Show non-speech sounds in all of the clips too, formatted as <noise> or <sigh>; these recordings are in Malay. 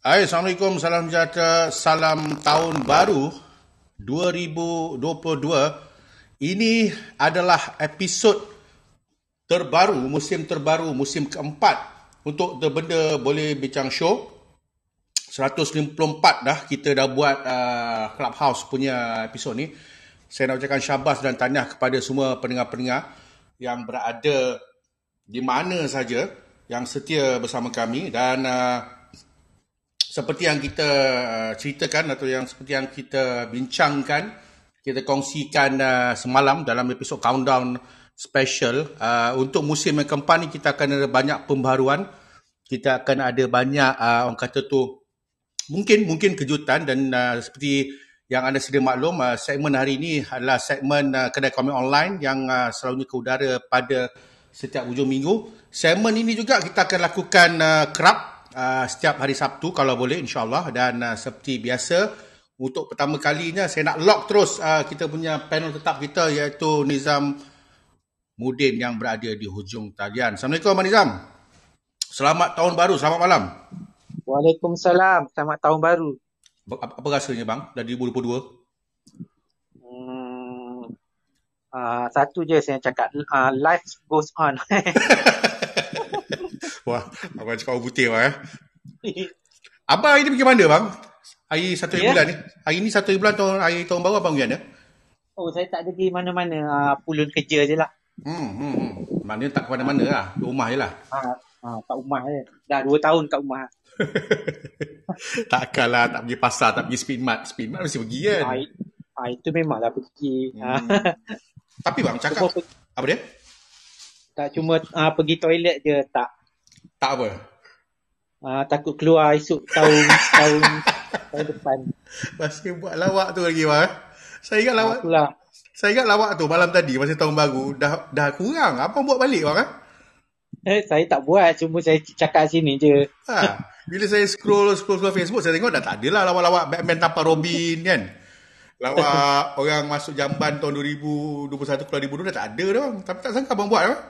Hai, Assalamualaikum, salam sejahtera, salam tahun baru 2022. Ini adalah episod terbaru, musim terbaru, musim keempat untuk The Benda Boleh Bincang Show. 154 dah kita dah buat uh, Clubhouse punya episod ni. Saya nak ucapkan syabas dan tahniah kepada semua pendengar-pendengar yang berada di mana saja yang setia bersama kami dan uh, seperti yang kita uh, ceritakan atau yang seperti yang kita bincangkan, kita kongsikan uh, semalam dalam episod countdown special uh, untuk musim yang keempat ni kita akan ada banyak pembaharuan. Kita akan ada banyak uh, orang kata tu mungkin mungkin kejutan dan uh, seperti yang anda sedia maklum uh, segmen hari ini adalah segmen uh, kedai komik online yang uh, selalunya ke udara pada setiap hujung minggu. Segmen ini juga kita akan lakukan uh, kerap uh, setiap hari Sabtu kalau boleh insyaAllah dan uh, seperti biasa untuk pertama kalinya saya nak lock terus uh, kita punya panel tetap kita iaitu Nizam Mudin yang berada di hujung talian. Assalamualaikum Abang Nizam. Selamat tahun baru, selamat malam. Waalaikumsalam, selamat tahun baru. Apa, apa rasanya bang dari 2022? Hmm, uh, satu je saya cakap, uh, life goes on. <laughs> Wah, abang cakap orang putih bang. Eh. abang hari ni pergi mana bang? Hari satu yeah. bulan ni. Hari ni satu bulan tahun, hari tahun baru abang pergi mana? Oh, saya tak ada pergi mana-mana. Uh, pulun kerja je lah. Hmm, hmm, hmm. Maknanya tak ke mana-mana lah. Di rumah je lah. Ha, ha, kat rumah je. Dah dua tahun kat rumah. <laughs> Takkanlah tak pergi pasar, tak pergi speed mart. Speed mart mesti pergi kan? Ha, ha, itu memanglah pergi. Hmm. Tapi bang, cakap... Apa dia? Tak cuma uh, pergi toilet je, tak. Tak apa. Uh, takut keluar esok tahun <laughs> tahun tahun depan. Masih buat lawak tu lagi bang. Saya ingat lawak. Itulah. Saya ingat lawak tu malam tadi masa tahun baru dah dah kurang. Apa buat balik bang? Eh, saya tak buat, cuma saya cakap sini je. Ha, bila saya scroll scroll scroll Facebook saya tengok dah tak adalah lawak-lawak Batman tanpa Robin kan. Lawak <laughs> orang masuk jamban tahun 2021 ke 2022 dah tak ada dah bang. Tapi tak sangka abang buat bang.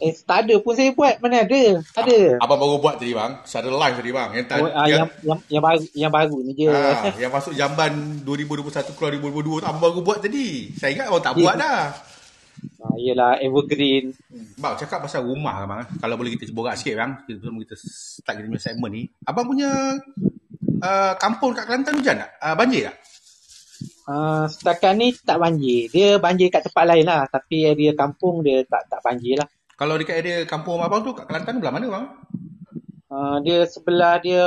Eh, tak ada pun saya buat. Mana ada? Ada. Abang baru buat tadi bang. Secara live tadi bang. Yang, oh, uh, yang, yang, yang, baru, yang baru ni je. Ha, yang masuk jamban 2021 keluar 2022 tu abang baru buat tadi. Saya ingat abang tak yeah. buat dah. Ha, yelah, evergreen. Hmm. Bang, cakap pasal rumah bang. Kalau boleh kita borak sikit bang. Sebelum kita start kita punya segmen ni. Abang punya uh, kampung kat Kelantan hujan tak? Uh, banjir tak? Uh, setakat ni tak banjir. Dia banjir kat tempat lain lah. Tapi area kampung dia tak tak banjir lah. Kalau dekat area kampung abang tu kat Kelantan belah mana bang? Uh, dia sebelah dia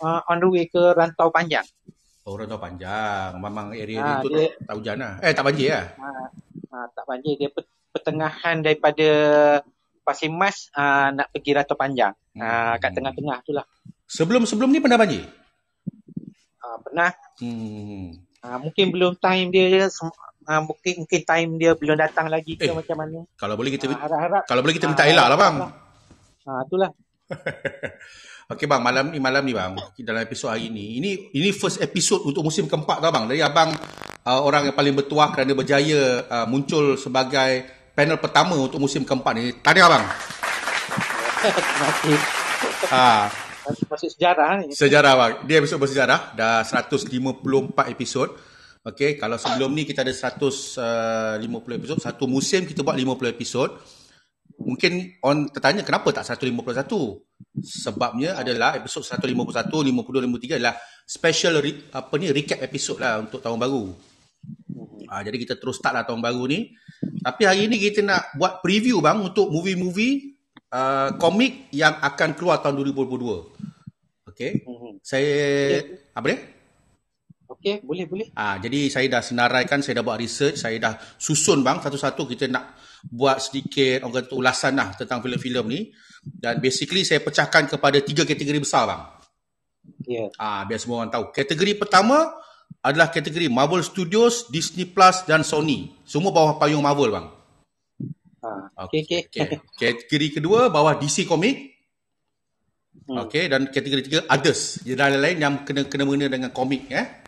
uh, on the way ke Rantau Panjang. Oh, Rantau Panjang. Memang area ha, tu dia, tak hujan lah. Eh, tak banjir lah. Ha, ha, tak banjir. Dia pertengahan daripada Pasir Mas uh, nak pergi Rantau Panjang. Hmm. Uh, kat tengah-tengah tu lah. Sebelum-sebelum ni pernah banjir? Uh, pernah. Hmm. Uh, mungkin belum time dia uh, mungkin mungkin time dia belum datang lagi ke eh, macam mana. Kalau boleh kita uh, harap-harap kalau boleh kita minta uh, elak lah bang. Ha uh, itulah. <laughs> Okey bang, malam ni malam ni bang, dalam episod hari ni. Ini ini first episode untuk musim keempat tau bang. Dari abang uh, orang yang paling bertuah kerana berjaya uh, muncul sebagai panel pertama untuk musim keempat ni. Tahniah bang. Terima kasih. Ha. Masih sejarah ni. Sejarah bang. Dia episod bersejarah. Dah 154 episod. Okay, kalau sebelum ni kita ada 150 uh, episod, satu musim kita buat 50 episod. Mungkin on tertanya kenapa tak 151? Sebabnya adalah episod 151, 52, 53 adalah special re, apa ni recap episod lah untuk tahun baru. Ha, jadi kita terus start lah tahun baru ni. Tapi hari ni kita nak buat preview bang untuk movie-movie uh, komik yang akan keluar tahun 2022. Okay. Mm-hmm. Saya okay. apa dia? Okey, boleh, boleh. Ah, jadi saya dah senaraikan, saya dah buat research, saya dah susun bang satu-satu kita nak buat sedikit orang kata ulasan lah tentang filem-filem ni. Dan basically saya pecahkan kepada tiga kategori besar bang. Ya. Yeah. Ah, biar semua orang tahu. Kategori pertama adalah kategori Marvel Studios, Disney Plus dan Sony. Semua bawah payung Marvel bang. Ah, okey, okey. Okay. Kategori kedua bawah DC Comic. Hmm. Okey, dan kategori tiga others. Jadi lain-lain yang kena kena mengena dengan komik eh.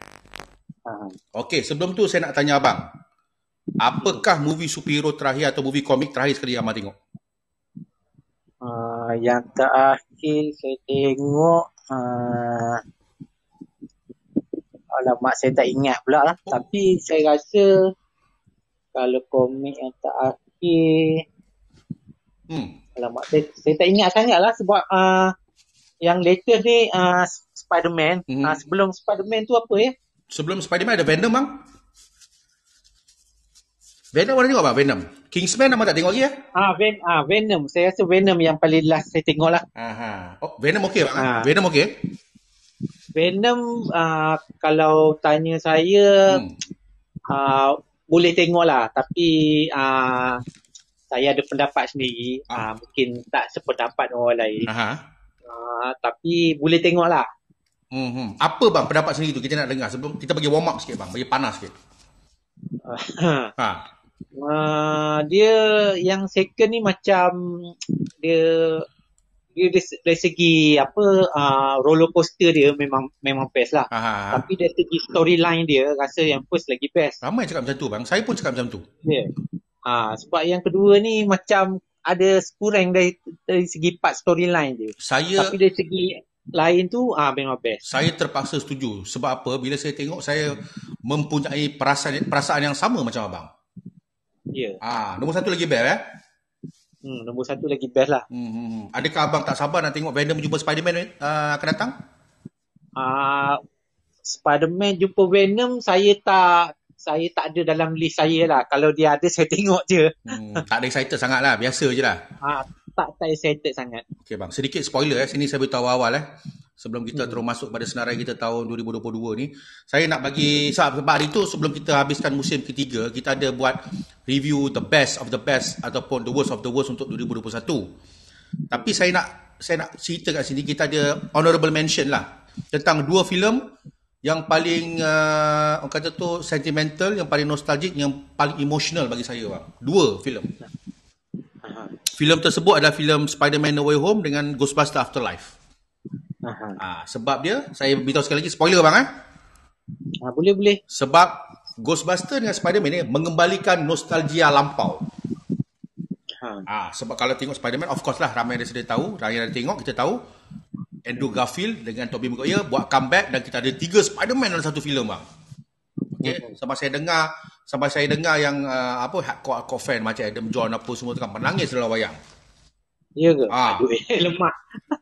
Okey, sebelum tu saya nak tanya abang. Apakah movie superhero terakhir atau movie komik terakhir sekali abang tengok? Uh, yang terakhir saya tengok Uh, alamak saya tak ingat pula lah. Oh. Tapi saya rasa kalau komik yang tak akhir hmm. alamak saya, saya tak ingat sangat lah sebab uh, yang latest ni uh, Spider-Man. Hmm. Uh, sebelum Spider-Man tu apa ya? Sebelum Spider-Man ada Venom bang. Venom mana tengok bang? Venom. Kingsman nama tak tengok lagi ya? Ah, Ven ah Venom. Saya rasa Venom yang paling last saya tengok lah. Aha. Oh, Venom okey bang? Ah. Venom okey? Venom uh, kalau tanya saya hmm. uh, boleh tengok lah tapi uh, saya ada pendapat sendiri ah. uh, mungkin tak sependapat orang lain uh, tapi boleh tengok lah hmm, hmm. apa bang pendapat sendiri tu kita nak dengar sebelum kita bagi warm up sikit bang bagi panas sikit <coughs> ha. Uh, dia yang second ni macam dia dia dari, dari segi apa uh, roller coaster dia memang memang best lah. Aha. Tapi dari segi storyline dia rasa yang first lagi best. Ramai cakap macam tu bang. Saya pun cakap macam tu. Ya. Yeah. Uh, sebab yang kedua ni macam ada kurang dari dari segi part storyline dia. Saya Tapi dari segi lain tu ah memang best. Saya terpaksa setuju. Sebab apa? Bila saya tengok saya mempunyai perasaan perasaan yang sama macam abang. Ya. Yeah. Ah, nombor satu lagi best eh. Hmm, nombor satu lagi best lah. Hmm, hmm, hmm. Adakah abang tak sabar nak tengok Venom jumpa Spider-Man uh, akan datang? Uh, Spider-Man jumpa Venom, saya tak saya tak ada dalam list saya lah. Kalau dia ada, saya tengok je. Hmm, tak ada excited sangat lah. Biasa je lah. Uh, tak, tak excited sangat. Okay bang, sedikit spoiler eh. Sini saya beritahu awal eh sebelum kita hmm. terus masuk pada senarai kita tahun 2022 ni saya nak bagi sebab hari tu sebelum kita habiskan musim ketiga kita ada buat review the best of the best ataupun the worst of the worst untuk 2021 tapi saya nak saya nak cerita kat sini kita ada honorable mention lah tentang dua filem yang paling uh, orang kata tu sentimental yang paling nostalgic yang paling emotional bagi saya bang dua filem filem tersebut adalah filem Spider-Man No Way Home dengan Ghostbusters Afterlife Ah, sebab dia, saya beritahu sekali lagi, spoiler bang eh. Ah, boleh, boleh. Sebab Ghostbuster dengan Spider-Man ni mengembalikan nostalgia lampau. Ha. Ah, sebab kalau tengok Spider-Man, of course lah ramai yang sudah tahu, ramai yang tengok, kita tahu. Andrew Garfield dengan Tobey Maguire buat comeback dan kita ada tiga Spider-Man dalam satu filem bang. Okay, sampai saya dengar, sampai saya dengar yang uh, apa hardcore hardcore fan macam Adam John apa semua tu kan menangis dalam wayang. Ya ke? Ah. Aduh, <laughs> eh, lemah.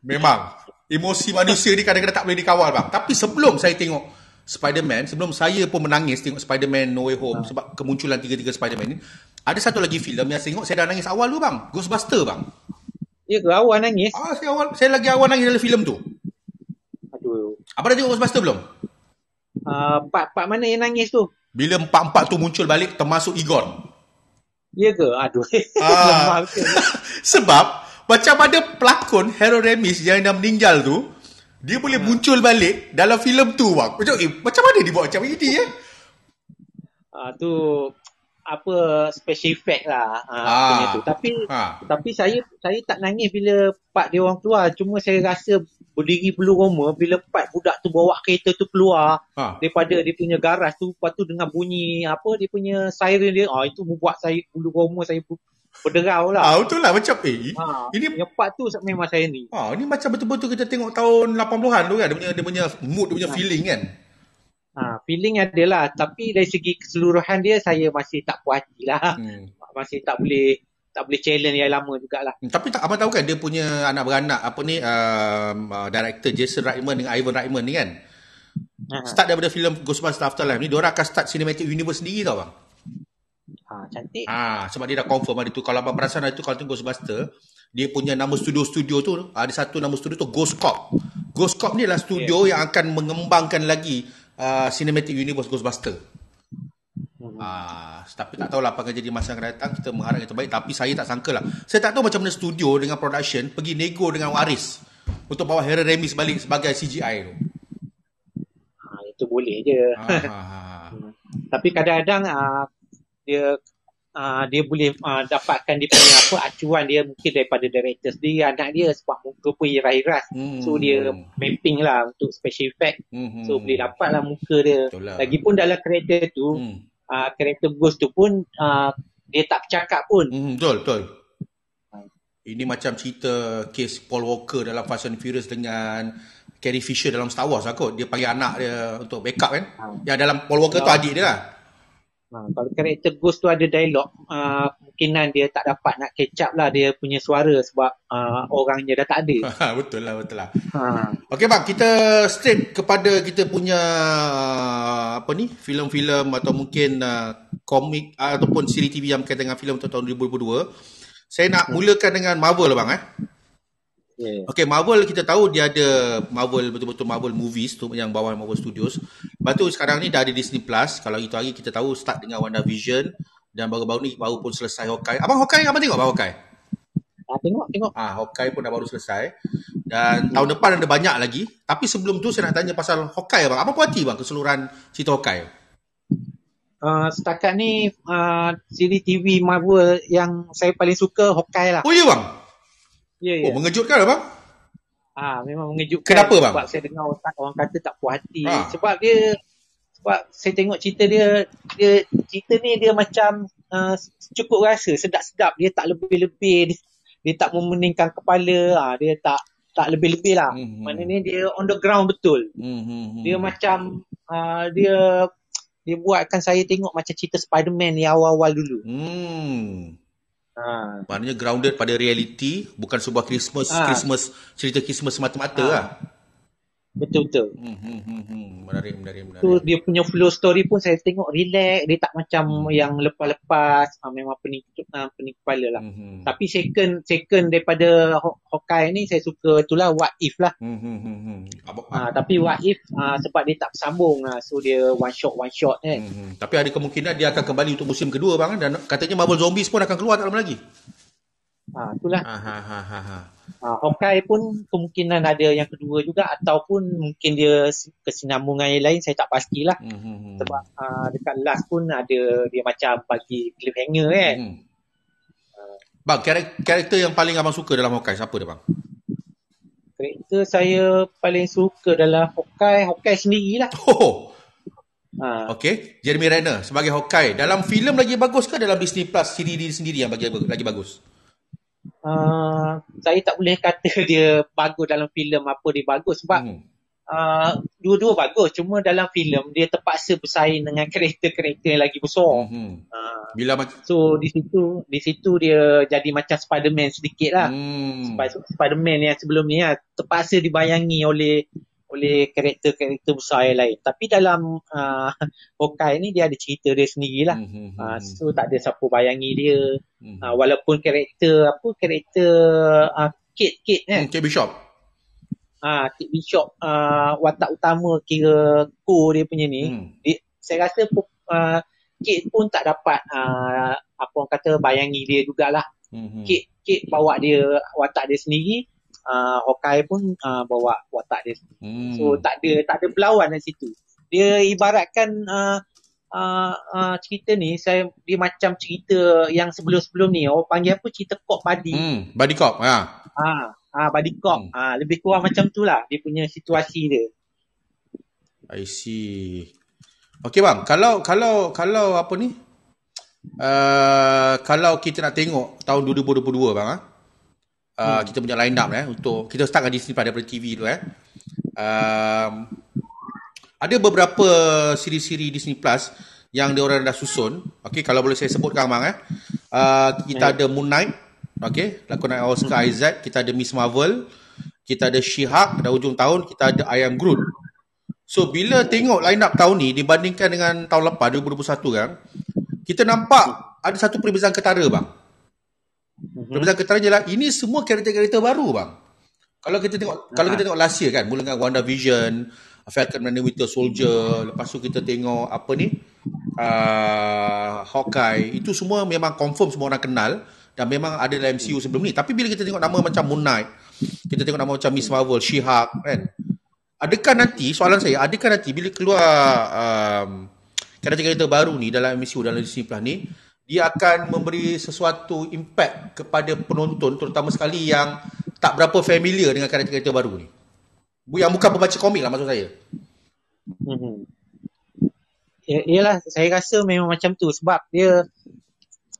Memang emosi manusia ni kadang-kadang tak boleh dikawal bang. Tapi sebelum saya tengok Spider-Man, sebelum saya pun menangis tengok Spider-Man No Way Home ha. sebab kemunculan tiga-tiga Spider-Man ni, ada satu lagi filem yang saya tengok saya dah nangis awal tu bang, Ghostbuster bang. Ya ke awal nangis? Ah, saya awal saya lagi awal nangis dalam filem tu. Aduh. Apa dah tengok Ghostbuster belum? Uh, part-part mana yang nangis tu? Bila empat-empat tu muncul balik termasuk Egon. Ya ke? Aduh. Ah. <laughs> <laughs> sebab macam ada pelakon Hero Remis yang dah meninggal tu dia boleh hmm. muncul balik dalam filem tu bang. Macam eh, macam mana dia buat macam ini eh? Ah tu apa special effect lah ah, ah. tu. Tapi ah. tapi saya saya tak nangis bila part dia orang keluar. Cuma saya rasa berdiri bulu roma bila part budak tu bawa kereta tu keluar ah. daripada dia punya garas tu. Lepas tu dengan bunyi apa dia punya siren dia. Ah itu membuat saya bulu roma saya berderau lah. Ah, betul lah macam eh. Ha, ini yang part tu memang saya ni. Ah, ini macam betul-betul kita tengok tahun 80-an tu kan. Dia punya dia punya mood, dia punya ha. feeling kan. Ha, feeling adalah tapi dari segi keseluruhan dia saya masih tak puas hati lah. <laughs> Hmm. Masih tak boleh tak boleh challenge yang lama jugalah. Hmm, tapi tak apa tahu kan dia punya anak beranak apa ni um, uh, director Jason Reitman dengan Ivan Reitman ni kan. Ha. Start daripada filem Ghostbusters Afterlife ni, dia orang akan start cinematic universe sendiri tau bang. Ha, cantik. Ah, sebab dia dah confirm ada tu. Kalau abang perasan itu kalau tu Ghostbuster, dia punya nama studio-studio tu ada satu nama studio tu Ghost Corp. Ghost Corp ni adalah studio yeah. yang akan mengembangkan lagi uh, cinematic universe Ghostbuster. Ah, tapi tak tahulah apa akan jadi masa akan datang. Kita mengharap yang terbaik. Tapi saya tak sangka lah. Saya tak tahu macam mana studio dengan production pergi nego dengan waris untuk bawa Harry Remis balik sebagai CGI tu. Ha, itu boleh je. Ha, ha, ha. tapi kadang-kadang uh, dia uh, dia boleh uh, dapatkan dia punya apa acuan dia mungkin daripada director sendiri anak dia sebab muka pun iras-iras hmm. so dia mapping lah untuk special effect hmm. so boleh dapat lah muka dia Itulah. lagipun dalam karakter tu hmm. uh, ghost tu pun uh, dia tak bercakap pun hmm, betul betul ini macam cerita kes Paul Walker dalam Fast and Furious dengan Carrie Fisher dalam Star Wars lah kot. Dia panggil anak dia untuk backup kan. Ha. Yang dalam Paul Walker ha. tu adik dia lah. Ha, kalau karakter Ghost tu ada dialog, uh, kemungkinan dia tak dapat nak catch up lah dia punya suara sebab uh, orangnya dah tak ada. <laughs> betul lah, betul lah. Ha. Okey bang, kita straight kepada kita punya apa ni, filem-filem atau mungkin uh, komik uh, ataupun siri TV yang berkaitan dengan filem tahun 2022. Saya nak mulakan dengan Marvel lah bang eh. Yeah. Okay, Marvel kita tahu dia ada Marvel betul-betul Marvel movies tu yang bawah Marvel Studios. Lepas tu sekarang ni dah ada Disney Plus. Kalau itu hari kita tahu start dengan WandaVision dan baru-baru ni baru pun selesai Hawkeye. Abang Hawkeye abang tengok abang Hawkeye? Ah, tengok, tengok. Ah, Hawkeye pun dah baru selesai. Dan tahun depan ada banyak lagi. Tapi sebelum tu saya nak tanya pasal Hawkeye abang. Apa puas hati bang keseluruhan cerita Hawkeye? Uh, setakat ni uh, siri TV Marvel yang saya paling suka Hawkeye lah. Oh iya bang? Ya, ya. Oh, mengejutkan apa? Ah, memang mengejutkan. Kenapa bang? Sebab saya dengar orang, orang kata tak puas hati. Ha. Sebab dia sebab saya tengok cerita dia dia cerita ni dia macam uh, cukup rasa sedap-sedap dia tak lebih-lebih dia, dia tak memeningkan kepala ah dia tak tak lebih-lebih lah mm-hmm. maknanya dia on the ground betul mm-hmm. dia macam uh, dia dia buatkan saya tengok macam cerita Spider-Man yang awal-awal dulu hmm Ha. Maknanya grounded pada reality bukan sebuah Christmas ha. Christmas cerita Christmas semata-mata ha. lah. Betul betul. Hmm, hmm, hmm, hmm. Menarik menarik menarik. So dia punya flow story pun saya tengok relax, dia tak macam hmm. yang lepas-lepas ha, memang pening ha, pening kepala lah. Hmm. Tapi second second daripada Hawkeye ni saya suka itulah What If lah. Hmm. Hmm. Hmm. Ha, tapi What If ha, sebab dia tak bersambung ha, so dia one shot one shot kan. Hmm. Tapi ada kemungkinan dia akan kembali untuk musim kedua bang dan katanya Marvel Zombies pun akan keluar tak lama lagi. Ha, itulah. Ha, ha, ha, ha. Ha. Uh, Hawkeye pun kemungkinan ada yang kedua juga ataupun mungkin dia kesinambungan yang lain saya tak pastilah. Mm-hmm. Sebab uh, dekat last pun ada dia macam bagi cliffhanger kan. Mm. Uh, bang, karakter yang paling abang suka dalam Hawkeye siapa dia bang? Karakter saya paling suka dalam Hawkeye, Hawkeye sendirilah. <laughs> Oh. Ha. Okay, Jeremy Renner sebagai Hawkeye. Dalam filem lagi bagus ke dalam Disney Plus dia sendiri yang bagi lagi bagus? Uh, saya tak boleh kata <laughs> dia bagus dalam filem apa dia bagus sebab hmm. uh, dua-dua bagus cuma dalam filem dia terpaksa bersaing dengan <laughs> karakter-karakter yang lagi besar. Hmm. Uh, Bila so di situ di situ dia jadi macam Spider-Man sedikit lah. Hmm. Spider-Man yang sebelum ni lah, terpaksa dibayangi oleh oleh karakter-karakter besar yang lain. Tapi dalam <laughs> uh, Hawkeye ni dia ada cerita dia sendirilah. Mm-hmm. Uh, so tak ada siapa bayangi dia. Mm-hmm. Uh, walaupun karakter apa karakter uh, Kate Kate kan. Mm, Kate Bishop. Ah uh, Kate Bishop uh, watak utama kira ko dia punya ni. Mm. Dia, saya rasa uh, Kate pun tak dapat uh, apa orang kata bayangi dia jugalah. Mm-hmm. Kate Kate bawa dia watak dia sendiri uh, Hawkeye pun uh, bawa watak dia. Hmm. So tak ada tak ada berlawan di situ. Dia ibaratkan uh, uh, uh, cerita ni saya dia macam cerita yang sebelum-sebelum ni orang panggil apa cerita cop buddy. Hmm, buddy cop ha. Ah, ah buddy cop. Hmm. Ah lebih kurang macam tu lah dia punya situasi dia. I see. Okay bang, kalau kalau kalau apa ni? Uh, kalau kita nak tengok tahun 2022 bang ah. Uh, hmm. kita punya line up eh untuk kita start dengan Disney pada TV tu eh. Um, ada beberapa siri-siri Disney Plus yang dia orang dah susun. Okey kalau boleh saya sebutkan bang eh. Uh, kita ada Moon Knight. Okey, lakonan Oscar hmm. Isaac, kita ada Miss Marvel, kita ada She-Hulk dah hujung tahun, kita ada I Am Groot. So bila tengok line up tahun ni dibandingkan dengan tahun lepas 2021 kan, kita nampak ada satu perbezaan ketara bang. Mm-hmm. Perbezaan keterangannya lah, ini semua karakter-karakter baru bang. Kalau kita tengok uh-huh. kalau kita tengok last year kan, mula dengan Wanda Vision, Falcon and the Winter Soldier, lepas tu kita tengok apa ni? Uh, Hawkeye, itu semua memang confirm semua orang kenal dan memang ada dalam MCU sebelum ni. Tapi bila kita tengok nama macam Moon Knight, kita tengok nama macam Miss Marvel, She-Hulk kan. Adakah nanti, soalan saya, adakah nanti bila keluar um, karakter-karakter baru ni dalam MCU, dalam Disney Plus ni, dia akan memberi sesuatu impact kepada penonton terutama sekali yang tak berapa familiar dengan karakter-karakter baru ni. Yang bukan pembaca komik lah maksud saya. Hmm. Yalah, saya rasa memang macam tu sebab dia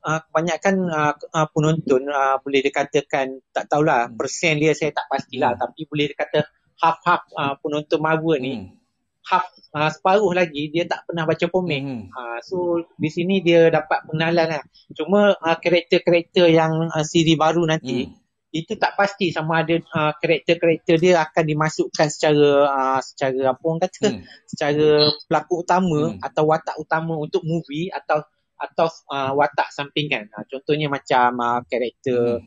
uh, kebanyakan uh, uh, penonton uh, boleh dikatakan tak tahulah persen dia saya tak pastilah hmm. tapi boleh dikata half-half uh, penonton Marvel ni hmm. Half uh, separuh lagi dia tak pernah baca komik. Hmm. Uh, so di sini dia dapat pengenalan lah. Cuma uh, karakter-karakter yang uh, siri baru nanti hmm itu tak pasti sama ada uh, karakter-karakter dia akan dimasukkan secara uh, secara apa orang kata hmm. secara pelakon utama hmm. atau watak utama untuk movie atau atau uh, watak sampingan. Uh, contohnya macam uh, karakter hmm.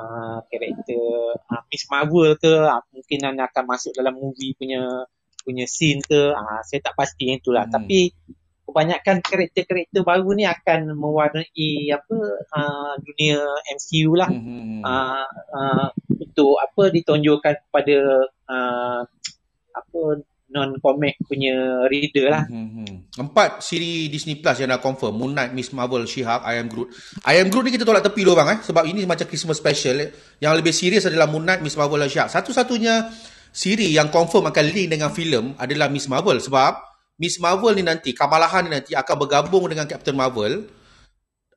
uh, karakter uh, Miss Marvel ke uh, mungkin akan masuk dalam movie punya punya scene ke. Uh, saya tak pasti yang itulah. Hmm. Tapi kebanyakan karakter-karakter baru ni akan mewarnai apa uh, dunia MCU lah mm-hmm. uh, uh, untuk apa ditonjolkan kepada uh, apa non comic punya reader lah. Mm-hmm. Empat siri Disney Plus yang dah confirm Moon Knight, Miss Marvel, She-Hulk, I Am Groot. I Am Groot ni kita tolak tepi dulu bang eh sebab ini macam Christmas special eh. Yang lebih serius adalah Moon Knight, Miss Marvel dan She-Hulk. Satu-satunya siri yang confirm akan link dengan filem adalah Miss Marvel sebab Miss Marvel ni nanti, Kamala ni nanti akan bergabung dengan Captain Marvel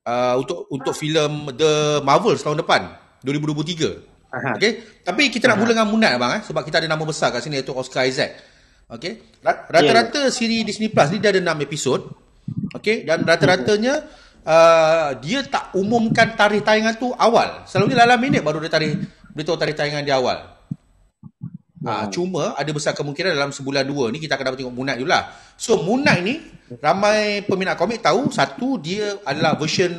uh, untuk untuk filem The Marvel tahun depan, 2023. Aha. Okay? Tapi kita nak mula dengan Munat bang eh sebab kita ada nama besar kat sini iaitu Oscar Isaac. Okay? Rata-rata yeah. siri Disney Plus ni dia ada 6 episod. Okay? Dan rata-ratanya uh, dia tak umumkan tarikh tayangan tu awal. Selalunya dalam minit baru dia tarikh beritahu tarikh tayangan dia awal. Ha, cuma ada besar kemungkinan dalam sebulan dua ni kita akan dapat tengok Moon Knight lah. So Moon Knight ni ramai peminat komik tahu satu dia adalah version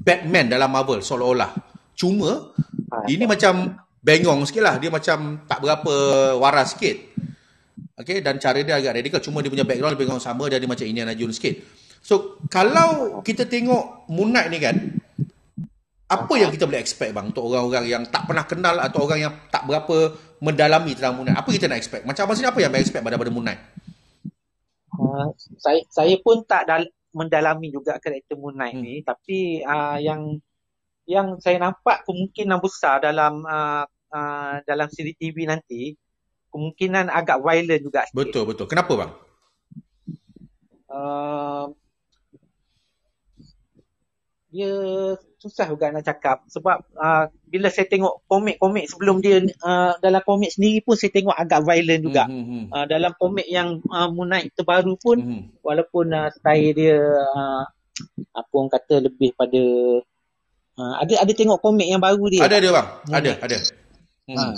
Batman dalam Marvel seolah-olah. Cuma ha, ini macam bengong sikit lah. Dia macam tak berapa waras sikit. Okay, dan cara dia agak radikal. Cuma dia punya background lebih kurang sama dan dia macam Indiana Jones sikit. So kalau kita tengok Moon Knight ni kan, apa yang kita boleh expect bang untuk orang-orang yang tak pernah kenal atau orang yang tak berapa mendalami tentang Moon Knight? Apa kita nak expect? Macam apa sih apa yang boleh expect pada pada Moon Knight? Uh, saya saya pun tak dal- mendalami juga karakter Moon Knight hmm. ni tapi uh, yang yang saya nampak kemungkinan besar dalam uh, uh, dalam siri TV nanti kemungkinan agak violent juga sikit. Betul betul. Kenapa bang? Uh, dia susah juga nak cakap sebab uh, bila saya tengok komik-komik sebelum dia uh, dalam komik sendiri pun saya tengok agak violent juga. Mm-hmm. Uh, dalam komik yang uh, Moon Knight terbaru pun mm-hmm. walaupun uh, style dia uh, apa orang kata lebih pada uh, ada ada tengok komik yang baru dia. Ada dia bang. Moon ada ada. Hmm. Uh,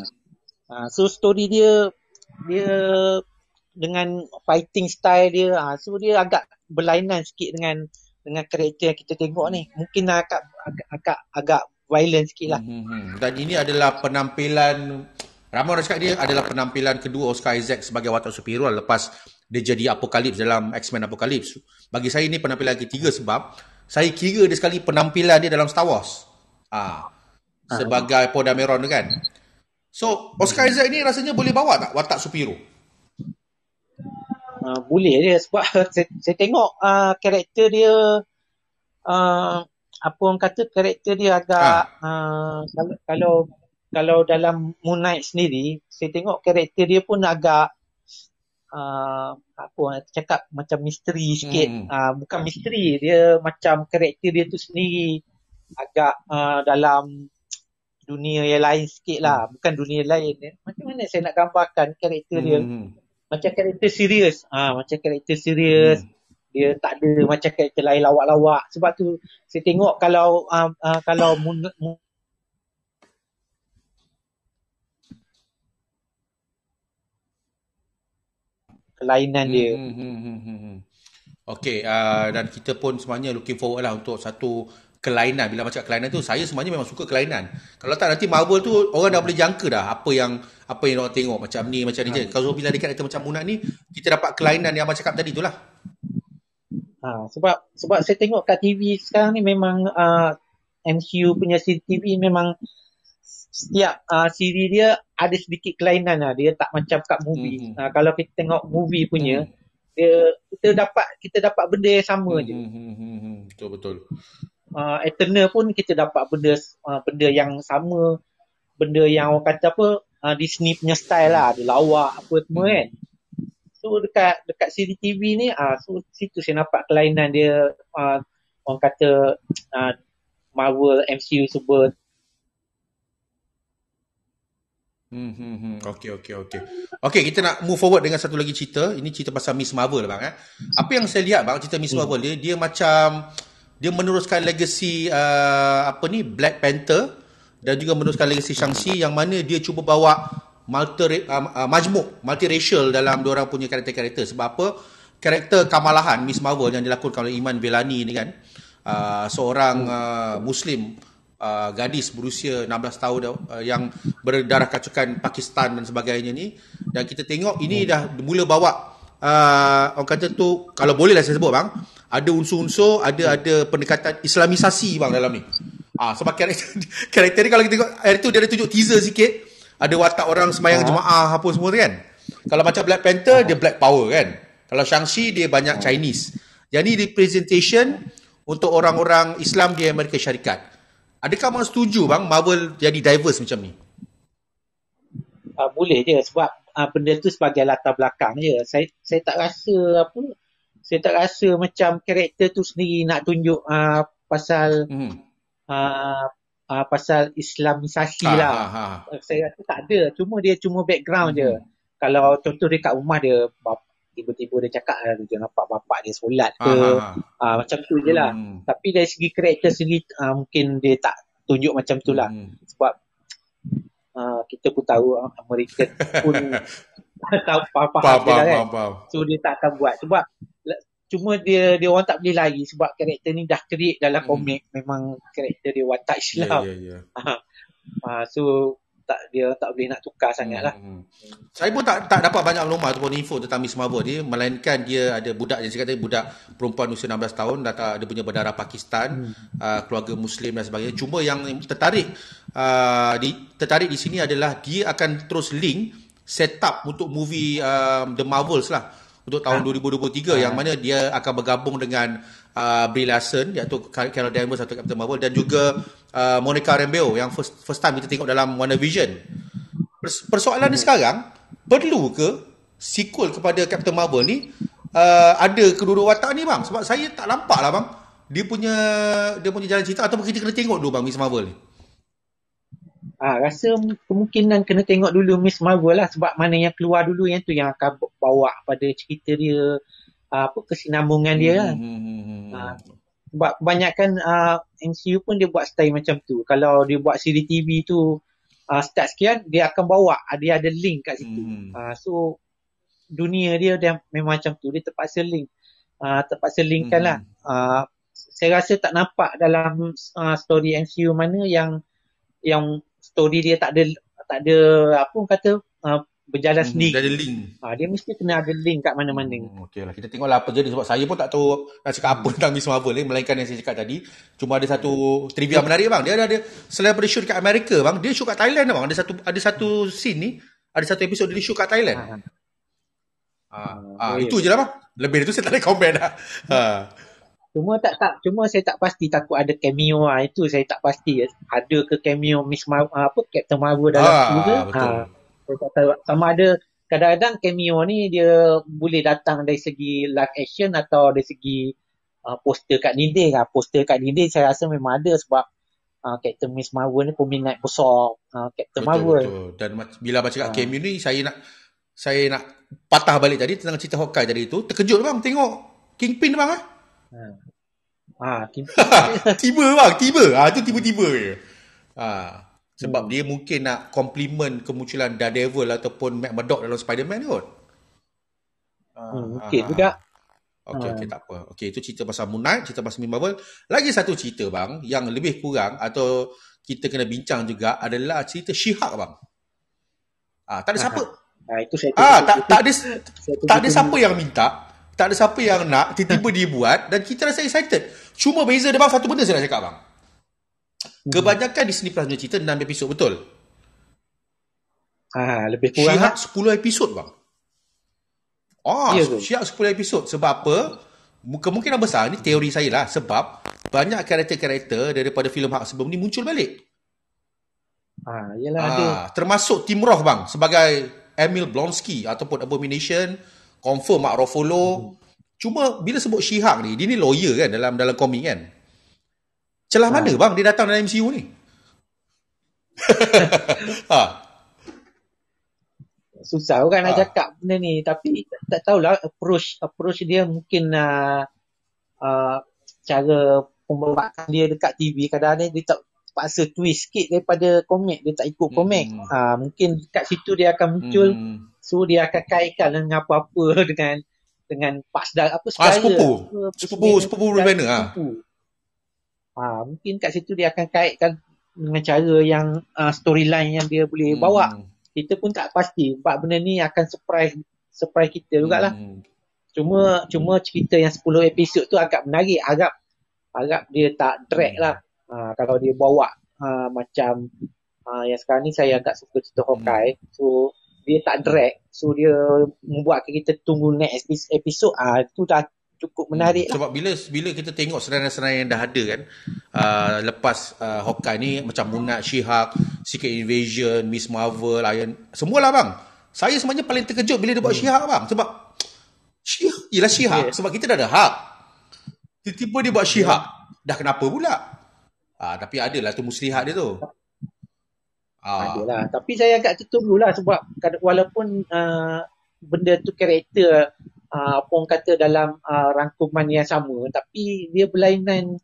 uh, so story dia dia dengan fighting style dia uh, so dia agak berlainan sikit dengan dengan karakter yang kita tengok ni mungkin agak agak agak, agak violent sikit lah. Hmm, hmm, hmm. Dan ini adalah penampilan ramai orang cakap dia adalah penampilan kedua Oscar Isaac sebagai watak superhero lepas dia jadi Apocalypse dalam X-Men Apocalypse. Bagi saya ini penampilan ketiga sebab saya kira dia sekali penampilan dia dalam Star Wars. Ah, ah. sebagai Poe Dameron kan. So, Oscar Isaac ni rasanya boleh bawa tak watak superhero? Uh, boleh dia sebab <laughs> saya, saya tengok uh, karakter dia uh, apa orang kata karakter dia agak ha. uh, kalau, kalau kalau dalam Moon Knight sendiri saya tengok karakter dia pun agak uh, apa orang cakap macam misteri sikit hmm. uh, bukan misteri dia macam karakter dia tu sendiri agak uh, dalam dunia yang lain sikit lah hmm. bukan dunia lain macam mana saya nak gambarkan karakter hmm. dia macam karakter serius. Ah, ha, macam karakter serius. Hmm. Dia tak ada macam karakter lain lawak-lawak. Sebab tu saya tengok kalau uh, uh, kalau mun, mun, kelainan dia. Hmm, hmm, hmm, hmm. hmm. Okay, uh, dan kita pun sebenarnya looking forward lah untuk satu kelainan. Bila macam kelainan tu, saya sebenarnya memang suka kelainan. Kalau tak nanti Marvel tu, orang dah boleh jangka dah apa yang apa yang orang tengok. Macam ni, macam ni je. Kalau bila dekat karakter macam Munat ni, kita dapat kelainan yang macam cakap tadi tu lah. Ha, sebab sebab saya tengok kat TV sekarang ni memang uh, MCU punya TV memang setiap uh, siri dia ada sedikit kelainan lah. Dia tak macam kat movie. Mm-hmm. Uh, kalau kita tengok movie punya, mm-hmm. dia kita dapat kita dapat benda yang sama mm-hmm. je. Mm-hmm. Betul betul uh, Eternal pun kita dapat benda uh, benda yang sama benda yang orang kata apa uh, Disney punya style lah ada lawak apa semua kan so dekat dekat CCTV ni uh, so situ saya nampak kelainan dia uh, orang kata uh, Marvel MCU sebut Hmm, hmm, hmm. Okay, okay, okay. Okay, kita nak move forward dengan satu lagi cerita. Ini cerita pasal Miss Marvel, bang. Eh. Apa yang saya lihat, bang, cerita Miss hmm. Marvel dia, dia macam dia meneruskan legacy uh, apa ni Black Panther dan juga meneruskan legacy Shang-Chi yang mana dia cuba bawa multi uh, uh, majmuk, multiracial dalam dia orang punya karakter-karakter. Sebab apa? Karakter Kamalahan Miss Marvel yang dilakukan oleh Iman Velani ni kan, uh, seorang uh, Muslim uh, gadis berusia 16 tahun uh, yang berdarah kacukan Pakistan dan sebagainya ni dan kita tengok ini dah mula bawa uh, orang kata tu kalau boleh lah saya sebut bang ada unsur-unsur ada ada pendekatan islamisasi bang dalam ni. Ah sebab karakter <laughs> karakter ni kalau kita tengok hari tu dia ada tunjuk teaser sikit. Ada watak orang semayang jemaah apa semua tu kan. Kalau macam Black Panther dia Black Power kan. Kalau Shang-Chi dia banyak Chinese. Jadi representation untuk orang-orang Islam di Amerika Syarikat. Adakah abang setuju bang Marvel jadi diverse macam ni? Uh, boleh je sebab uh, benda tu sebagai latar belakang je. Saya saya tak rasa apa saya tak rasa macam karakter tu sendiri nak tunjuk uh, pasal hmm. uh, uh, pasal islamisasi ha, lah. Ha, ha. Saya rasa tak ada. Cuma dia cuma background hmm. je. Kalau contoh dekat rumah dia tiba-tiba dia cakap ah, dia nampak bapak dia solat ke uh, macam tu je lah hmm. tapi dari segi karakter sendiri uh, mungkin dia tak tunjuk macam tu lah hmm. sebab uh, kita pun tahu Amerika pun <laughs> <laughs> tahu apa-apa lah kan so dia tak akan buat sebab cuma dia dia orang tak boleh lari sebab karakter ni dah create dalam hmm. komik memang karakter dia watak Islam yeah, yeah, yeah. Uh, so tak dia tak boleh nak tukar sangat lah. Hmm. Saya pun tak tak dapat banyak maklumat ataupun info tentang Miss Marvel ni melainkan dia ada budak yang cakap tadi budak perempuan usia 16 tahun datang dia punya berdarah Pakistan, hmm. uh, keluarga muslim dan sebagainya. Cuma yang tertarik uh, di tertarik di sini adalah dia akan terus link set up untuk movie um, The Marvels lah untuk tahun ha. 2023 ha. yang mana dia akan bergabung dengan uh, Brie Larson iaitu Carol Danvers atau Captain Marvel dan juga uh, Monica Rambeau yang first first time kita tengok dalam WandaVision. Pers- persoalan ni sekarang perlu ke sequel kepada Captain Marvel ni uh, ada kedua-dua watak ni bang sebab saya tak nampak lah bang dia punya dia punya jalan cerita ataupun kita kena tengok dulu bang Miss Marvel ni. Ah, rasa kemungkinan kena tengok dulu Miss Marvel lah sebab mana yang keluar dulu yang tu yang akan bawa pada cerita dia apa kesinambungan dia kan. Hmm, hmm, hmm, uh, sebab kebanyakan uh, MCU pun dia buat style macam tu. Kalau dia buat siri TV tu uh, start sekian, dia akan bawa, dia ada link kat situ. Hmm. Uh, so, dunia dia dia memang macam tu. Dia terpaksa link. Uh, terpaksa linkkan lah. Uh, saya rasa tak nampak dalam uh, story MCU mana yang yang story dia tak ada tak ada apa kata uh, berjalan hmm, sendiri. Dia ada link. Ha, dia mesti kena ada link kat mana-mana. Hmm, Okey lah. Kita tengoklah apa jadi sebab saya pun tak tahu nak cakap apa tentang Miss Marvel ni. Melainkan yang saya cakap tadi. Cuma ada satu trivia menarik bang. Dia ada, ada selain daripada shoot kat Amerika bang. Dia shoot kat Thailand bang. Ada satu ada satu scene ni. Ada satu episod dia shoot kat Thailand. Ha. Ha. Ha. Ha. Itu je lah bang. Lebih dari tu saya tak ada komen lah. <laughs> Ha. Cuma tak tak cuma saya tak pasti takut ada cameo ah itu saya tak pasti ada ke cameo Miss Mar- apa Captain Marvel dalam ha, tu Ha saya tak tahu sama ada kadang-kadang cameo ni dia boleh datang dari segi live action atau dari segi uh, poster kat dinding lah. Poster kat dinding saya rasa memang ada sebab uh, Captain Miss Marvel ni peminat besar uh, Captain betul, Marvel. Betul. Dan bila baca kat uh. cameo ni saya nak saya nak patah balik tadi tentang cerita Hawkeye tadi tu. Terkejut bang tengok Kingpin bang ah. Uh. Ah, Kingpin. tiba <laughs> bang, tiba. Ah, tu tiba-tiba je. Ah. Sebab hmm. dia mungkin nak compliment kemunculan Daredevil ataupun Matt Murdock dalam Spider-Man kot. Hmm, mungkin uh, juga. Okey, okey, tak apa. Okey, itu cerita pasal Moon Knight, cerita pasal Marvel. Lagi satu cerita bang, yang lebih kurang atau kita kena bincang juga adalah cerita She-Hulk bang. Ah, tak ada siapa. Ah, itu saya ah, tak, tak ada tak ada siapa yang minta. Tak ada siapa yang nak, tiba-tiba dia buat dan kita rasa excited. Cuma beza dia bang, satu benda saya nak cakap bang. Hmm. Kebanyakan Disney Plus punya cerita 6 episod betul. Ah, lebih kurang Syihak 10 episod bang. Ah, ya Syihak 10 episod sebab apa? Kemungkinan besar ni teori saya lah sebab banyak karakter-karakter daripada filem hak sebelum ni muncul balik. Ah, yalah ah, ada. Termasuk Tim Roth bang sebagai Emil Blonsky ataupun Abomination, confirm Mark Ruffalo. Hmm. Cuma bila sebut She-Hulk ni, dia ni lawyer kan dalam dalam komik kan. Celah ha. mana bang dia datang dalam MCU ni? <laughs> ha. susah orang ha. nak cakap benda ni tapi tak, tak tahulah approach approach dia mungkin uh, uh, cara pembawaan dia dekat TV kadang-kadang dia tak paksa twist sikit daripada komik dia tak ikut komik hmm. uh, mungkin dekat situ dia akan muncul hmm. so dia akan kaitkan dengan apa-apa <laughs> dengan dengan pas dah apa sekali ah, sepupu sepupu sepupu Rubena ah ah mungkin kat situ dia akan kaitkan dengan cara yang uh, storyline yang dia boleh hmm. bawa kita pun tak pasti sebab benda ni akan surprise surprise kita jugalah. Hmm. Cuma cuma cerita yang 10 episod tu agak menarik, agak agak dia tak drag lah. Ha, kalau dia bawa ha, macam ha, yang sekarang ni saya agak suka cerita Hawkeye. Hmm. So dia tak drag. So dia membuat kita tunggu next episode. Ah ha, itu dah cukup menarik hmm. Sebab bila bila kita tengok senarai-senarai yang dah ada kan uh, lepas uh, Hawkeye ni macam Knight, She-Hulk, Secret Invasion, Miss Marvel, Iron semualah bang. Saya sebenarnya paling terkejut bila dia buat hmm. She-Hulk bang sebab She-Hulk ialah She-Hulk yeah. sebab kita dah ada Hulk. Tiba-tiba dia buat She-Hulk. Yeah. Dah kenapa pula? Ah tapi adalah tu muslihat dia tu. Ah. Adalah. Tapi saya agak tertunggulah sebab walaupun uh, benda tu karakter uh, apa orang kata dalam uh, rangkuman yang sama tapi dia berlainan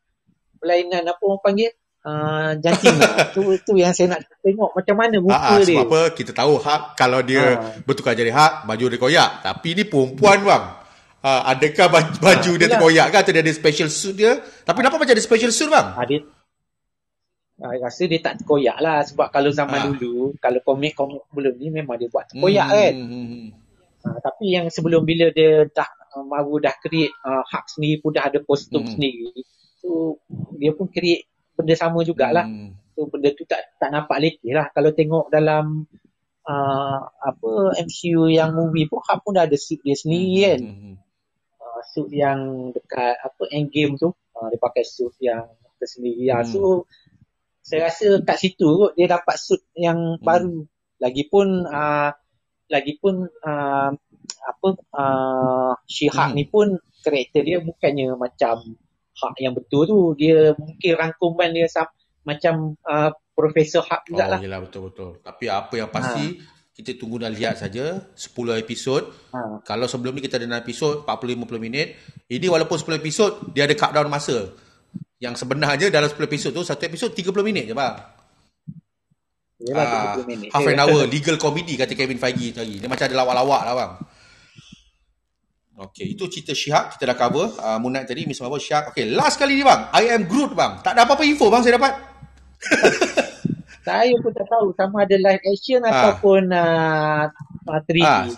berlainan apa orang panggil? Uh, jantina <laughs> tu tu yang saya nak tengok macam mana muka ha, ha, dia. sebab apa? Kita tahu hak kalau dia ha. bertukar jadi hak baju dia koyak. Tapi ni perempuan bang. Uh, adakah baju, baju ha, dia terkoyak kan atau dia ada special suit dia? Tapi kenapa macam ada special suit bang? Dia Uh, rasa dia tak terkoyak lah sebab kalau zaman ha. dulu kalau komik-komik sebelum ni memang dia buat terkoyak hmm. kan hmm. Uh, tapi yang sebelum bila dia dah uh, mahu dah create uh, hak sendiri pun dah ada kostum hmm. sendiri. So dia pun create benda sama jugalah. Hmm. So benda tu tak tak nampak letih lah. Kalau tengok dalam uh, apa MCU yang movie pun hak pun dah ada suit dia sendiri hmm. kan. Hmm. Uh, suit yang dekat apa Endgame tu. Uh, dia pakai suit yang tersendiri lah. Hmm. So saya rasa kat situ kot dia dapat suit yang hmm. baru. Lagipun uh, lagipun uh, apa uh, Shihak hmm. ni pun karakter dia bukannya macam hak yang betul tu dia mungkin rangkuman dia sam- macam uh, Profesor Hak juga oh, lah. Oh betul betul. Tapi apa yang pasti ha. kita tunggu dan lihat saja 10 episod. Ha. Kalau sebelum ni kita ada 6 episod 40 50 minit. Ini walaupun 10 episod dia ada countdown masa. Yang sebenarnya dalam 10 episod tu satu episod 30 minit je bang. Yalah, uh, half an hour <laughs> legal comedy kata Kevin Feige tadi. Dia macam ada lawak-lawak lah bang. Okay, itu cerita Shihak kita dah cover. Uh, Moon Knight tadi, Miss Marvel, Shihak. Okay, last kali ni bang. I am Groot bang. Tak ada apa-apa info bang saya dapat. <laughs> saya pun tak tahu sama ada live action uh. ataupun uh, 3D. Uh.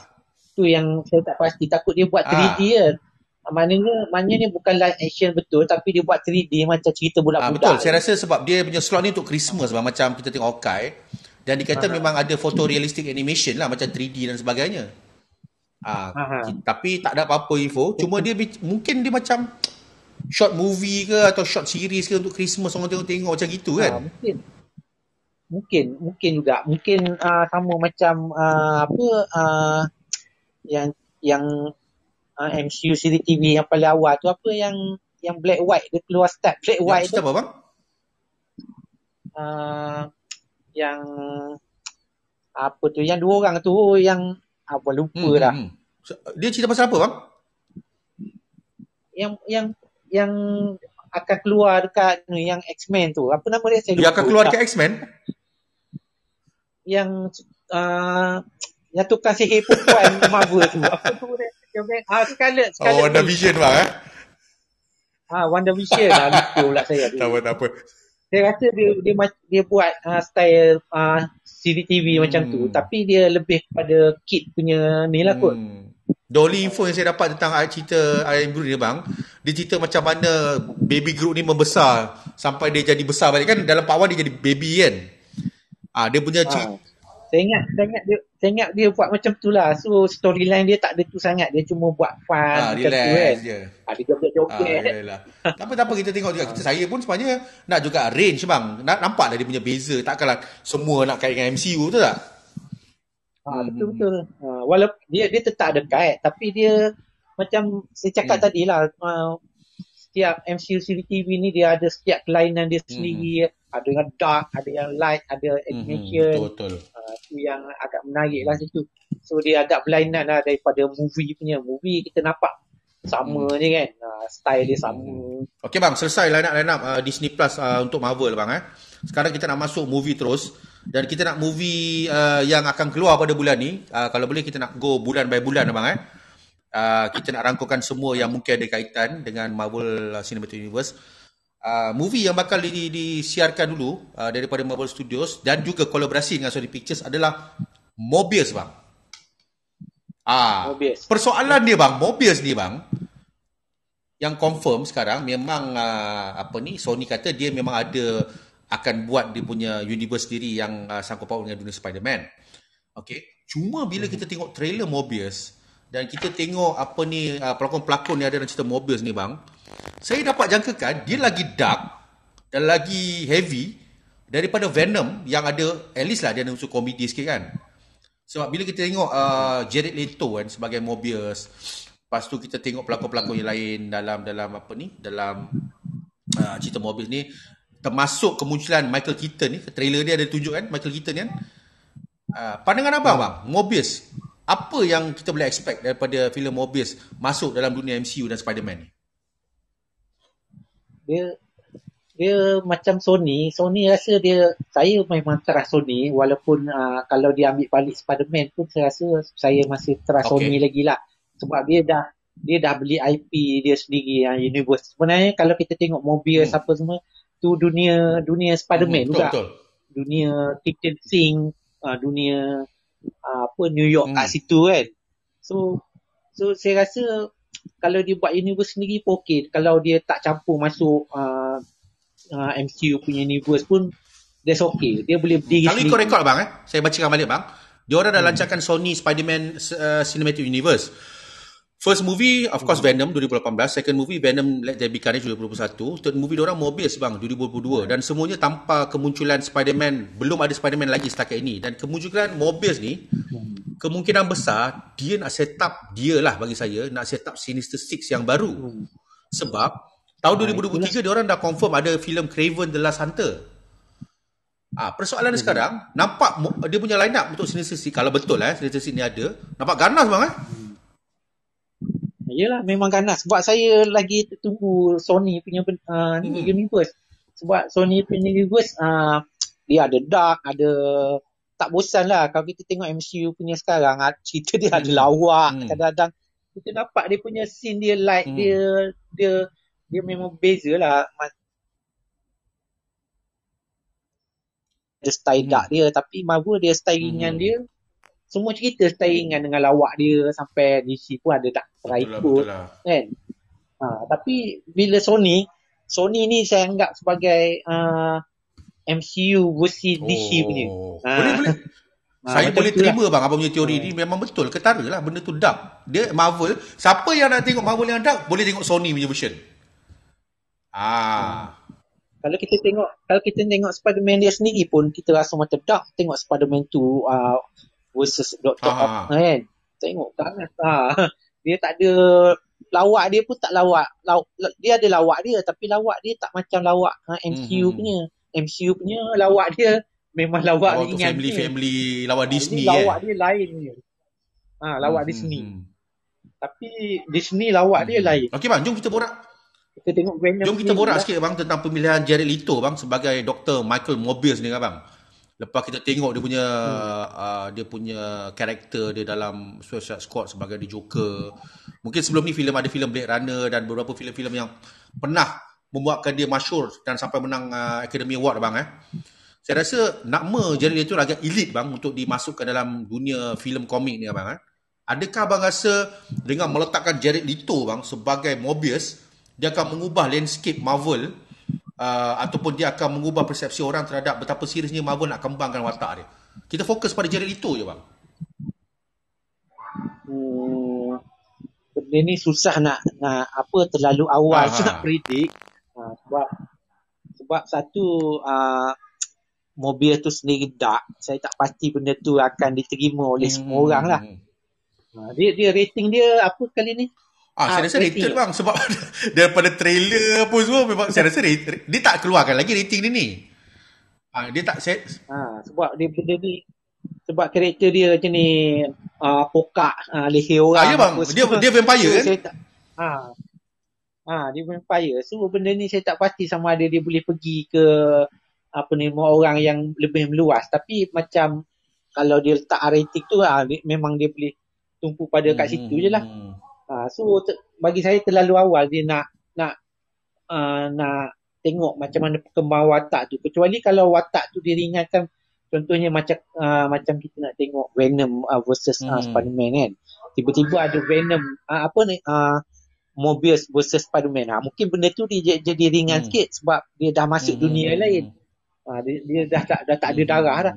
Tu yang saya tak pasti. Takut dia buat 3D uh. kan. Maknanya, maknanya ni bukan live action betul tapi dia buat 3D macam cerita budak-budak. Ah, betul. Saya rasa sebab dia punya slot ni untuk Christmas bang. Macam kita tengok Okai. Dan dikata Aha. memang ada photorealistic animation lah macam 3D dan sebagainya. Ah, tapi tak ada apa-apa info. Cuma dia mungkin dia macam short movie ke atau short series ke untuk Christmas orang tengok-tengok macam gitu kan. Ha, mungkin. Mungkin, mungkin juga. Mungkin uh, sama macam uh, apa uh, yang yang uh, ah, MCU series TV yang paling awal tu apa yang yang black white dia keluar start black white tu. apa bang? Uh, yang apa tu yang dua orang tu yang apa lupa hmm, dah. Hmm. Dia cerita pasal apa bang? Yang yang yang akan keluar dekat ni yang X-Men tu. Apa nama dia? Saya lupa. Yang akan keluar dekat X-Men? Yang uh, yang tukang sihir perempuan Marvel tu. Apa tu dia? Ah, Scarlet, Scarlet. Oh, Wonder Vision bang eh? Ah, Wonder Vision lah. Lupa pula saya. Tak apa, tak apa. Saya rasa dia dia, dia buat uh, style uh, CCTV hmm. macam tu. Tapi dia lebih kepada kid punya ni lah kot. Hmm. The only info yang saya dapat tentang cerita Iron Groot ni bang, dia cerita macam mana baby Groot ni membesar sampai dia jadi besar balik kan dalam part dia jadi baby kan. Ah dia punya cerita, ah. Saya ingat, saya ingat dia saya ingat dia buat macam tu lah. So storyline dia tak ada tu sangat. Dia cuma buat fun ha, macam tu kan. Je. Ha, dia joget-joget. Ha, Tapi tak apa kita tengok juga. Kita, saya pun sebenarnya nak juga range bang. Nak, nampak lah dia punya beza. Takkanlah semua nak kait dengan MCU tu tak? Ha, betul-betul. Ha, walaupun dia dia tetap ada kait. Tapi dia macam saya cakap hmm. tadi lah. Uh, setiap MCU series TV ni dia ada setiap kelainan dia sendiri. Hmm ada yang dark, ada yang light, ada animation. Mm-hmm, betul betul. Uh, yang agak menarik lah situ. So dia agak berlainan lah daripada movie punya. Movie kita nampak sama hmm. je kan. Uh, style dia sama. Hmm. Okay bang, selesai line up, line up uh, Disney Plus uh, untuk Marvel bang eh. Sekarang kita nak masuk movie terus. Dan kita nak movie uh, yang akan keluar pada bulan ni. Uh, kalau boleh kita nak go bulan by bulan bang eh. Uh, kita nak rangkukan semua yang mungkin ada kaitan dengan Marvel Cinematic Universe. Uh, movie yang bakal di, disiarkan dulu uh, daripada Marvel Studios dan juga kolaborasi dengan Sony Pictures adalah Mobius bang. Ah, Mobius. Persoalan dia bang, Mobius ni bang yang confirm sekarang memang uh, apa ni Sony kata dia memang ada akan buat dia punya universe sendiri yang uh, sangkut paut dengan dunia Spider-Man. Okay. Cuma bila kita tengok trailer Mobius dan kita tengok apa ni uh, pelakon-pelakon yang ada dalam cerita Mobius ni bang, saya dapat jangkakan dia lagi dark dan lagi heavy daripada Venom yang ada at least lah dia ada unsur komedi sikit kan. Sebab bila kita tengok uh, Jared Leto kan sebagai Mobius, lepas tu kita tengok pelakon-pelakon yang lain dalam dalam apa ni, dalam uh, cerita Mobius ni, termasuk kemunculan Michael Keaton ni, trailer dia ada tunjuk kan, Michael Keaton kan. Uh, pandangan abang bang, Mobius, apa yang kita boleh expect daripada filem Mobius masuk dalam dunia MCU dan Spider-Man ni? Dia dia macam Sony, Sony rasa dia saya memang trust Sony walaupun uh, kalau dia ambil balik Spider-Man pun saya rasa saya masih trust okay. Sony lagi lah sebab dia dah dia dah beli IP dia sendiri yang uh, universe. Sebenarnya kalau kita tengok mobil hmm. apa semua tu dunia dunia Spider-Man hmm, juga. Betul. Dunia Kitchen Sing, uh, dunia uh, apa New York hmm. kat situ kan. So so saya rasa kalau dia buat universe sendiri pun okey. Kalau dia tak campur masuk uh, uh, MCU punya universe pun that's okay. Dia boleh berdiri Kalau ikut rekod bang eh, saya bacakan balik bang. Dia orang dah hmm. lancarkan Sony Spider-Man uh, Cinematic Universe. First movie of course hmm. Venom 2018, second movie Venom Let There Be Carnage 2021, third movie orang Mobius bang 2022 dan semuanya tanpa kemunculan Spider-Man, belum ada Spider-Man lagi setakat ini dan kemunculan Mobius ni hmm. kemungkinan besar dia nak set up dia lah bagi saya nak set up Sinister Six yang baru. Hmm. Sebab Tahun 2023 dia orang dah confirm ada filem Craven the Last Hunter. Ah, persoalan dia sekarang nampak dia punya line up untuk Sinister Six kalau betul eh Sinister Six ni ada. Nampak ganas bang eh? Hmm. Yalah memang ganas sebab saya lagi tunggu Sony punya uh, hmm. universe. Sebab Sony punya universe uh, dia ada dark, ada tak bosan lah kalau kita tengok MCU punya sekarang uh, cerita dia hmm. ada lawak hmm. kadang-kadang kita dapat dia punya scene dia light hmm. dia dia dia memang beza lah dia style hmm. dark dia tapi Marvel dia style ringan hmm. dia semua cerita style ringan dengan lawak dia sampai DC pun ada tak try ikut lah. kan ha, tapi bila Sony Sony ni saya anggap sebagai uh, MCU versi oh. DC punya ha. boleh boleh <laughs> Ha, saya boleh terima lah. bang abang punya teori hmm. ni memang betul ketara lah benda tu dark dia Marvel siapa yang nak tengok Marvel yang dark boleh tengok Sony punya version Ah. Kalau kita tengok kalau kita tengok Spider-Man dia sendiri pun kita rasa macam dark tengok Spider-Man tu uh, versus Doctor Octopus kan. Tengok ganas ah. <laughs> Dia tak ada lawak dia pun tak lawak. Law, dia ada lawak dia tapi lawak dia tak macam lawak ha, MCU mm-hmm. punya. MCU punya lawak dia memang lawak, lawak ringan. Family dia. family lawak ha, Disney lawak eh. dia lain dia. Ha, lawak mm-hmm. Disney. Tapi Disney lawak mm-hmm. dia lain. Okey bang, jom kita borak kita tengok Venom Jom kita borak sikit bang tentang pemilihan Jared Leto bang sebagai Dr. Michael Mobius ni kan bang. Lepas kita tengok dia punya hmm. uh, dia punya karakter dia dalam Suicide Squad sebagai The Joker. Mungkin sebelum ni filem ada filem Blade Runner dan beberapa filem-filem yang pernah membuatkan dia masyur dan sampai menang uh, Academy Award bang eh. Saya rasa nama Jared Leto agak elite bang untuk dimasukkan dalam dunia filem komik ni bang eh. Adakah bang rasa dengan meletakkan Jared Leto bang sebagai Mobius dia akan mengubah landscape Marvel uh, ataupun dia akan mengubah persepsi orang terhadap betapa seriusnya Marvel nak kembangkan watak dia. Kita fokus pada Jared Leto je bang. Hmm, benda ni susah nak nak apa terlalu awal Aha. nak predik. Uh, sebab sebab satu uh, mobil tu sendiri dark. Saya tak pasti benda tu akan diterima oleh hmm. semua orang lah. Uh, dia dia rating dia apa kali ni? Ah, saya ah, rasa rated bang sebab <laughs> daripada trailer pun semua memang saya rasa rated, dia tak keluarkan lagi rating dia ni. Ah, dia tak set. Ah, sebab dia benda ni sebab karakter dia macam ni uh, pokak uh, leher orang. Ah, ya bang, dia dia vampire kan? tak, ha. Ha, dia vampire. So benda ni saya tak pasti sama ada dia boleh pergi ke apa ni orang yang lebih meluas tapi macam kalau dia letak rating tu ha, dia, memang dia boleh tumpu pada kat situ je lah. Ha, so te, bagi saya terlalu awal dia nak nak uh, nak tengok macam mana perkembangan watak tu. Kecuali kalau watak tu diringankan contohnya macam uh, macam kita nak tengok Venom uh, versus uh, Spider-Man kan. Tiba-tiba ada Venom uh, apa ni uh, Mobius versus Spider-Man. Ha, mungkin benda tu dia jadi ringan hmm. sikit sebab dia dah masuk hmm. dunia lain. Ha, dia, dia dah, tak, dah tak ada darah dah.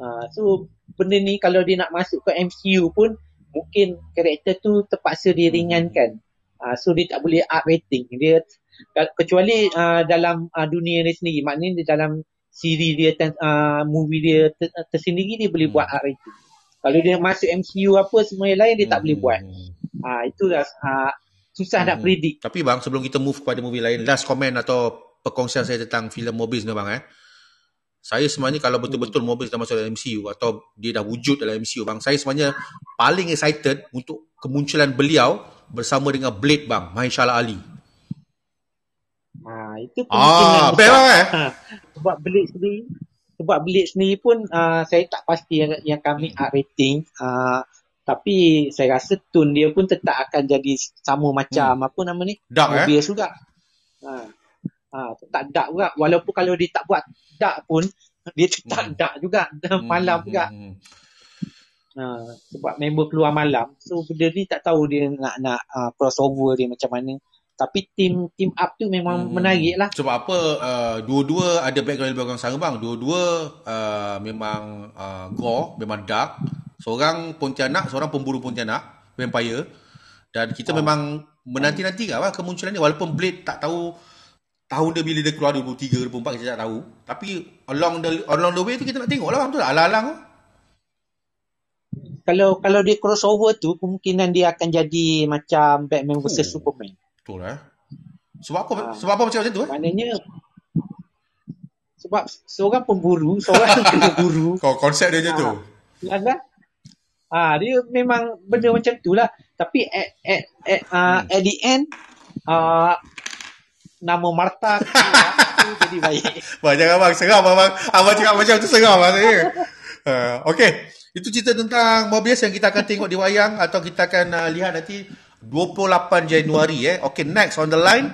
Ha, so benda ni kalau dia nak masuk ke MCU pun mungkin karakter tu terpaksa diringankan. Ha, so dia tak boleh up rating. Dia kecuali uh, dalam uh, dunia ni sendiri. Maknanya dalam siri dia, uh, movie dia ter, tersendiri dia boleh hmm. buat up rating. Kalau dia masuk MCU apa semua yang lain dia tak hmm. boleh buat. Ha, itulah uh, susah hmm. nak predict. Tapi bang, sebelum kita move kepada movie lain, last comment atau perkongsian saya tentang filem Mobius ni bang eh. Saya sebenarnya kalau betul-betul Mobius dah masuk dalam MCU atau dia dah wujud dalam MCU bang, saya sebenarnya paling excited untuk kemunculan beliau bersama dengan Blade bang, Mahershala Ali. Ha, itu kemungkinan ah, besar. Eh? Ha, sebab Blade sendiri sebab Blade sendiri pun uh, saya tak pasti yang, yang kami hmm. rating uh, tapi saya rasa tone dia pun tetap akan jadi sama macam hmm. apa nama ni? Dark Mobius eh? juga. Ha. Ha, tetap dark juga. Walaupun kalau dia tak buat dark pun, dia tetap hmm. dark juga. <laughs> Hmm. malam hmm. juga. Hmm. Ha, sebab member keluar malam. So, benda ni tak tahu dia nak nak uh, crossover dia macam mana. Tapi team team up tu memang hmm. menarik lah. Sebab apa, uh, dua-dua ada background belakang sama bang. Dua-dua uh, memang uh, gore, memang dark. Seorang Pontianak, seorang pemburu Pontianak, vampire. Dan kita oh. memang menanti-nanti lah kemunculan ni. Walaupun Blade tak tahu tahun dia bila dia keluar 23, 24 kita tak tahu. Tapi along the along the way tu kita nak tengok lah betul tak? Alang-alang Kalau kalau dia crossover tu kemungkinan dia akan jadi macam Batman vs oh. Superman. Betul eh. Sebab apa? Ha. Sebab apa macam tu eh? Maknanya sebab seorang pemburu, <laughs> seorang kena buru. Kau konsep dia macam ha. tu. Kan? Ah dia memang benda macam tu lah. Tapi at at at, uh, hmm. at the end uh, nama Marta <laughs> jadi baik. Bang jangan bang seram abang. Abang cakap macam tu seram lah saya. Uh, okay. Itu cerita tentang Mobius yang kita akan tengok di wayang atau kita akan uh, lihat nanti 28 Januari eh. Okay, next on the line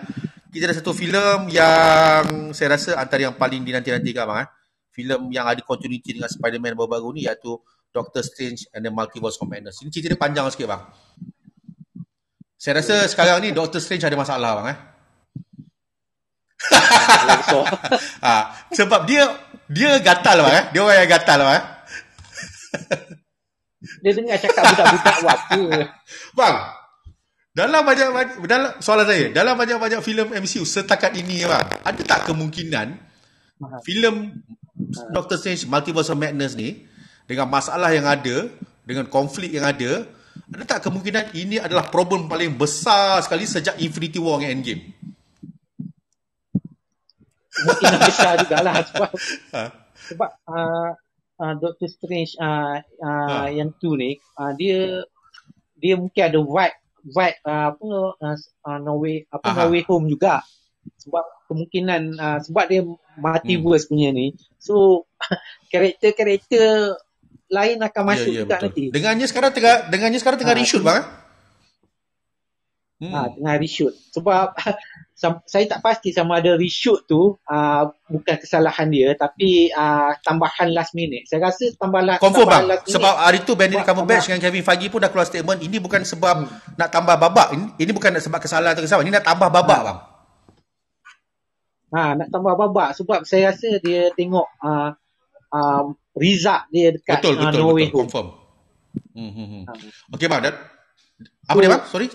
kita ada satu filem yang saya rasa antara yang paling dinanti-nantikan bang eh. Filem yang ada continuity dengan Spider-Man baru-baru ni iaitu Doctor Strange and the Multiverse of Madness. Ini cerita dia panjang sikit bang. Saya rasa sekarang ni Doctor Strange ada masalah bang eh. Ha, <laughs> sebab dia dia gatal bang eh. Dia orang yang gatal bang eh. <laughs> dia dengar cakap budak-budak waktu. <laughs> Bang, dalam banyak dalam soalan saya, dalam banyak-banyak filem MCU setakat ini bang, ada tak kemungkinan filem Doctor Strange Multiverse of Madness ni dengan masalah yang ada, dengan konflik yang ada, ada tak kemungkinan ini adalah problem paling besar sekali sejak Infinity War dengan Endgame? Mungkin besar juga lah <laughs> sebab, ha? sebab uh, uh, Doctor Strange uh, uh, ha. yang tu ni, uh, dia dia mungkin ada vibe vibe uh, apa uh, no way apa Aha. no way home juga sebab kemungkinan uh, sebab dia multiverse hmm. punya ni so <laughs> karakter-karakter lain akan ya, masuk yeah, yeah, juga betul. nanti. Dengannya sekarang tengah dengannya sekarang tengah ha, reshoot bang. Hmm. Ha, tengah reshoot. Sebab <laughs> saya tak pasti sama ada reshoot tu uh, bukan kesalahan dia tapi uh, tambahan last minute. Saya rasa tambah la- Confirm tambahan bang. last minute. Sebab hari tu Benedict Cumberbatch dengan Kevin Feige pun dah keluar statement ini bukan sebab hmm. nak tambah babak. Ini, ini bukan sebab kesalahan atau kesalahan. Ini nak tambah babak hmm. bang. Ha, nak tambah babak sebab saya rasa dia tengok uh, um, result dia dekat betul, betul, uh, Norway betul, confirm. Hmm, hmm, hmm. Okay bang, apa so, dia bang? Sorry.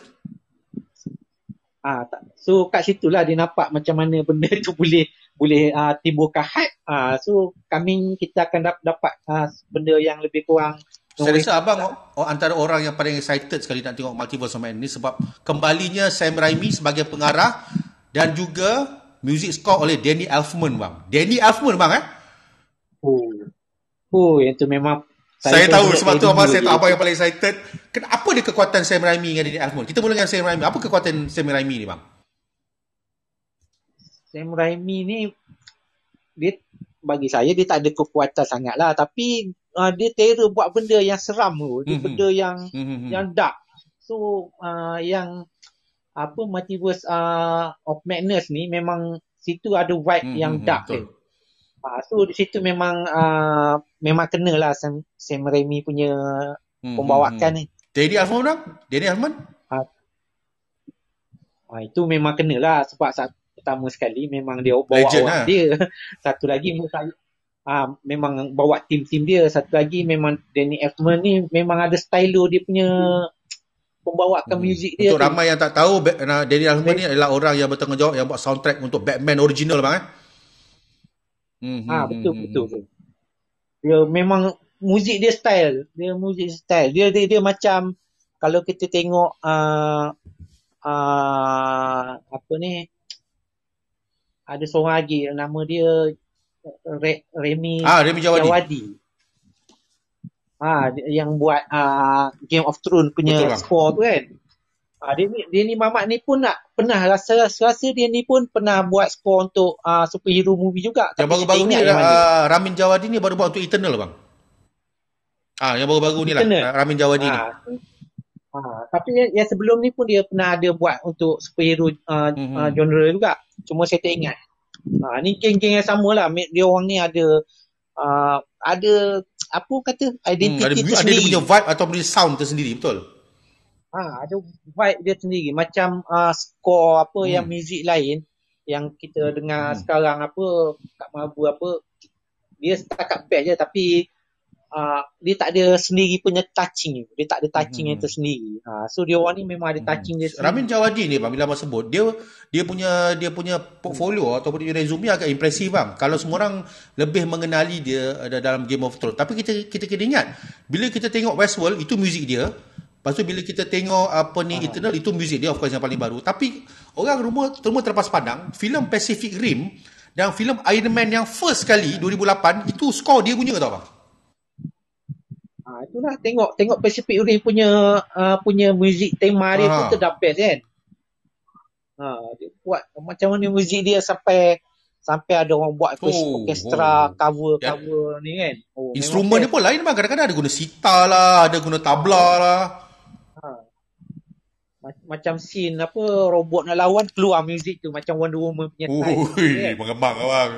Ah, tak. So kat situlah dia nampak macam mana benda tu <laughs> boleh boleh uh, hype. Ah, so kami kita akan dap- dapat uh, benda yang lebih kurang saya rasa abang oh, antara orang yang paling excited sekali nak tengok Multiverse of Madness sebab kembalinya Sam Raimi sebagai pengarah dan juga music score oleh Danny Elfman bang. Danny Elfman bang eh? Oh, oh yang tu memang saya, saya tahu sebab tu abang saya tahu apa yang paling excited. Kenapa dia kekuatan Sam Raimi dengan Danny Elfman? Kita mula dengan Sam Raimi. Apa kekuatan Sam Raimi ni bang? Sam Raimi ni dia bagi saya dia tak ada kekuatan sangat lah tapi uh, dia terror buat benda yang seram tu mm-hmm. benda yang mm-hmm. yang dark so uh, yang apa multiverse uh, of madness ni memang situ ada vibe mm-hmm. yang dark dia uh, so di situ memang uh, memang kena lah Sam, Sam Raimi punya mm-hmm. pembawakan ni Daddy Alfman orang? Daddy Alfman? Uh, uh, itu memang kena lah sebab pertama sekali memang dia bawa Legend, orang ha? dia. <laughs> Satu lagi uh, memang bawa tim-tim dia. Satu lagi memang Danny Elfman ni memang ada stylo dia punya pembawakan hmm. muzik dia. Untuk tu. ramai yang tak tahu Danny Elfman ni adalah orang yang bertanggungjawab yang buat soundtrack untuk Batman original bang eh. Hmm, ah hmm, betul hmm, betul. Hmm. Dia memang muzik dia style, dia muzik style. Dia dia, dia macam kalau kita tengok uh, uh, apa ni ada seorang lagi nama dia Re, Remy ah, Remy Jawadi. Jawadi. Ah, yang buat uh, Game of Thrones punya Betul, score tu kan. Ah, dia ni dia ni mamat ni pun nak pernah rasa rasa dia ni pun pernah buat score untuk uh, superhero movie juga. Yang baru-baru ni uh, Ramin Jawadi ni baru buat untuk Eternal bang. Ah, yang baru-baru ni lah Ramin Jawadi ah. ni. Ha, tapi yang, yang sebelum ni pun dia pernah ada buat untuk superhero uh, mm-hmm. uh, genre juga. Cuma saya tak ingat. Ha, ni geng-geng yang sama lah. Dia orang ni ada uh, ada apa kata identiti hmm, ada, tersendiri. Ada dia punya vibe atau punya sound tersendiri, betul? Ha, ada vibe dia sendiri. Macam uh, score apa hmm. yang muzik lain yang kita dengar hmm. sekarang apa kat Mabu apa dia setakat best je tapi uh, dia tak ada sendiri punya touching dia tak ada touching hmm. yang tersendiri uh, so dia orang ni memang ada touching hmm. dia sendiri. Ramin Jawadi ni bang bila abang sebut dia dia punya dia punya portfolio hmm. ataupun dia resume agak impresif bang kalau semua orang lebih mengenali dia ada dalam Game of Thrones tapi kita kita kena ingat bila kita tengok Westworld itu muzik dia Lepas tu bila kita tengok apa ni uh Eternal itu muzik dia of course yang paling baru. Tapi orang rumah semua terlepas pandang filem Pacific Rim dan filem Iron Man yang first kali 2008 itu score dia punya tau bang. Ha, itulah tengok tengok Pacific Rim punya uh, punya muzik tema dia ha. pun tu best kan. Ha, dia buat macam mana muzik dia sampai sampai ada orang buat oh, orkestra oh. cover yeah. cover ni kan. Oh, Instrumen dia pun lain bang. Kadang-kadang ada guna sitar lah, ada guna tabla lah. Ha. Macam scene apa robot nak lawan keluar muzik tu macam Wonder Woman punya style. Ui, kan? mengembang bang.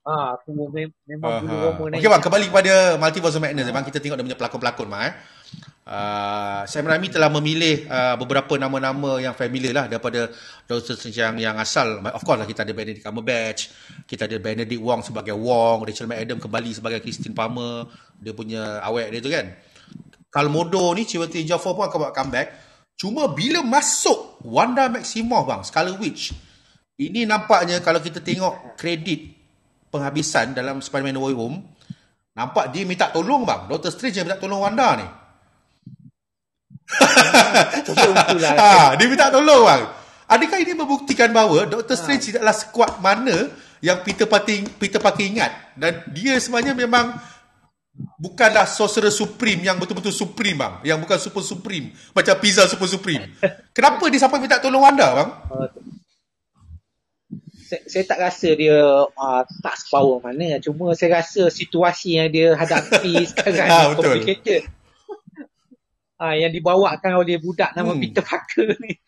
Ah, aku memang bulu roma Okey bang, kembali kepada Multiverse of Madness. Bang, kita tengok dia punya pelakon-pelakon bang eh. Uh, Sam Raimi telah memilih uh, beberapa nama-nama yang familiar lah daripada Doctor Strange yang, yang asal. Of course lah kita ada Benedict Cumberbatch, kita ada Benedict Wong sebagai Wong, Rachel McAdams kembali sebagai Christine Palmer, dia punya awet dia tu kan. Kalmodo ni Chiwetel Ejiofor pun akan buat comeback. Cuma bila masuk Wanda Maximoff bang, Scarlet Witch, ini nampaknya kalau kita tengok kredit penghabisan dalam Spider-Man No Way Home, nampak dia minta tolong bang. Doctor Strange yang minta tolong Wanda ni. <laughs> ha, dia minta tolong bang. Adakah ini membuktikan bahawa Doctor ha. Strange tidaklah sekuat mana yang Peter Parker, Peter Parker ingat dan dia sebenarnya memang bukanlah sorcerer supreme yang betul-betul supreme bang. Yang bukan super supreme. Macam pizza super supreme. Kenapa dia sampai minta tolong Wanda bang? Uh, saya, saya tak rasa dia uh, tak sepower mana. Cuma saya rasa situasi yang dia hadapi <laughs> sekarang ha, complicated. Uh, yang dibawakan oleh budak nama hmm. Peter Parker <laughs> ni.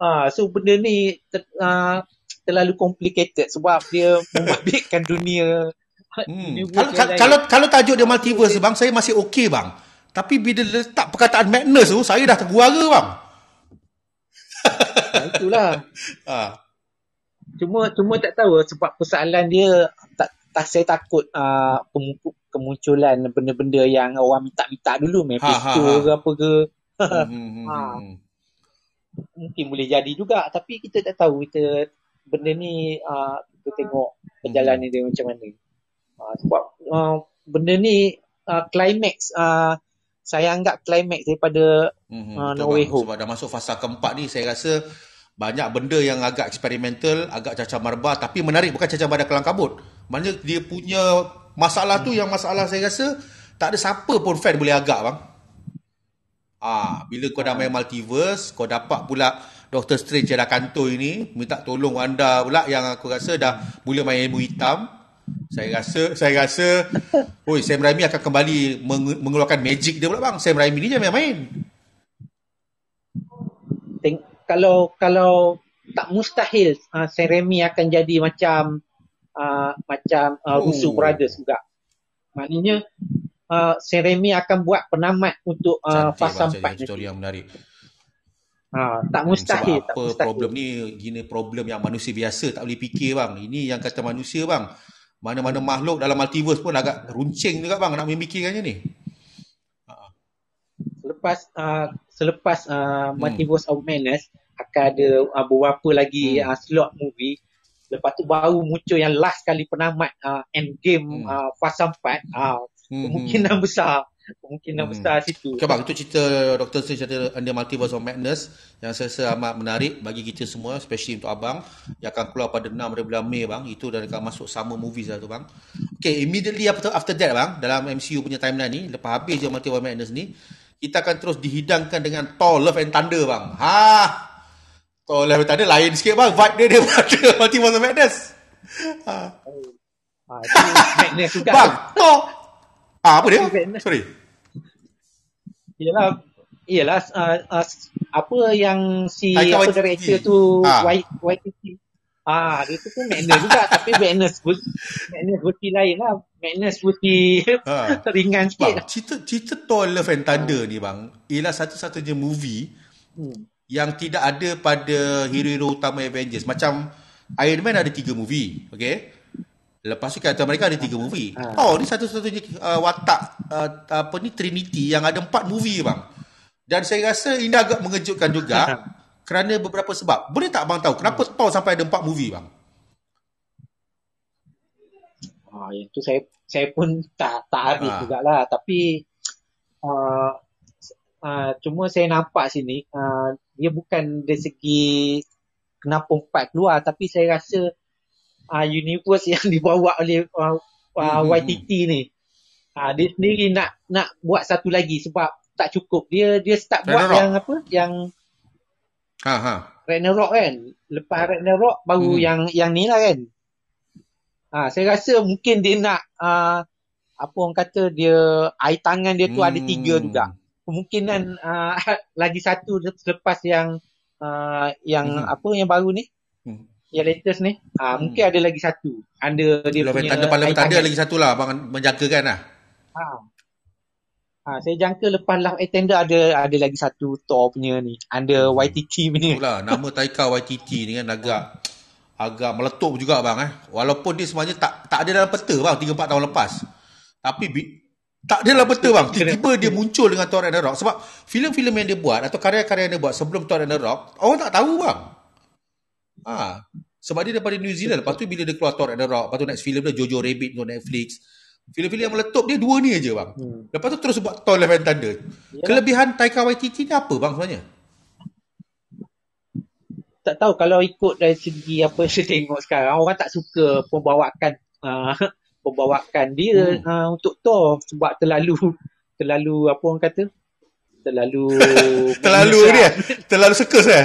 Uh, so benda ni ter, uh, terlalu complicated sebab dia <laughs> membabitkan dunia hmm. kalau, kalau, kalau tajuk dia multiverse bang saya masih okey bang tapi bila letak perkataan madness tu saya dah terguara bang <laughs> itulah uh. Cuma cuma tak tahu sebab persoalan dia tak, tak saya takut uh, kemunculan benda-benda yang orang minta-minta dulu Mephisto ha, ha, ha. ke apa ke. Hmm, hmm, <laughs> hmm, ha. Mungkin boleh jadi juga tapi kita tak tahu kita benda ni uh, kita tengok perjalanan dia macam mana. Uh, sebab uh, benda ni uh, climax uh, saya anggap climax daripada hmm, uh, No Way Home. Sebab dah masuk fasa keempat ni saya rasa banyak benda yang agak eksperimental, agak cacar marba tapi menarik bukan cacar marba kelang kabut. Maknanya dia punya masalah tu yang masalah saya rasa tak ada siapa pun fan boleh agak bang. Ah, bila kau dah main multiverse, kau dapat pula Doctor Strange yang dah kantoi ni, minta tolong Wanda pula yang aku rasa dah mula main ilmu hitam. Saya rasa saya rasa <laughs> oi Sam Raimi akan kembali meng- mengeluarkan magic dia pula bang. Sam Raimi ni jangan main-main. Think, kalau kalau tak mustahil uh, Sam Raimi akan jadi macam uh, macam uh, Russo Oh. Brothers juga. Maknanya uh, Sam Raimi akan buat penamat untuk uh, Cantik fasa bang, 4 jadi nanti. story yang menarik. Ha, tak mustahil, Sebab tak apa mustahil. problem ni gini problem yang manusia biasa tak boleh fikir bang. Ini yang kata manusia bang. Mana-mana makhluk dalam multiverse pun agak runcing juga bang nak memikirkannya ni. Selepas uh, selepas uh, Hmm. Multiverse of Madness akan ada uh, beberapa lagi Hmm. uh, slot movie. Lepas tu baru muncul yang last kali penamat uh, Endgame Hmm. uh, fasa 4. Uh, Hmm, kemungkinan <laughs> besar. Kemungkinan Hmm. besar situ. Okay bang, itu cerita Dr. Strange ada Under Multiverse of Madness yang saya rasa amat menarik bagi kita semua, especially untuk abang yang akan keluar pada 6 hari bulan Mei bang. Itu dah akan masuk summer movies lah tu bang. Okay, immediately after, after that bang, dalam MCU punya timeline ni, lepas habis je Multiverse of Madness ni, kita akan terus dihidangkan dengan Thor Love and Thunder bang. Ha! Thor Love and Thunder lain sikit bang, vibe dia daripada <laughs> Multiverse of Madness. Ha. Ha, itu Madness juga. Bang, Thor! Ah, apa dia? Sorry. Ialah ialah uh, uh, apa yang si Taika apa director tu Ah. Wai- Waititi. Ah, dia tu pun Madness juga <laughs> tapi Madness versi Madness versi lain lah. Madness versi Ha. <laughs> ringan sikit. Bang, cerita cerita Thor Love and Thunder ni bang, ialah satu-satunya movie Hmm. yang tidak ada pada hero-hero utama Avengers. Macam Iron Man ada tiga movie, okay? Lepas tu Captain America ada tiga movie. Ha. Thor ni satu-satunya uh, watak uh, apa ni Trinity yang ada empat movie bang. Dan saya rasa ini agak mengejutkan juga kerana beberapa sebab. Boleh tak abang tahu kenapa Thor sampai ada empat movie bang? Ah, yang tu saya saya pun tak tak habis Ah. jugalah tapi uh, uh, cuma saya nampak sini uh, dia bukan dari segi kenapa empat keluar tapi saya rasa uh, universe yang <laughs> dibawa oleh uh, uh, Hmm, hmm, YTT ni uh, dia sendiri nak nak buat satu lagi sebab tak cukup dia dia start buat yang apa yang Ha ha. Ragnarok kan. Lepas Ragnarok baru Hmm. yang yang ni lah kan. Ha, saya rasa mungkin dia nak uh, apa orang kata dia air tangan dia tu ada tiga Hmm. juga. Kemungkinan uh, <laughs> lagi satu selepas yang uh, yang Hmm. apa yang baru ni Hmm. Yang latest ni uh, Hmm. mungkin ada lagi satu ada dia and punya Parliament air Thunder tangan. lagi satu lah abang menjagakan lah. ha. ha, saya jangka lepas Love and Thunder ada ada lagi satu Thor punya ni under YTT punya Itulah nama <laughs> Taika Waititi ni kan agak agak meletup juga bang eh. Walaupun dia sebenarnya tak tak ada dalam peta bang 3 4 tahun lepas. Tapi bi- tak ada dalam peta bang. Tiba-tiba dia muncul dengan Thor Ragnarok sebab filem-filem yang dia buat atau karya-karya yang dia buat sebelum Thor Ragnarok orang tak tahu bang. Ha. Sebab dia daripada New Zealand. Lepas tu bila dia keluar Thor Ragnarok, lepas tu next filem dia Jojo Rabbit untuk Netflix. Filem-filem yang meletup dia dua ni aja bang. Hmm. Lepas tu terus buat Thor Love and Thunder. Yalah. Kelebihan Taika Waititi ni apa bang sebenarnya? tak tahu kalau ikut dari segi apa saya tengok sekarang orang tak suka pembawakan uh, <laughs> pembawakan dia Hmm. uh, untuk Thor sebab terlalu terlalu apa orang kata terlalu <laughs> Terlalu dia. Terlalu sekus eh.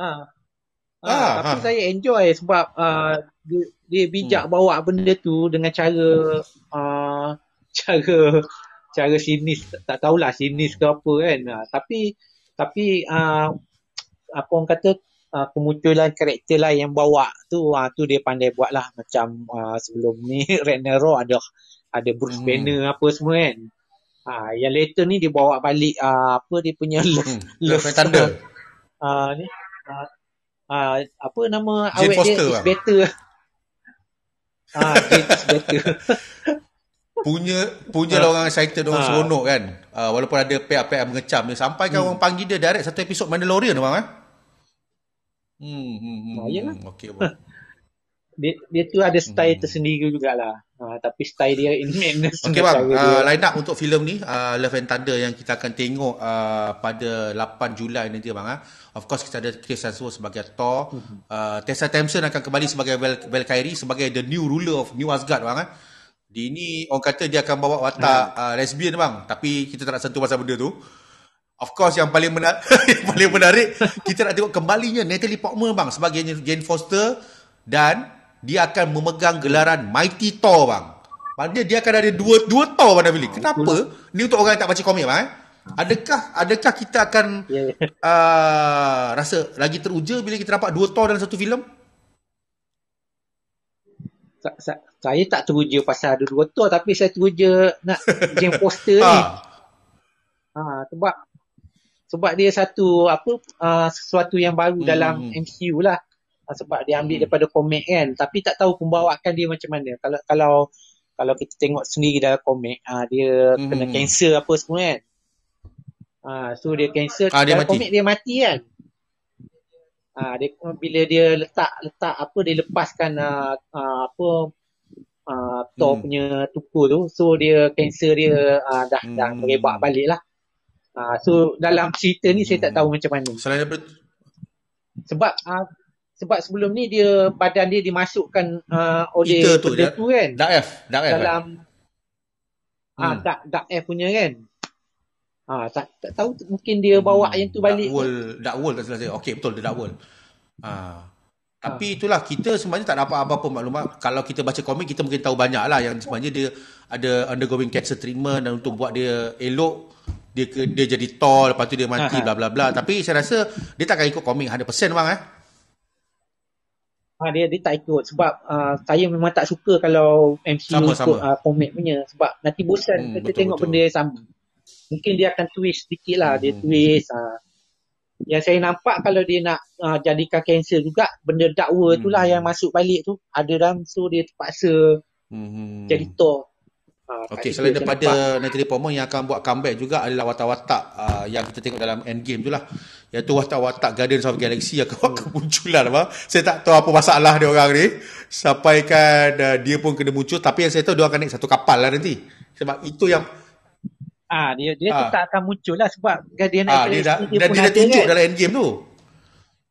ha. Ha, Ah, tapi ah. saya enjoy sebab uh, dia, dia bijak Hmm. bawa benda tu dengan cara uh, <laughs> cara cara sinis tak tahulah sinis ke apa kan uh, tapi tapi uh, apa orang kata uh, kemunculan karakter lah yang bawa tu uh, tu dia pandai buat lah macam uh, sebelum ni <laughs> Ragnarok ada ada Bruce Hmm. Banner apa semua kan uh, yang later ni dia bawa balik uh, apa dia punya love, Hmm. <laughs> love Love and Thunder. uh, ni uh, uh, apa nama Jane awet Foster, dia is bang. better <laughs> ah Jane is better Punya punya lah orang excited orang Ah. seronok kan. Uh, walaupun ada pihak-pihak yang mengecam dia sampai kan orang panggil dia direct satu episod Mandalorian bang eh. Hmm, hmm, hmm, Ah, yalah. hmm. Okey <laughs> dia, dia tu ada style Hmm. tersendiri jugalah uh, tapi style dia in madness <laughs> Okey bang, uh, line up untuk filem ni uh, Love and Thunder yang kita akan tengok uh, pada 8 Julai nanti bang ah. Of course kita ada Chris Hemsworth sebagai Thor. Uh, Tessa Thompson akan kembali sebagai Val Valkyrie sebagai the new ruler of New Asgard bang ah. Dia ni orang kata dia akan bawa watak ha. uh, lesbian bang. Tapi kita tak nak sentuh pasal benda tu. Of course yang paling menarik, <laughs> yang paling menarik <laughs> kita nak tengok kembalinya Natalie Portman bang sebagai Jane Foster dan dia akan memegang gelaran Mighty Thor bang. Maksudnya dia akan ada dua dua Thor pada Billy. Kenapa? Ni untuk orang yang tak baca komik bang eh. Adakah adakah kita akan yeah, yeah. Uh, rasa lagi teruja bila kita dapat dua Thor dalam satu filem? Sa, sa, saya tak teruja pasal ada dua Thor tapi saya teruja nak <laughs> Jane Foster ni. Ha. ha sebab sebab dia satu apa uh, sesuatu yang baru hmm. dalam MCU lah uh, sebab dia ambil hmm. daripada komik kan tapi tak tahu pembawaan dia macam mana kalau kalau kalau kita tengok sendiri dalam komik uh, dia hmm. kena kanser apa semua kan uh, so dia kanser ah, dalam komik dia mati kan uh, dia bila dia letak letak apa dia lepaskan uh, uh, apa uh, Thor hmm. punya tuku tu so dia kanser dia uh, dah hmm. dah merebak balik lah Uh, so dalam cerita ni saya tak hmm. tahu macam mana. Selain daripada sebab uh, sebab sebelum ni dia badan dia dimasukkan uh, oleh Kita tu, benda tu kan. Dark F, Dark F. Dalam ah uh, hmm. dark, dark F punya kan. Ah uh, tak, tak tahu mungkin dia bawa hmm. yang tu balik. Dark World, Dark World tak salah saya. Okey betul dia Dark World. Ah. Tapi itulah kita sebenarnya tak dapat apa-apa maklumat. Kalau kita baca komik kita mungkin tahu banyak lah yang sebenarnya dia ada undergoing cancer treatment dan untuk buat dia elok dia dia jadi tall lepas tu dia mati bla bla bla tapi saya rasa dia takkan ikut komik 100% bang eh ha, dia dia tak ikut sebab uh, saya memang tak suka kalau MCU sama, ikut sama. Uh, komik punya sebab nanti bosan hmm, kita betul, tengok betul. benda yang sama mungkin dia akan twist sedikit lah hmm. dia twist uh, yang saya nampak kalau dia nak uh, jadikan cancel juga benda dakwa hmm. tu lah yang masuk balik tu ada dalam so dia terpaksa hmm. jadi Thor Ah, Okey, selain daripada Natalie Portman yang akan buat comeback juga adalah watak-watak uh, yang kita tengok dalam Endgame tu lah. Iaitu watak-watak Guardians of Galaxy yang <laughs> akan hmm. kemunculan. Apa? Saya tak tahu apa masalah dia orang ni. Sampai kan uh, dia pun kena muncul. Tapi yang saya tahu dia akan naik satu kapal lah nanti. Sebab itu yang... Ah dia dia ah. tetap akan muncul lah sebab Guardian ah, dia, dah, dia, dia, dia dah tunjuk kan? dalam Endgame tu.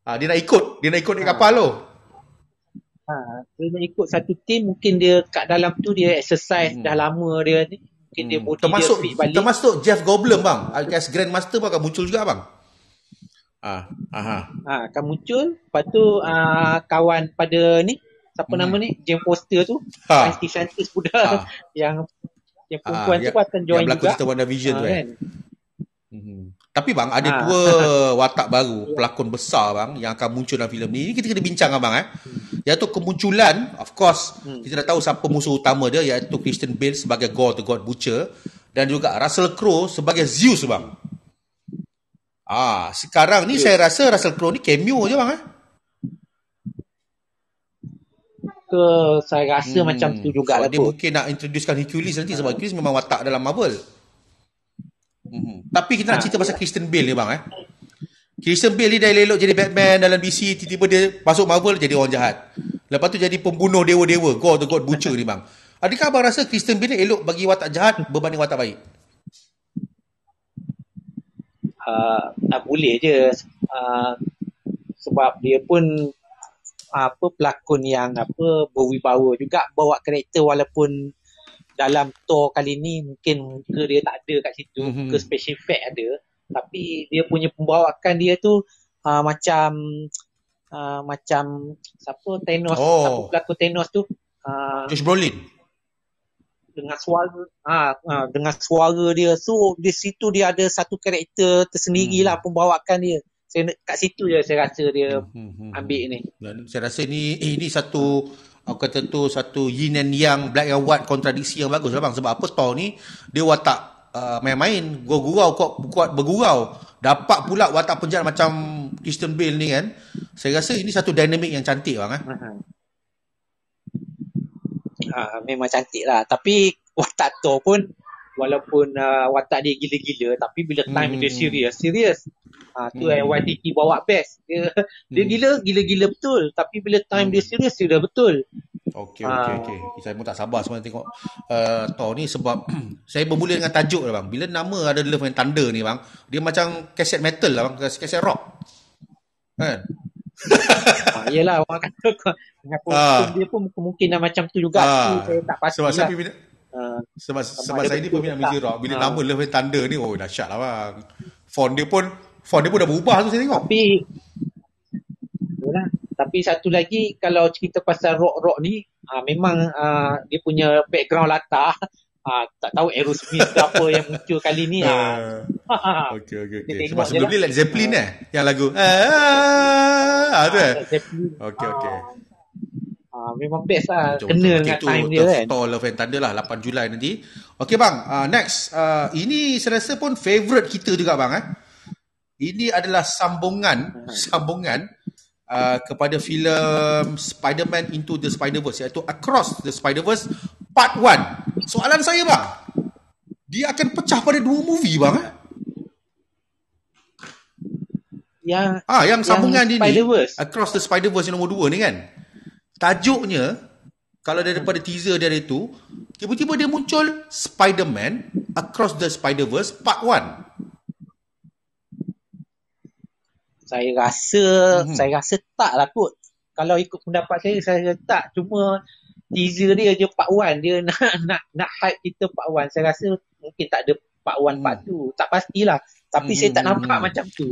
Ah, dia nak ikut. Dia nak ikut naik ah. kapal tu. Ha, dia nak ikut satu team mungkin dia kat dalam tu dia exercise hmm. dah lama dia ni mungkin hmm. dia body termasuk, dia fit balik. Termasuk Jeff Goldblum bang. As Grandmaster pun akan muncul juga bang. Ah, aha. Ha, akan muncul. Lepas tu uh, kawan pada ni siapa hmm. nama ni? Jim Foster tu. Ha. Scientist budak ha. <laughs> yang yang perempuan ha, tu akan join yang juga. Yang berlaku Vision ha, tu eh. kan? Tapi bang ada ha. dua watak baru pelakon besar bang yang akan muncul dalam filem ni. Ini kita kena bincang bang eh. Hmm. Iaitu kemunculan of course hmm. kita dah tahu siapa musuh utama dia iaitu Christian Bale sebagai God the God Butcher dan juga Russell Crowe sebagai Zeus bang. Ah, sekarang ni yeah. saya rasa Russell Crowe ni cameo je bang eh. Ke saya rasa hmm. macam tu jugalah so, dia mungkin nak introducekan Hercules nanti sebab Hercules memang watak dalam Marvel. Mm-hmm. Tapi kita nak cerita pasal Christian Bale ni bang eh. Christian Bale ni dah elok jadi Batman dalam DC, tiba-tiba dia masuk Marvel jadi orang jahat. Lepas tu jadi pembunuh dewa-dewa, God the God Butcher ni bang. Adakah abang rasa Christian Bale ni elok bagi watak jahat berbanding watak baik? Uh, tak boleh je. Uh, sebab dia pun apa pelakon yang apa berwibawa juga bawa karakter walaupun dalam tour kali ni mungkin muka dia tak ada kat situ mm-hmm. muka special effect ada tapi dia punya pembawaan dia tu uh, macam uh, macam siapa Thanos oh. siapa pelakon Thanos tu uh, Josh Brolin dengan suara ah uh, dengan suara dia so di situ dia ada satu karakter tersendiri hmm. lah pembawaan dia saya kat situ je saya rasa dia hmm, hmm, hmm. ambil ni dan saya rasa ni eh, ini satu aku kata tu satu yin and yang black and white kontradiksi yang bagus lah bang. Sebab apa Thor ni dia watak uh, main-main gurau kuat, kuat bergurau. Dapat pula watak penjahat macam Christian Bale ni kan. Saya rasa ini satu dinamik yang cantik bang eh. Uh, memang cantik lah. Tapi watak Thor pun walaupun uh, watak dia gila-gila tapi bila time hmm. dia serius serius Ha, tu hmm. YTT bawa best. Dia, hmm. dia gila, gila-gila betul. Tapi bila time hmm. dia serius, dia dah betul. Okey, okey, okey. Saya pun tak sabar sebenarnya tengok uh, Thor ni sebab <clears throat> saya bermula dengan tajuk lah bang. Bila nama ada Love and Thunder ni bang, dia macam kaset metal lah bang, kaset rock. Kan? <laughs> ha, yelah orang kata kenapa ha. dia pun kemungkinan macam tu juga tu, saya tak pasti sebab lah. Saya, Uh, sebab sebab saya ni peminat muzik rock. Bila uh. nama Love and Thunder ni, oh dahsyat lah bang. Font dia pun, font dia pun dah berubah tu saya tengok. Tapi, Yalah. Tapi satu lagi kalau cerita pasal rock-rock ni uh, memang uh, dia punya background latar uh, tak tahu Aerosmith ke apa yang muncul kali ni uh. <laughs> Okey okey okey. Sebab sebelum ni Led Zeppelin uh. eh yang lagu. Ah ada. Okey okey. Uh, memang best lah Betul, Kena dengan itu, time dia kan Store Love and Thunder lah 8 Julai nanti Okay bang uh, Next uh, Ini saya rasa pun Favorite kita juga bang eh Ini adalah sambungan <laughs> Sambungan uh, kepada filem Spider-Man Into the Spider-Verse iaitu Across the Spider-Verse Part 1. Soalan saya bang, dia akan pecah pada dua movie bang eh? Yang ah yang sambungan yang ini Across the Spider-Verse yang nombor dua ni kan. Tajuknya kalau daripada teaser dia itu, tiba-tiba dia muncul Spider-Man Across the Spider-Verse Part 1 saya rasa mm-hmm. saya rasa tak lah kot kalau ikut pendapat saya saya rasa tak cuma teaser dia je part 1 dia <laughs> nak nak nak hype kita part 1 saya rasa mungkin tak ada part 1 part 2 mm. tak pastilah tapi mm-hmm. saya tak nampak mm-hmm. macam tu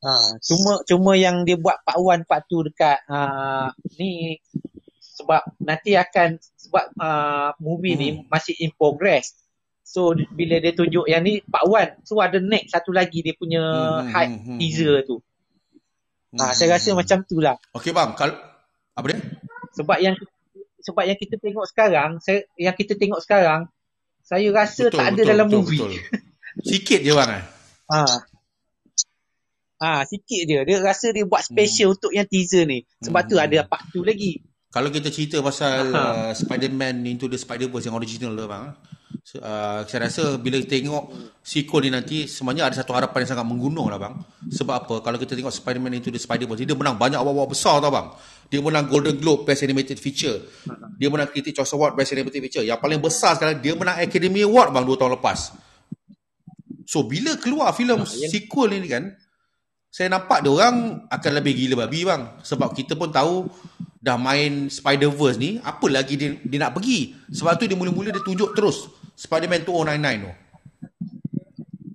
ha cuma cuma yang dia buat part 1 part 2 dekat ha, ni sebab nanti akan sebab uh, movie mm-hmm. ni masih in progress So bila dia tunjuk yang ni part 1 So ada next satu lagi dia punya hmm, hype hmm, hmm, teaser tu hmm, ha, Saya rasa hmm. macam tu lah Okay bang kal- Apa dia? Sebab yang sebab yang kita tengok sekarang saya, Yang kita tengok sekarang Saya rasa betul, tak ada betul, dalam betul, movie betul. Sikit je bang eh? ha. Ha, Sikit je. Dia rasa dia buat special hmm. untuk yang teaser ni. Sebab hmm. tu ada part 2 lagi. Kalau kita cerita pasal uh, Spider-Man Into the Spider-Verse yang original tu bang. Uh, saya rasa bila tengok sequel ni nanti sebenarnya ada satu harapan yang sangat menggunung lah bang. Sebab apa? Kalau kita tengok Spider-Man Into the Spider-Verse. Dia menang banyak award-award besar tau bang. Dia menang Golden Globe Best Animated Feature. Dia menang Critics Choice Award Best Animated Feature. Yang paling besar sekarang dia menang Academy Award bang 2 tahun lepas. So bila keluar filem sequel ni kan saya nampak dia orang akan lebih gila babi bang sebab kita pun tahu dah main Spider-Verse ni apa lagi dia, dia nak pergi sebab tu dia mula-mula dia tunjuk terus Spider-Man 2099 tu.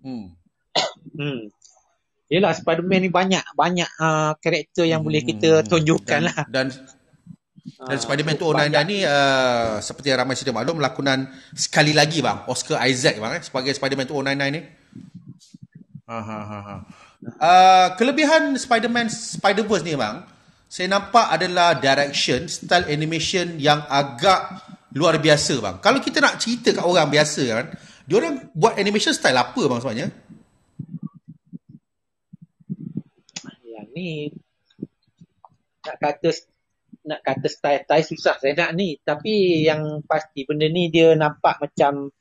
Hmm. Hmm. Yelah Spider-Man ni banyak banyak uh, karakter yang hmm. boleh kita tunjukkan dan, lah. Dan dan uh, Spider-Man 2099 ni uh, seperti yang ramai sudah maklum lakonan sekali lagi bang Oscar Isaac bang eh, sebagai Spider-Man 2099 ni. Ha ha ha. ha. Uh, kelebihan Spider-Man Spider-Verse ni bang, saya nampak adalah direction, style animation yang agak luar biasa bang. Kalau kita nak cerita kat orang biasa kan, dia orang buat animation style apa bang sebenarnya? Yang ni nak kata nak kata style-style susah saya nak ni. Tapi yang pasti benda ni dia nampak macam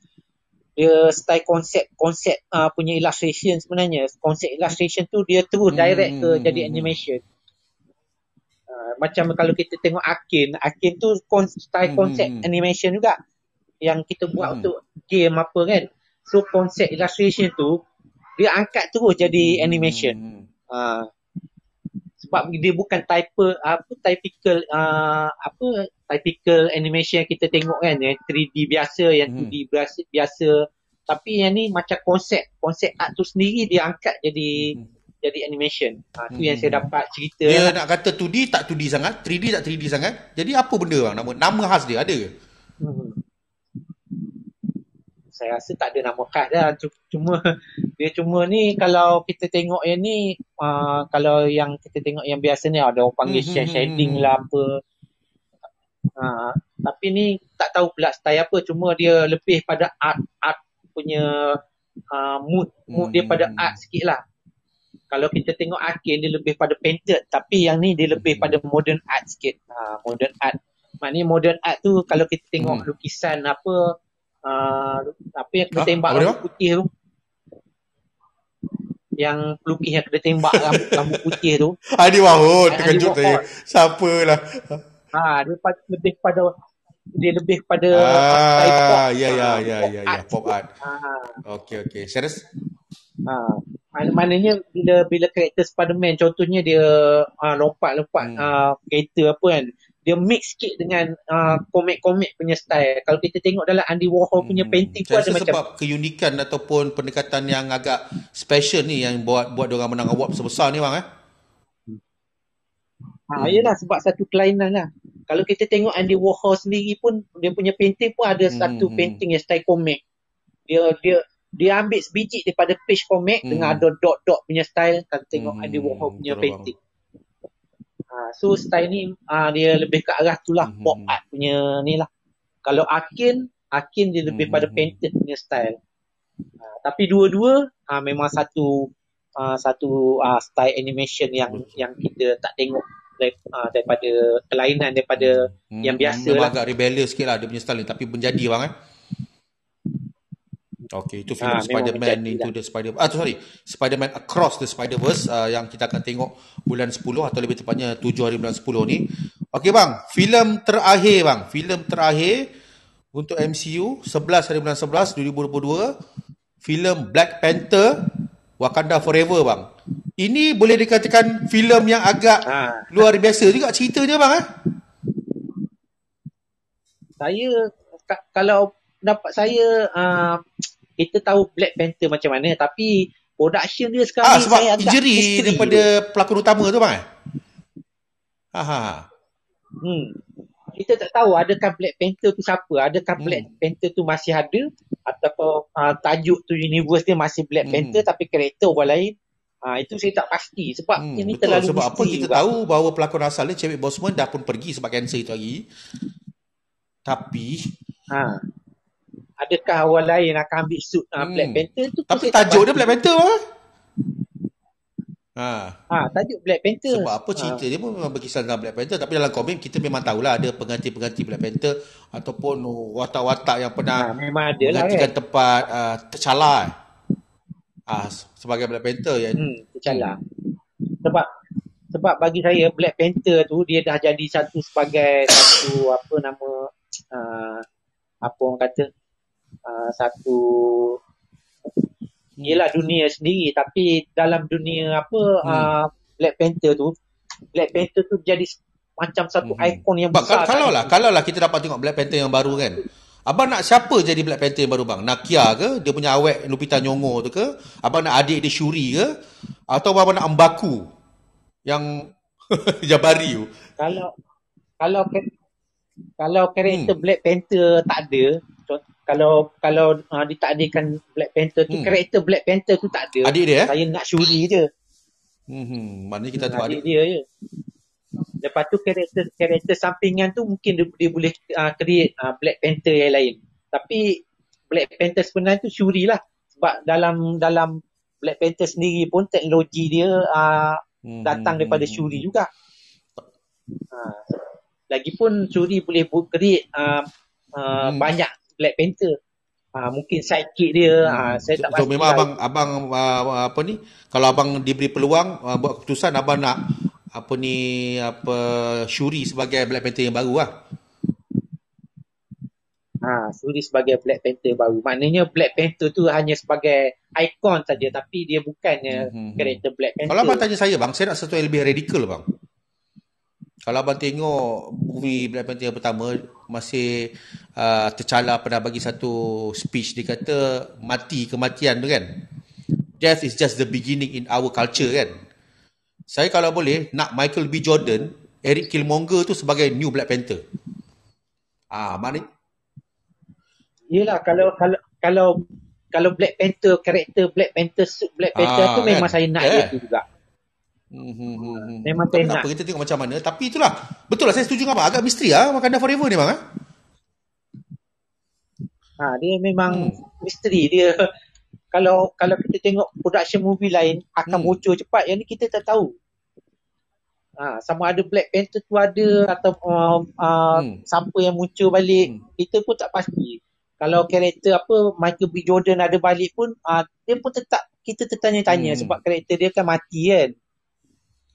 dia style konsep konsep uh, punya illustration sebenarnya. Konsep illustration tu dia terus direct ke hmm. jadi animation. Uh, macam kalau kita tengok Akin, Akin tu style hmm, konsep hmm. animation juga yang kita buat hmm. untuk game apa kan. So konsep illustration tu dia angkat terus jadi hmm. animation. Uh, sebab dia bukan type apa typical uh, apa typical animation yang kita tengok kan yang 3D biasa yang 2D hmm. biasa, biasa tapi yang ni macam konsep konsep art tu sendiri dia angkat jadi hmm jadi animation. Ha, tu hmm. yang saya dapat cerita. Dia lah. nak kata 2D tak 2D sangat, 3D tak 3D sangat. Jadi apa benda bang? Nama nama khas dia ada ke? Hmm. Saya rasa tak ada nama khas dah. Cuma dia cuma ni kalau kita tengok yang ni uh, kalau yang kita tengok yang biasa ni ada orang panggil hmm. hmm shading hmm. lah apa. Uh, tapi ni tak tahu pula style apa cuma dia lebih pada art art punya uh, mood mood hmm. dia pada art sikit lah kalau kita tengok Akin dia lebih pada painted tapi yang ni dia lebih pada modern art sikit. Ha, modern art. Maknanya modern art tu kalau kita tengok hmm. lukisan apa uh, apa yang kena ha? tembak rambut putih tu. Yang pelukis yang kena tembak rambut, <laughs> rambut putih tu. Adi Wahud terkejut saya. Siapa lah. Ha, dia lebih pada dia lebih pada ah, ya, ya, ya, ya, ya, pop art. Ha. Okey, okey. Serius? Ha. Maknanya bila bila karakter Spider-Man contohnya dia uh, lompat-lompat hmm. uh, kereta apa kan dia mix sikit dengan uh, komik-komik punya style. Kalau kita tengok dalam Andy Warhol punya hmm. painting pun ada macam sebab keunikan ataupun pendekatan yang agak special ni yang buat buat dia orang menang award sebesar ni bang eh. Ha, yalah sebab satu kelainan lah. Kalau kita tengok Andy Warhol sendiri pun dia punya painting pun ada hmm. satu hmm. painting yang style komik. Dia dia dia ambil sebiji daripada page komik hmm. dengan ada dot-dot punya style kalau tengok hmm. Andy Warhol punya painting. Ha, so style ni uh, dia lebih ke arah tu lah mm-hmm. pop art punya ni lah. Kalau Akin, Akin dia lebih mm-hmm. pada painted punya style. Uh, tapi dua-dua uh, memang satu uh, satu uh, style animation yang mm-hmm. yang kita tak tengok uh, daripada kelainan daripada mm-hmm. yang biasa memang lah. agak rebellious sikit lah dia punya style ni tapi menjadi bang eh. Okay, itu filem ha, Spider-Man Into lah. the Spider Ah, tu sorry. Spider-Man Across the Spider-Verse uh, yang kita akan tengok bulan 10 atau lebih tepatnya 7 hari bulan 10 ni. Okay bang, filem terakhir bang. Filem terakhir untuk MCU 11 hari bulan 11 2022. Filem Black Panther Wakanda Forever bang. Ini boleh dikatakan filem yang agak ha. luar biasa juga ceritanya bang eh. Saya kalau dapat saya uh, kita tahu Black Panther macam mana tapi production dia sekarang ah, sebab saya injury daripada tu. pelakon utama tu bang ha ha hmm kita tak tahu adakah Black Panther tu siapa adakah hmm. Black Panther tu masih ada ataupun uh, tajuk tu universe dia masih Black hmm. Panther tapi karakter orang lain Ha, itu saya tak pasti sebab hmm, ini betul, terlalu sebab apa kita juga. tahu bahawa pelakon asal dia Chadwick Boseman dah pun pergi sebab kanser itu lagi tapi ha adakah orang lain akan ambil suit uh, Black hmm. Panther tu tapi tajuk dia Black Panther apa? Ha. ha, tajuk Black Panther. Sebab apa cerita ha. dia pun memang berkisar tentang Black Panther tapi dalam komik kita memang tahulah ada pengganti-pengganti Black Panther ataupun watak-watak yang pernah ha, memang ada lah kan. tempat uh, tercala. Ah, sebagai Black Panther ya. Hmm, tercala. Sebab sebab bagi saya Black Panther tu dia dah jadi satu sebagai satu apa nama uh, apa orang kata uh, satu ialah dunia sendiri tapi dalam dunia apa hmm. uh, Black Panther tu Black Panther tu jadi macam satu hmm. ikon yang besar. Kalau lah, kalau lah kita dapat tengok Black Panther yang baru kan. Abang nak siapa jadi Black Panther yang baru bang? Nakia ke? Dia punya awek Lupita Nyong'o tu ke? Abang nak adik dia Shuri ke? Atau abang nak Mbaku? Yang <laughs> Jabari tu? Kalau kalau kalau karakter hmm. Black Panther tak ada, kalau kalau uh, ditakdirkan Black Panther tu hmm. karakter Black Panther tu tak ada. Adik dia eh? Saya nak Shuri je. Hmm, maknanya kita tahu adik, adik dia je. Lepas tu karakter karakter sampingan tu mungkin dia, dia boleh uh, create uh, Black Panther yang lain. Tapi Black Panther sebenarnya tu Shuri lah. Sebab dalam dalam Black Panther sendiri pun teknologi dia uh, hmm. datang daripada Shuri juga. Uh, lagipun Shuri boleh create uh, uh, hmm. banyak Black Panther. Ha, mungkin sidekick dia hmm. ha, saya tak so, so memang lah. abang abang uh, apa ni kalau abang diberi peluang uh, buat keputusan abang nak apa ni apa Shuri sebagai Black Panther yang baru lah. Ha, Shuri sebagai Black Panther baru. Maknanya Black Panther tu hanya sebagai ikon saja tapi dia bukannya hmm, hmm, hmm. karakter Black Panther. Kalau abang tanya saya bang, saya nak sesuatu yang lebih radikal bang. Kalau abang tengok movie Black Panther yang pertama masih uh, tercala pernah bagi satu speech dia kata mati kematian tu kan. Death is just the beginning in our culture kan. Saya kalau boleh nak Michael B Jordan, Eric Killmonger tu sebagai new Black Panther. Ah, mana? Yalah kalau kalau kalau kalau Black Panther karakter Black Panther suit Black Panther ah, tu memang kan? saya nak yeah. dia tu juga. Hmm, hmm, hmm, hmm. Memang tak nak. Kita tengok macam mana. Tapi itulah. Betul lah saya setuju dengan abang. Agak misteri lah Wakanda Forever ni bang. Ha? ha dia memang hmm. misteri. Dia kalau kalau kita tengok production movie lain akan hmm. bocor cepat. Yang ni kita tak tahu. Ha, sama ada Black Panther tu ada atau uh, uh, hmm. siapa yang muncul balik. Hmm. Kita pun tak pasti. Kalau karakter apa Michael B. Jordan ada balik pun uh, dia pun tetap kita tertanya-tanya hmm. sebab karakter dia kan mati kan.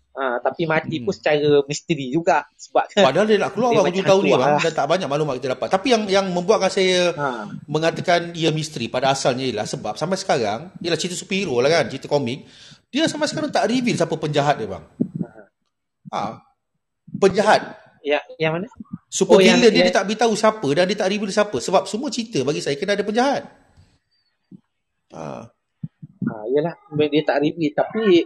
Ha, tapi mati hmm. pun secara misteri juga sebab padahal dia nak keluar baru 7 tahun ni bang dan tak banyak maklumat kita dapat tapi yang yang membuatkan saya ha. mengatakan ia misteri pada asalnya ialah sebab sampai sekarang ialah cerita superhero lah kan cerita komik dia sampai sekarang tak reveal siapa penjahat dia bang ha. ha. penjahat Ya, yang mana? Super oh, villain dia, dia tak beritahu siapa dan dia tak reveal siapa. Sebab semua cerita bagi saya kena ada penjahat. Ha. Ha, yalah, dia tak reveal. Tapi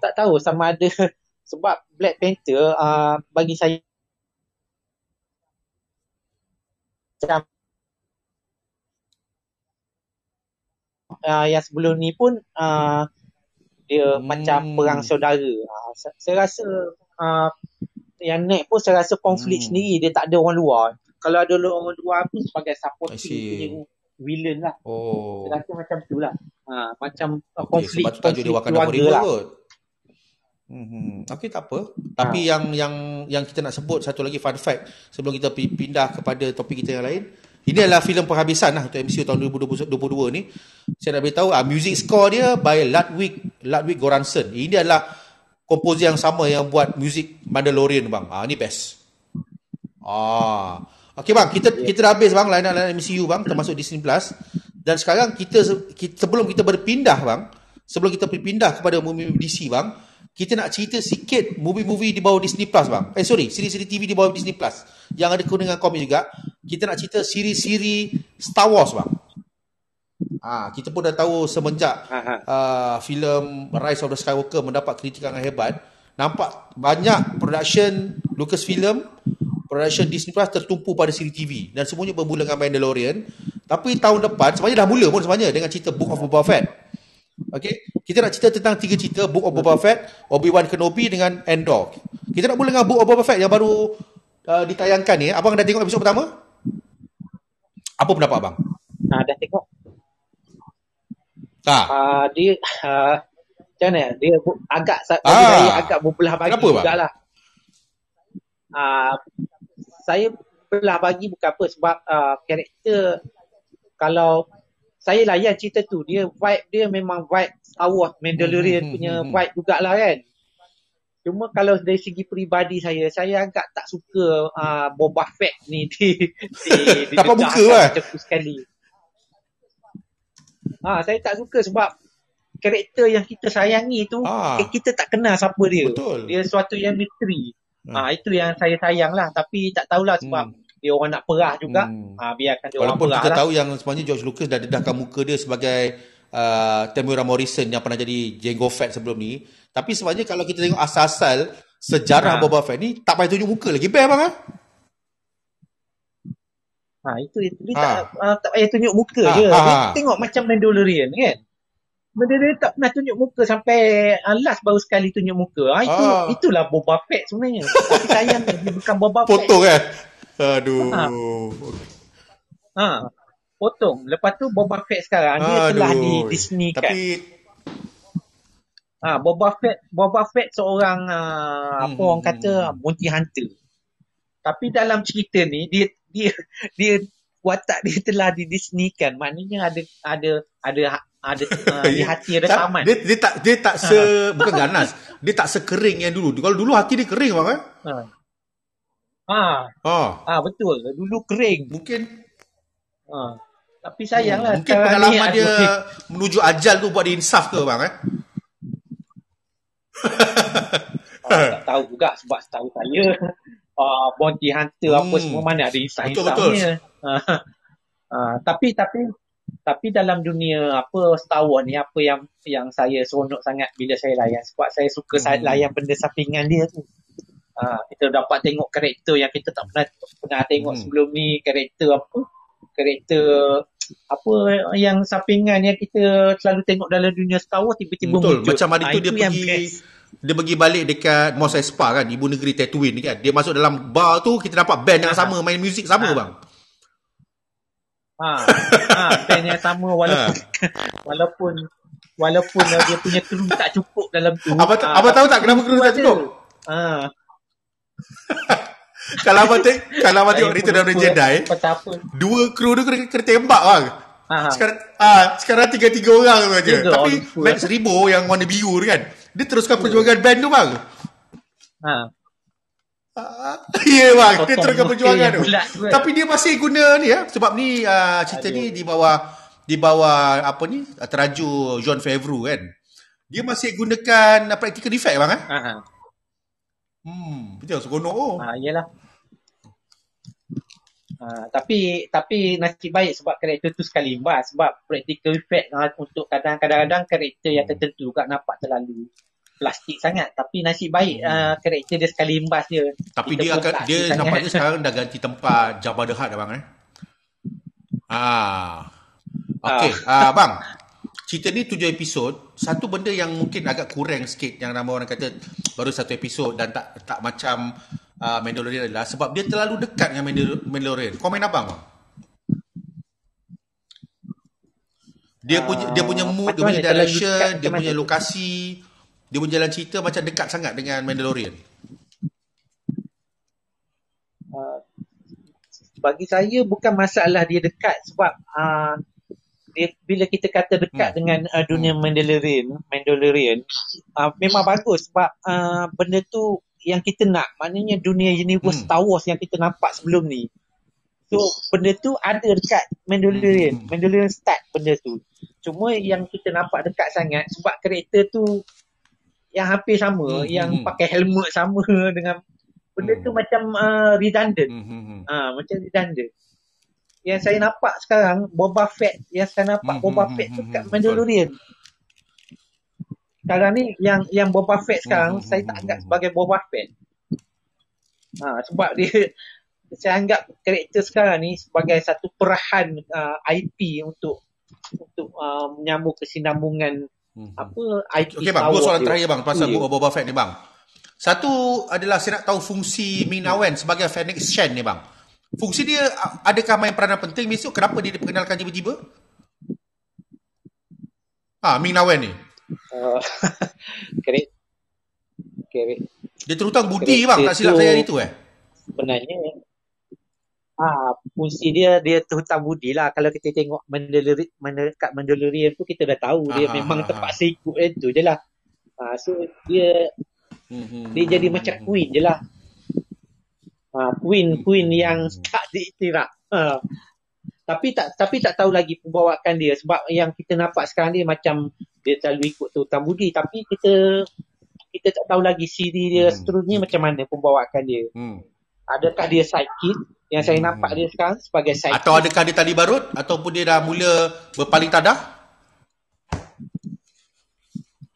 tak tahu sama ada <laughs> sebab Black Panther uh, bagi saya macam uh, yang sebelum ni pun uh, dia hmm. macam perang saudara. Uh, saya, saya rasa uh, yang next pun saya rasa konflik hmm. sendiri dia tak ada orang luar. Kalau ada orang luar pun sebagai supporting villain lah. Oh. Saya rasa macam tu lah. Ha, macam okay, konflik, sebab konflik dia keluarga lah. Kot. Hmm, okay tak apa. Tapi ha. yang yang yang kita nak sebut satu lagi fun fact sebelum kita pindah kepada topik kita yang lain. Ini adalah filem penghabisan lah untuk MCU tahun 2022 ni. Saya nak beritahu ah music score dia by Ludwig Ludwig Göransson. Ini adalah komposer yang sama yang buat muzik Mandalorian bang. Ah ni best. Ah. Okey bang, kita yeah. kita dah habis bang layanan MCU bang termasuk Disney Plus. Dan sekarang kita, kita sebelum kita berpindah bang, sebelum kita berpindah kepada movie DC bang, kita nak cerita sikit movie-movie di bawah Disney Plus bang. Eh sorry, siri-siri TV di bawah Disney Plus yang ada kena dengan komik juga. Kita nak cerita siri-siri Star Wars bang. Ah, kita pun dah tahu semenjak uh, filem Rise of the Skywalker mendapat kritikan yang hebat, nampak banyak production Lucasfilm, production Disney Plus tertumpu pada siri TV dan semuanya bermula dengan Mandalorian. Tapi tahun depan sebenarnya dah mula pun sebenarnya dengan cerita Book of Boba Fett. Okay, kita nak cerita tentang tiga cerita Book of Boba Fett, Obi-Wan Kenobi dengan Endor. Kita nak mula dengan Book of Boba Fett yang baru uh, ditayangkan ni. Abang dah tengok episod pertama? Apa pendapat abang? Ah, dah tengok. Ah. Uh, dia uh, macam mana? Dia agak ah. saya agak berbelah bagi Kenapa, jugalah. Uh, saya belah bagi bukan apa sebab uh, karakter kalau saya layan cerita tu dia vibe dia memang vibe Star Wars Mandalorian hmm, punya hmm, hmm. vibe jugalah kan. Cuma kalau dari segi peribadi saya saya agak tak suka uh, Boba Fett ni <laughs> di di, di <laughs> tak muka lah. sekali. Ha, saya tak suka sebab karakter yang kita sayangi tu ha. kita tak kenal siapa dia. Betul. Dia sesuatu yang misteri. Ha. ha itu yang saya sayang lah tapi tak tahulah sebab hmm. Dia orang nak perah juga. Hmm. Ha biarkan dia Walaupun orang perah. Kita tahu yang sebenarnya George Lucas dah dedahkan muka dia sebagai uh, Temuera Morrison yang pernah jadi Jango Fett sebelum ni. Tapi sebenarnya kalau kita tengok asal-asal sejarah ha. Boba Fett ni tak payah tunjuk muka lagi. Best bang ah. Ha? Itu itu dia ha. tak uh, tak payah tunjuk muka ha. je. Ha. Dia ha. tengok macam Mandalorian kan. Benda dia tak pernah tunjuk muka sampai uh, last baru sekali tunjuk muka. Ha, itu ha. itulah Boba Fett sebenarnya. Tapi sayang dia bukan Boba Fett. Potong kan. Aduh. Ha. ha. Potong. Lepas tu Boba Fett sekarang Aduh. dia telah di Disney kan. Tapi Ha, Boba Fett Boba Fett seorang uh, hmm. apa orang kata bounty hunter. Tapi dalam cerita ni dia dia dia watak dia telah didisnikan maknanya ada ada ada ada uh, <laughs> di hati ada taman dia, dia tak dia tak se ha. bukan ganas dia tak sekering yang dulu kalau dulu hati dia kering bang eh ha ha, ha. ha betul dulu kering mungkin ha tapi sayanglah hmm, mungkin pengalaman dia <laughs> aku... menuju ajal tu buat dia insaf ke bang eh oh, <laughs> tak tahu juga sebab setahu saya uh, <laughs> bounty hunter hmm. apa semua mana ada insan-insannya. Uh, uh, tapi tapi tapi dalam dunia apa Star Wars ni apa yang yang saya seronok sangat bila saya layan sebab saya suka hmm. saya layan benda sampingan dia tu. Uh, kita dapat tengok karakter yang kita tak pernah pernah tengok hmm. sebelum ni karakter apa? Karakter apa yang sampingan yang kita selalu tengok dalam dunia Star Wars tiba-tiba Betul. muncul. Macam hari tu dia pergi dia pergi balik dekat Mos Espa kan ibu negeri Tatooine kan. Dia masuk dalam bar tu kita dapat band yang sama main muzik sama ha. bang. Ha. Ha band yang sama walaupun ha. walaupun walaupun dia punya kru tak cukup dalam tu. Apa ha, apa tahu tak kenapa kru tak cukup? Ha <laughs> kalau apa tengok kalau apa tengok Return of the Jedi dua kru tu kena, kena tembak bang Aha. Sekarang ah sekarang tiga-tiga orang tu aja. Tapi Max Ribo yang warna biru tu kan. Dia teruskan perjuangan band tu bang. Ha. Ah, <laughs> ya yeah, bang, dia teruskan perjuangan tu. Tapi dia masih guna ni ya sebab ni uh, cerita Aduh. ni di bawah di bawah apa ni teraju John Favreau kan. Dia masih gunakan practical effect bang eh. Ha. Hmm, betul seronok oh. Ah, iyalah. Uh, tapi tapi nasib baik sebab karakter tu sekali imbas sebab practical effect uh, untuk kadang-kadang karakter yang hmm. tertentu juga nampak terlalu plastik sangat tapi nasib baik hmm. uh, karakter dia sekali imbas dia tapi dia akan dia nampaknya sekarang <laughs> dah ganti tempat Jabba the Hutt bang eh ah okey ah uh, bang cerita ni tujuh episod satu benda yang mungkin agak kurang sikit yang ramai orang kata baru satu episod dan tak tak macam uh, Mandalorian adalah sebab dia terlalu dekat dengan Mandalorian. Komen abang bang? Dia punya dia punya ah, mood, dia punya direction, dia punya lokasi, dia punya jalan cerita macam dekat sangat dengan Mandalorian. Uh, bagi saya bukan masalah dia dekat sebab uh, dia, bila kita kata dekat hmm. dengan uh, dunia hmm. Mandalorian, Mandalorian uh, memang bagus sebab uh, benda tu yang kita nak maknanya dunia universe hmm. Star Wars yang kita nampak sebelum ni so benda tu ada dekat Mandalorian hmm. Mandalorian start benda tu cuma yang kita nampak dekat sangat sebab karakter tu yang hampir sama hmm. yang hmm. pakai helmet sama <laughs> dengan benda hmm. tu macam uh, redundant hmm. hmm. uh, macam redundant yang saya nampak sekarang Boba Fett yang saya nampak hmm. Boba Fett tu kat Mandalorian sekarang ni yang yang Boba Fett sekarang hmm. saya tak anggap sebagai Boba Fett. Ha, sebab dia <laughs> saya anggap karakter sekarang ni sebagai satu perahan uh, IP untuk untuk uh, menyambung kesinambungan hmm. apa IP Okey bang, dua soalan terakhir bang pasal yeah. Boba Fett ni bang. Satu adalah saya nak tahu fungsi Ming Na Wen sebagai Phoenix Shen ni bang. Fungsi dia adakah main peranan penting besok? Kenapa dia diperkenalkan tiba-tiba? Ah, Ming Na Wen ni. Uh, <laughs> kredit dia terutang budi bang tak silap saya itu eh sebenarnya ah fungsi dia dia terhutang budi lah kalau kita tengok mendeleri mendekat mendeleri tu kita dah tahu dia ah, memang ah, terpaksa ah. ikut itu je lah ah, so dia hmm, hmm, dia jadi hmm, macam queen je lah ah, queen queen yang <laughs> tak diiktiraf. Ah. tapi tak tapi tak tahu lagi pembawakan dia. Sebab yang kita nampak sekarang dia macam dia selalu ikut tutan budi. Tapi kita kita tak tahu lagi siri dia hmm. seterusnya macam mana pembawakan dia. Hmm. adakah dia sidekick? Yang saya hmm. nampak dia sekarang sebagai sidekick. Atau adakah dia tali barut? Ataupun dia dah mula berpaling tadah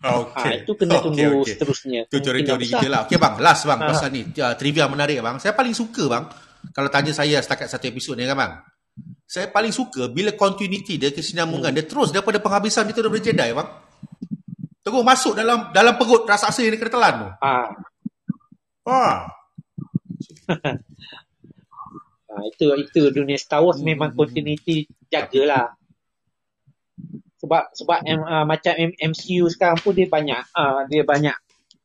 Okay. Ha, itu kena tunggu okay, okay. seterusnya. Itu teori-teori kita lah. Okay bang, last bang, ha. pasal ni. Uh, trivia menarik bang. Saya paling suka bang, kalau tanya saya setakat satu episod ni kan bang. Saya paling suka bila continuity dia kesinambungan hmm. dia terus daripada penghabisan itu daripada Jedi bang. Terus masuk dalam dalam perut raksasa yang kena telan tu. Ha. Ha. ha. itu itu dunia Star Wars hmm. memang continuity jagalah. Sebab sebab uh, macam MCU sekarang pun dia banyak uh, dia banyak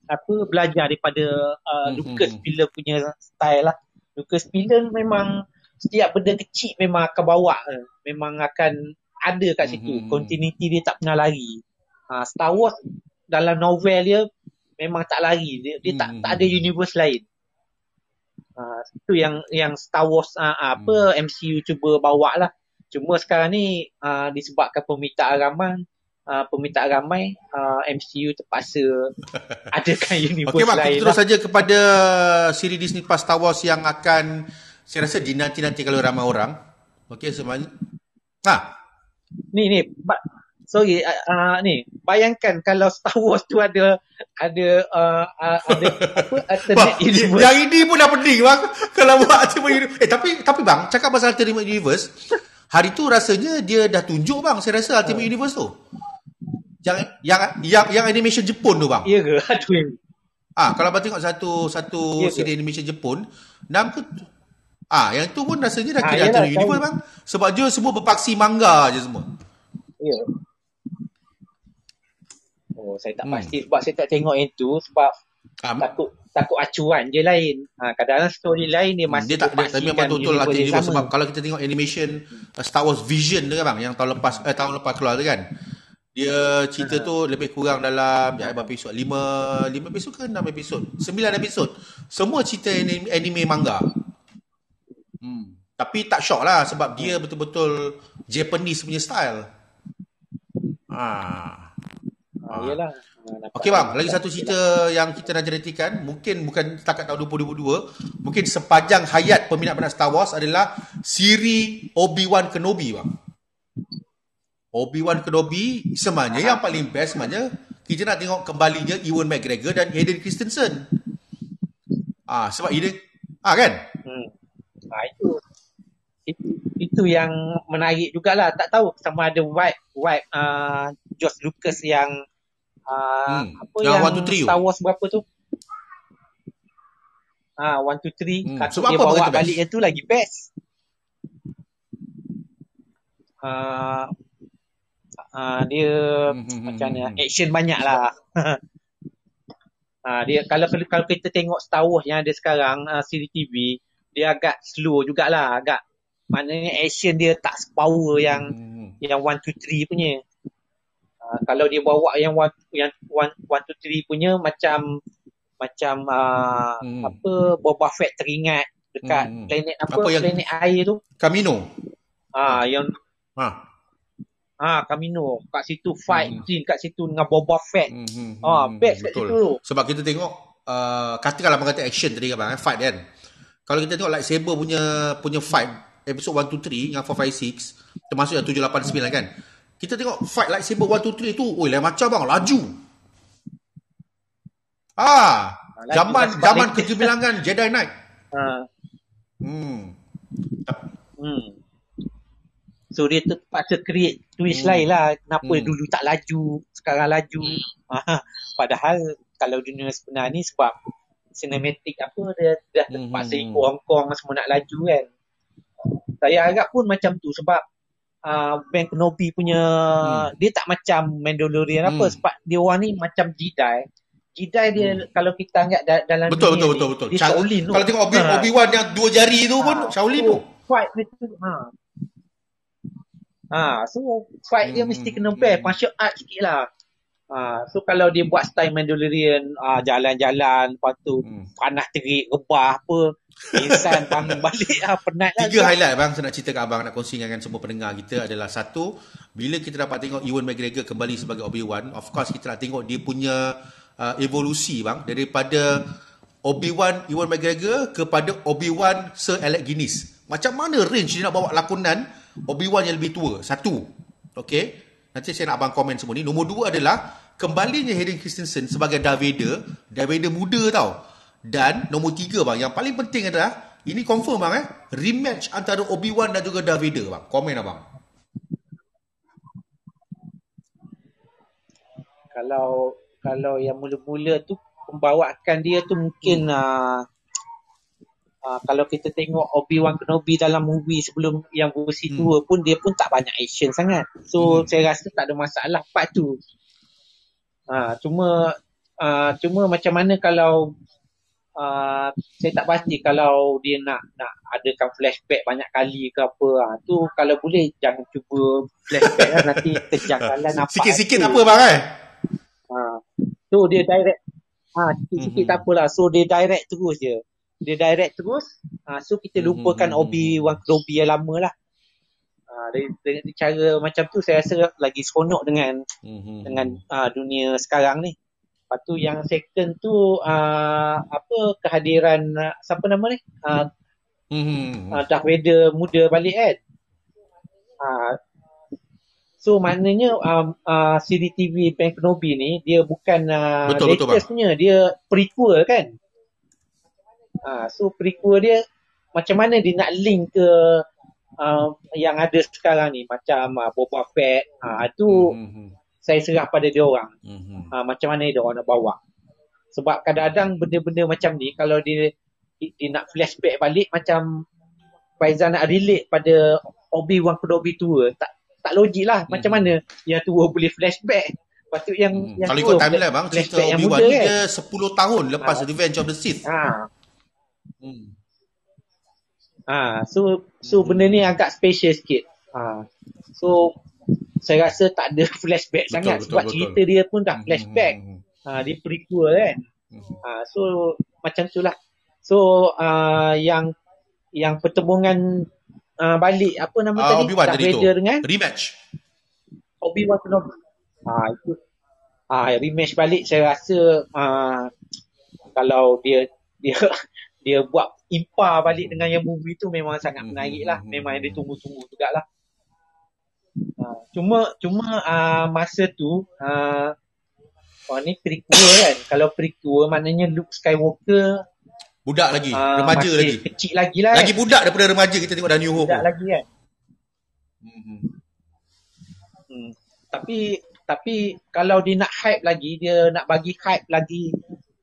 apa belajar daripada uh, hmm. Lucas Miller hmm. punya style lah. Lucas Miller memang setiap benda kecil memang akan bawa memang akan ada kat situ mm-hmm. continuity dia tak pernah lari ha, Star Wars dalam novel dia memang tak lari dia, dia mm-hmm. tak tak ada universe lain ha, itu yang yang Star Wars ha, apa mm-hmm. MCU cuba bawa lah cuma sekarang ni ha, disebabkan permintaan ramai Uh, permintaan ramai uh, MCU terpaksa <laughs> adakan universe okay, lain. Okey, terus lah. saja kepada siri Disney Plus Star Wars yang akan saya rasa di nanti-nanti kalau ramai orang. Okey semuanya. Ha. Ni ni sorry uh, uh, ni bayangkan kalau Star Wars tu ada ada uh, uh, ada apa <laughs> alternate universe. Yang ini pun dah pening bang kalau buat universe. Eh tapi tapi bang cakap pasal alternate universe hari tu rasanya dia dah tunjuk bang saya rasa alternate uh. universe tu. Yang yang yang yang animation Jepun tu bang. Ya ke? <laughs> Aduh. Ah, kalau abang tengok satu satu ya siri animation Jepun, nama tu Ah, yang tu pun rasanya dah kira ah, alternate universe bang. Sebab dia semua berpaksi manga je semua. Ya. Oh, saya tak hmm. pasti sebab saya tak tengok yang tu sebab um, takut takut acuan je lain. Ha, kadang-kadang story lain dia hmm, masih dia tak dia, tapi memang betul lah universe sebab kalau kita tengok animation uh, Star Wars Vision tu kan bang yang tahun lepas eh tahun lepas keluar tu kan. Dia cerita tu lebih kurang dalam ya, berapa episod? 5 5 episod ke 6 episod? 9 episod. Semua cerita anime, anime manga. Hmm. Tapi tak shock lah sebab dia betul-betul Japanese punya style. Ha. Ha Ha, yalah. Okey bang, lagi satu cerita yang kita nak ceritakan, mungkin bukan setakat tahun 2022, mungkin sepanjang hayat peminat-peminat Star Wars adalah siri Obi-Wan Kenobi bang. Obi-Wan Kenobi sebenarnya yang paling best sebenarnya kita nak tengok kembalinya Ewan McGregor dan Hayden Christensen. Ah sebab ini ah kan? Hmm. Ah itu itu, itu yang menarik jugalah. Tak tahu sama ada vibe vibe uh, George Lucas yang uh, hmm. apa yang, yang three, Star Wars berapa tu? Ah, uh, 1 2 3 hmm. kata so, dia apa bawa balik yang tu lagi best. Uh, uh, dia hmm, hmm, hmm macam mana hmm. action banyak lah. uh, <laughs> dia kalau kalau kita tengok Star Wars yang ada sekarang uh, siri TV dia agak slow jugalah agak maknanya action dia tak power yang hmm. yang 1 2 3 punya. Uh, kalau dia bawa yang one, yang one, one two three punya macam macam uh, hmm. apa Boba Fett teringat dekat hmm. planet apa, apa yang planet air tu Camino ah yang ha ah Camino kat situ fight hmm. scene kat situ dengan Boba Fett hmm. hmm ah hmm, best kat situ sebab kita tengok uh, katakanlah kata action tadi kan fight kan kalau kita tengok lightsaber punya punya fight episode 1 2 3 yang 4 5 6 termasuk yang 7 8 9 kan kita tengok fight lightsaber 1, 2, 3 tu. Oi, lain macam bang. Laju. Ah, laju zaman zaman kegemilangan <laughs> Jedi Knight. Ha. Hmm. Hmm. So dia terpaksa create twist hmm. lain lah. Kenapa hmm. dulu tak laju, sekarang laju. Hmm. <laughs> Padahal kalau dunia sebenar ni sebab sinematik apa dia dah terpaksa hmm. ikut Hong Kong semua nak laju kan. Saya agak pun macam tu sebab uh, Ben Kenobi punya hmm. dia tak macam Mandalorian hmm. apa sebab dia orang ni macam Jedi. Jedi dia hmm. kalau kita anggap da- dalam betul, betul, betul, betul, betul. Shaolin tu. Kalau tengok Obi, ha. Obi-Wan yang dua jari tu ha. pun Shaolin tu. Fight itu. Ha. Ha, so fight hmm. dia mesti kena best, hmm. martial art sikit lah. Ha, so kalau dia buat style Mandalorian, uh, jalan-jalan, lepas tu hmm. panas terik, rebah apa, insan <laughs> bangun balik lah, penat lah. Tiga highlight bang, saya nak cerita ke abang, nak kongsi dengan semua pendengar kita adalah satu, bila kita dapat tengok Ewan McGregor kembali sebagai Obi-Wan, of course kita nak tengok dia punya uh, evolusi bang, daripada Obi-Wan, Ewan McGregor kepada Obi-Wan Sir Alec Guinness. Macam mana range dia nak bawa lakonan Obi-Wan yang lebih tua? Satu. Okay. Nanti saya nak abang komen semua ni. Nombor dua adalah kembalinya Hayden Christensen sebagai Darth Vader. Darth Vader muda tau. Dan nombor tiga bang, yang paling penting adalah, ini confirm bang eh, rematch antara Obi-Wan dan juga Darth Vader bang. Komen abang. Kalau kalau yang mula-mula tu pembawaan dia tu mungkin uh, uh, kalau kita tengok Obi-Wan Kenobi dalam movie sebelum yang versi hmm. pun dia pun tak banyak action sangat. So hmm. saya rasa tak ada masalah part tu. Uh, cuma uh, cuma macam mana kalau uh, saya tak pasti kalau dia nak nak adakan flashback banyak kali ke apa uh, tu kalau boleh jangan cuba flashback lah nanti <laughs> terjanggalan apa sikit-sikit apa bang eh uh, so dia direct ah uh, sikit-sikit hmm. tak apalah so dia direct terus je dia direct terus uh, so kita lupakan mm-hmm. Obi-Wan Kenobi yang lama lah uh, dengan cara macam tu saya rasa lagi seronok dengan mm-hmm. dengan uh, dunia sekarang ni lepas tu yang second tu uh, apa kehadiran uh, siapa nama ni uh, mm-hmm. uh, Darth Vader muda balik kan uh, So maknanya um, uh, siri TV Ben Kenobi ni dia bukan uh, betul, latest betul, punya, dia prequel kan? Ha, so prequel dia macam mana dia nak link ke uh, yang ada sekarang ni macam uh, Boba Fett ha, tu mm-hmm. saya serah pada dia orang mm-hmm. ha, macam mana dia orang nak bawa sebab kadang-kadang benda-benda macam ni kalau dia dia nak flashback balik macam Faizal nak relate pada Obi-Wan Kenobi tua tak tak logik lah mm-hmm. macam mana yang tua boleh flashback Lepas tu yang, hmm. yang Kalau ikut timeline bang Cerita Obi-Wan ni kan? dia 10 tahun Lepas ha. Revenge of the Sith ha. Hmm. Ah, so so hmm. benda ni agak special sikit. Ah. So saya rasa tak ada <laughs> flashback betul, sangat betul, sebab betul. cerita dia pun dah flashback. Hmm. Ah, dia prequel kan. Hmm. Ah, so macam itulah. So ah, yang yang pertemuan ah, balik apa nama ah, tadi? Obi-Wan tadi tu. dengan rematch. Obi-Wan Kenobi. Ah, itu uh, rematch balik saya rasa uh, kalau dia dia <laughs> dia buat impar balik dengan yang movie tu memang sangat hmm, menarik lah. Hmm, memang yang ditunggu-tunggu jugalah. Uh, cuma cuma uh, masa tu uh, oh, ni prequel kan. Kalau prequel maknanya Luke Skywalker budak lagi, uh, remaja masih lagi. Kecil lagi lah. Lagi kan? budak daripada remaja kita tengok dalam New Hope. Budak lagi kan. Hmm. Hmm. Tapi tapi kalau dia nak hype lagi, dia nak bagi hype lagi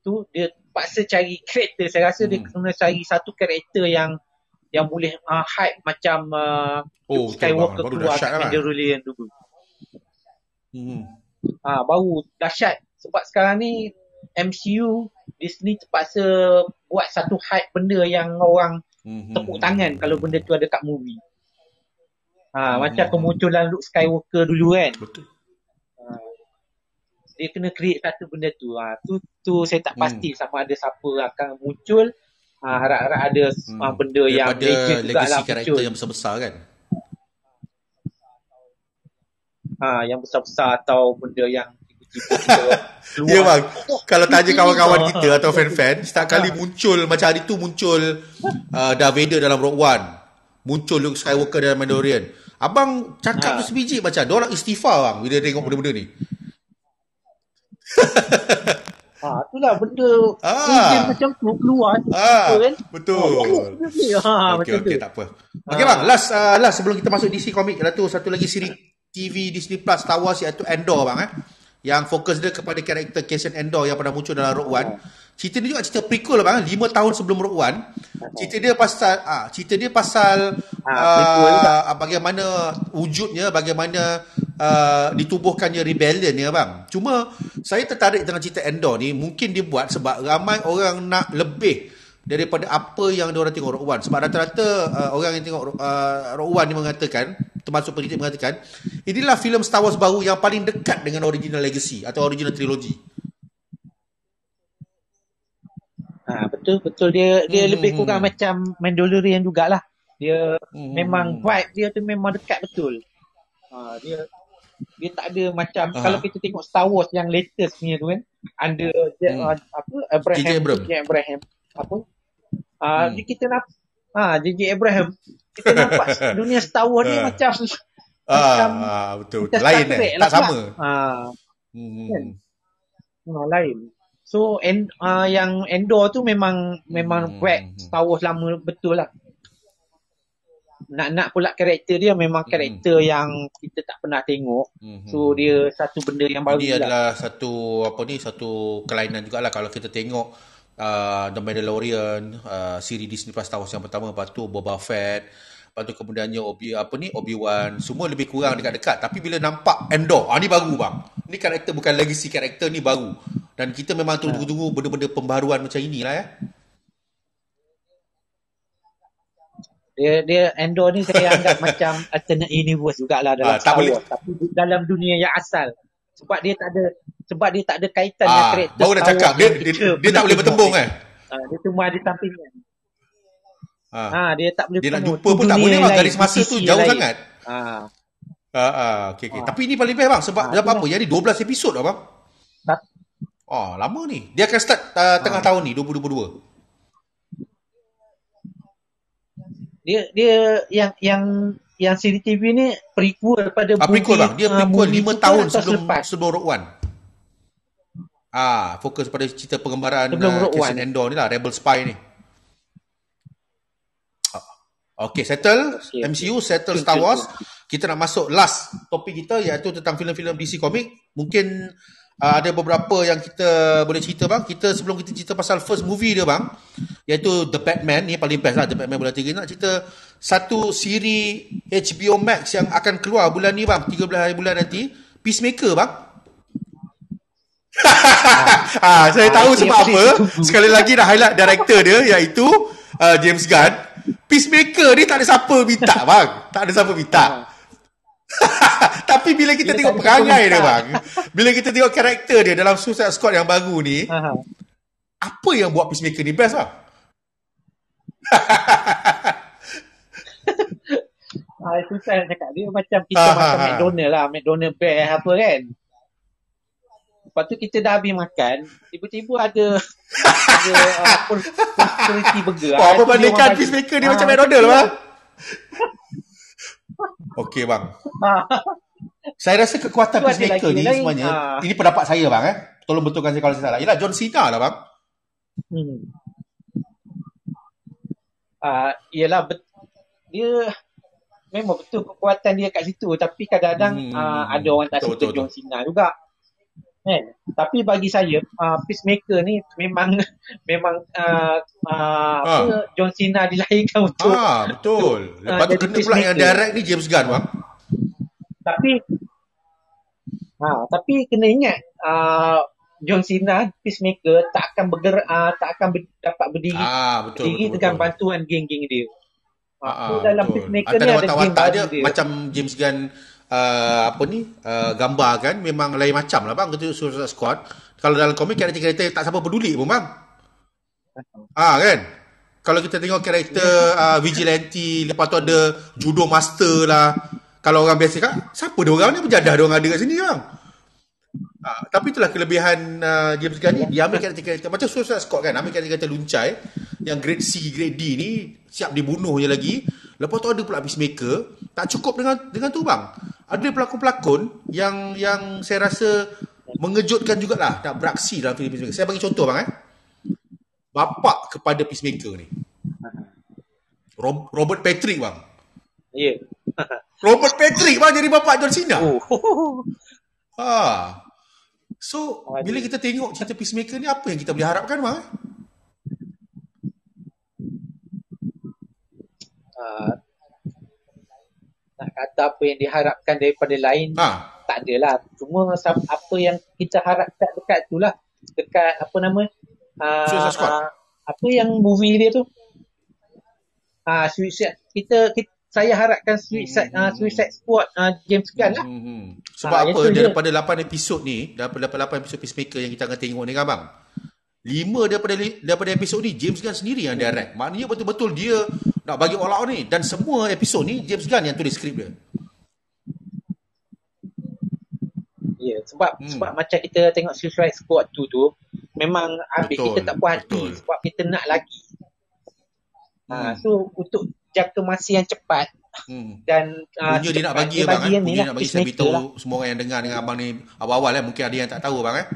tu dia paksa cari karakter saya rasa hmm. dia kena cari satu karakter yang yang boleh uh, hype macam uh, oh, Skywalker tu lah. Mandalorian dulu. Hmm. Ah uh, baru dahsyat sebab sekarang ni MCU Disney terpaksa buat satu hype benda yang orang hmm. tepuk tangan kalau benda tu ada kat movie. Ha, hmm. macam kemunculan Luke Skywalker dulu kan. Betul dia kena create satu benda tu. Ha, tu tu saya tak pasti hmm. sama ada siapa akan muncul. Ha, harap-harap ada hmm. ha, benda Daripada yang legend juga lah karakter yang besar-besar kan. Ha, yang besar-besar atau benda yang <laughs> Ya bang, kalau tanya kawan-kawan kita atau fan-fan, setiap kali muncul macam hari tu muncul uh, Darth Vader dalam Rogue One. Muncul Luke Skywalker dalam Mandalorian. Abang cakap ha. tu sebiji macam, orang istighfar bang bila tengok benda-benda ni. Ha, <laughs> itulah benda ah. macam tu keluar. Ah. kan? betul. Ha, okay, okay, tak apa. Ok bang last, uh, last sebelum kita masuk DC Comic ada tu satu lagi siri TV Disney Plus Star Wars iaitu Endor bang eh. Yang fokus dia kepada karakter Cassian Endor yang pernah muncul dalam Rogue One. Cerita ni juga cerita prequel bang 5 tahun sebelum Rogue One. Cerita dia pasal ah cerita dia pasal ah, uh, bagaimana wujudnya bagaimana uh, ditubuhkannya rebellion ya bang cuma saya tertarik dengan cerita Endor ni mungkin dia buat sebab ramai orang nak lebih daripada apa yang dia orang tengok Rogue One sebab rata-rata uh, orang yang tengok uh, Rogue One ni mengatakan termasuk peneliti mengatakan inilah filem Star Wars baru yang paling dekat dengan original legacy atau original trilogy Ha, betul betul dia dia hmm, lebih hmm, kurang hmm. macam Mandalorian jugalah. Dia hmm. memang hmm. vibe dia tu memang dekat betul. Ha, dia dia tak ada macam uh kalau kita tengok Star Wars yang latest ni tu kan under hmm. uh, apa Abraham JJ Abraham. Abraham apa uh, hmm. kita nak ha JJ Abraham kita nampak <laughs> dunia Star Wars ni uh. macam ah, macam <laughs> uh, betul, betul. lain eh tak lah sama ha hmm. kan? no, lain So en, uh, yang Endor tu memang memang hmm. Star Wars lama betul lah. Nak-nak pula karakter dia memang hmm. karakter hmm. yang kita tak pernah tengok. Hmm. So dia satu benda yang baru. Lah. adalah satu apa ni satu kelainan jugalah kalau kita tengok uh, The Mandalorian, uh, siri Disney Plus Star Wars yang pertama, lepas tu Boba Fett, lepas tu kemudiannya Obi apa ni Obi-Wan, semua lebih kurang dekat-dekat. Tapi bila nampak Endor, ah ni baru bang. Ni karakter bukan legacy karakter ni baru. Dan kita memang tunggu-tunggu benda-benda pembaruan macam inilah ya. Dia dia Endor ni saya anggap <laughs> macam alternate universe jugalah dalam ah, Star Wars. Tapi dalam dunia yang asal. Sebab dia tak ada sebab dia tak ada kaitan ah, dengan karakter Baru dah cakap dia, dia, dia, dia tak boleh bertembung eh. Ah, dia cuma ada sampingan. Ha. ha. dia tak boleh Dia nak jumpa pun tak boleh bang. Garis masa tu jauh lain. sangat. Ha. Ha, ha. Okay, okay. Ha. Tapi ini paling best bang. Sebab ha, apa-apa. Yang ni 12 episod lah bang. Oh, lama ni. Dia akan start uh, tengah ha. tahun ni, 2022. Dia dia yang yang yang siri TV ni prequel pada ah, prequel bang. Dia prequel uh, 5 tahun sebelum selepas. sebelum Rogue One. Ah, fokus pada cerita pengembaraan uh, Cassian Endor ni lah, Rebel Spy ni. Okay, settle okay, MCU, settle Star Wars. Kita nak masuk last topik kita iaitu tentang filem-filem DC Comic. Mungkin uh, ada beberapa yang kita boleh cerita bang. Kita sebelum kita cerita pasal first movie dia bang, iaitu The Batman ni paling best lah The Batman bulan 3 nak cerita satu siri HBO Max yang akan keluar bulan ni bang, 13 hari bulan nanti, Peacemaker bang. <laughs> ah, saya tahu sebab apa. Sekali lagi nak highlight director dia iaitu uh, James Gunn. Peacemaker ni tak ada siapa minta bang. Tak ada siapa minta. <laughs> Tapi bila kita bila tengok perangai dia bang. Bila kita tengok karakter dia dalam Suicide Squad yang baru ni. Apa yang buat Peacemaker ni best bang? <laughs> Ah, susah nak cakap. Dia macam kita Aha. macam McDonald lah. McDonald bear apa kan. Lepas tu kita dah habis makan, tiba-tiba ada ada uh, opportunity burger. Oh, apa bandingkan peacemaker ni ah, macam McDonald lah bang? <laughs> Okey bang. saya rasa kekuatan peacemaker ni lain. semuanya, ah. ini pendapat saya bang eh. Tolong betulkan saya kalau saya salah. Ialah John Cena lah bang. Hmm. Uh, bet- dia memang betul kekuatan dia kat situ tapi kadang-kadang hmm. uh, ada orang tak suka John Cena juga kan tapi bagi saya uh, peacemaker ni memang <laughs> memang uh, uh, ha. apa John Cena dilahirkan untuk ah betul lepas uh, tu kena pula yang direct ni James Gunn bang tapi ha tapi kena ingat uh, John Cena peacemaker tak akan bergerak uh, tak akan ber, dapat berdiri. Ah, betul, berdiri betul, dengan betul. bantuan geng-geng dia. Uh, dalam peacemaker ni ada watak dia, dia. macam James Gunn uh, apa ni uh, gambar kan memang lain macam lah bang. Ketika Suicide Squad. Kalau dalam komik karakter-karakter tak siapa peduli pun bang. Ah kan? Kalau kita tengok karakter uh, vigilante lepas tu ada judo master lah. Kalau orang biasa kan siapa dia orang ni? Berjadah dia orang ada kat sini bang Ha, tapi itulah kelebihan uh, James Gunn ni dia ambil karakter-karakter macam Suicide Squad kan ambil karakter-karakter luncai yang grade C grade D ni siap dibunuh je lagi. Lepas tu ada pula peacemaker tak cukup dengan dengan tu bang. Ada pelakon-pelakon yang yang saya rasa mengejutkan jugalah nak beraksi dalam filem peacemaker. Saya bagi contoh bang eh. Bapa kepada peacemaker ni. Robert Patrick bang. Ya. Yeah. Robert Patrick bang jadi bapa John Cena. Oh. ha <laughs> So, bila kita tengok cerita Peacemaker ni, apa yang kita boleh harapkan, Bang? Uh, nak kata apa yang diharapkan daripada lain, ha. tak adalah. Cuma apa yang kita harapkan dekat tu lah. Dekat apa nama? Uh, uh, apa yang movie dia tu? Ah, uh, Suicide. Kita, kita saya harapkan Suicide, hmm. uh, Suicide Squad uh, James Gunn lah. Hmm. hmm. Sebab ha, apa daripada dia... 8 episod ni, daripada 8 episod Peacemaker yang kita akan tengok ni kan bang. 5 daripada daripada episod ni James Gunn sendiri yang direct. Maknanya betul-betul dia nak bagi all out ni dan semua episod ni James Gunn yang tulis skrip dia. Ya, yeah, sebab hmm. sebab macam kita tengok Suicide Squad tu tu memang habis betul, kita tak puas hati sebab kita nak lagi. Ha, hmm. so untuk jangka masa yang cepat hmm. dan uh, dia nak bagi dia bagi, bang, eh? dia nak bagi saya beritahu lah. semua orang yang dengar dengan abang ni awal-awal eh mungkin ada yang tak tahu bang eh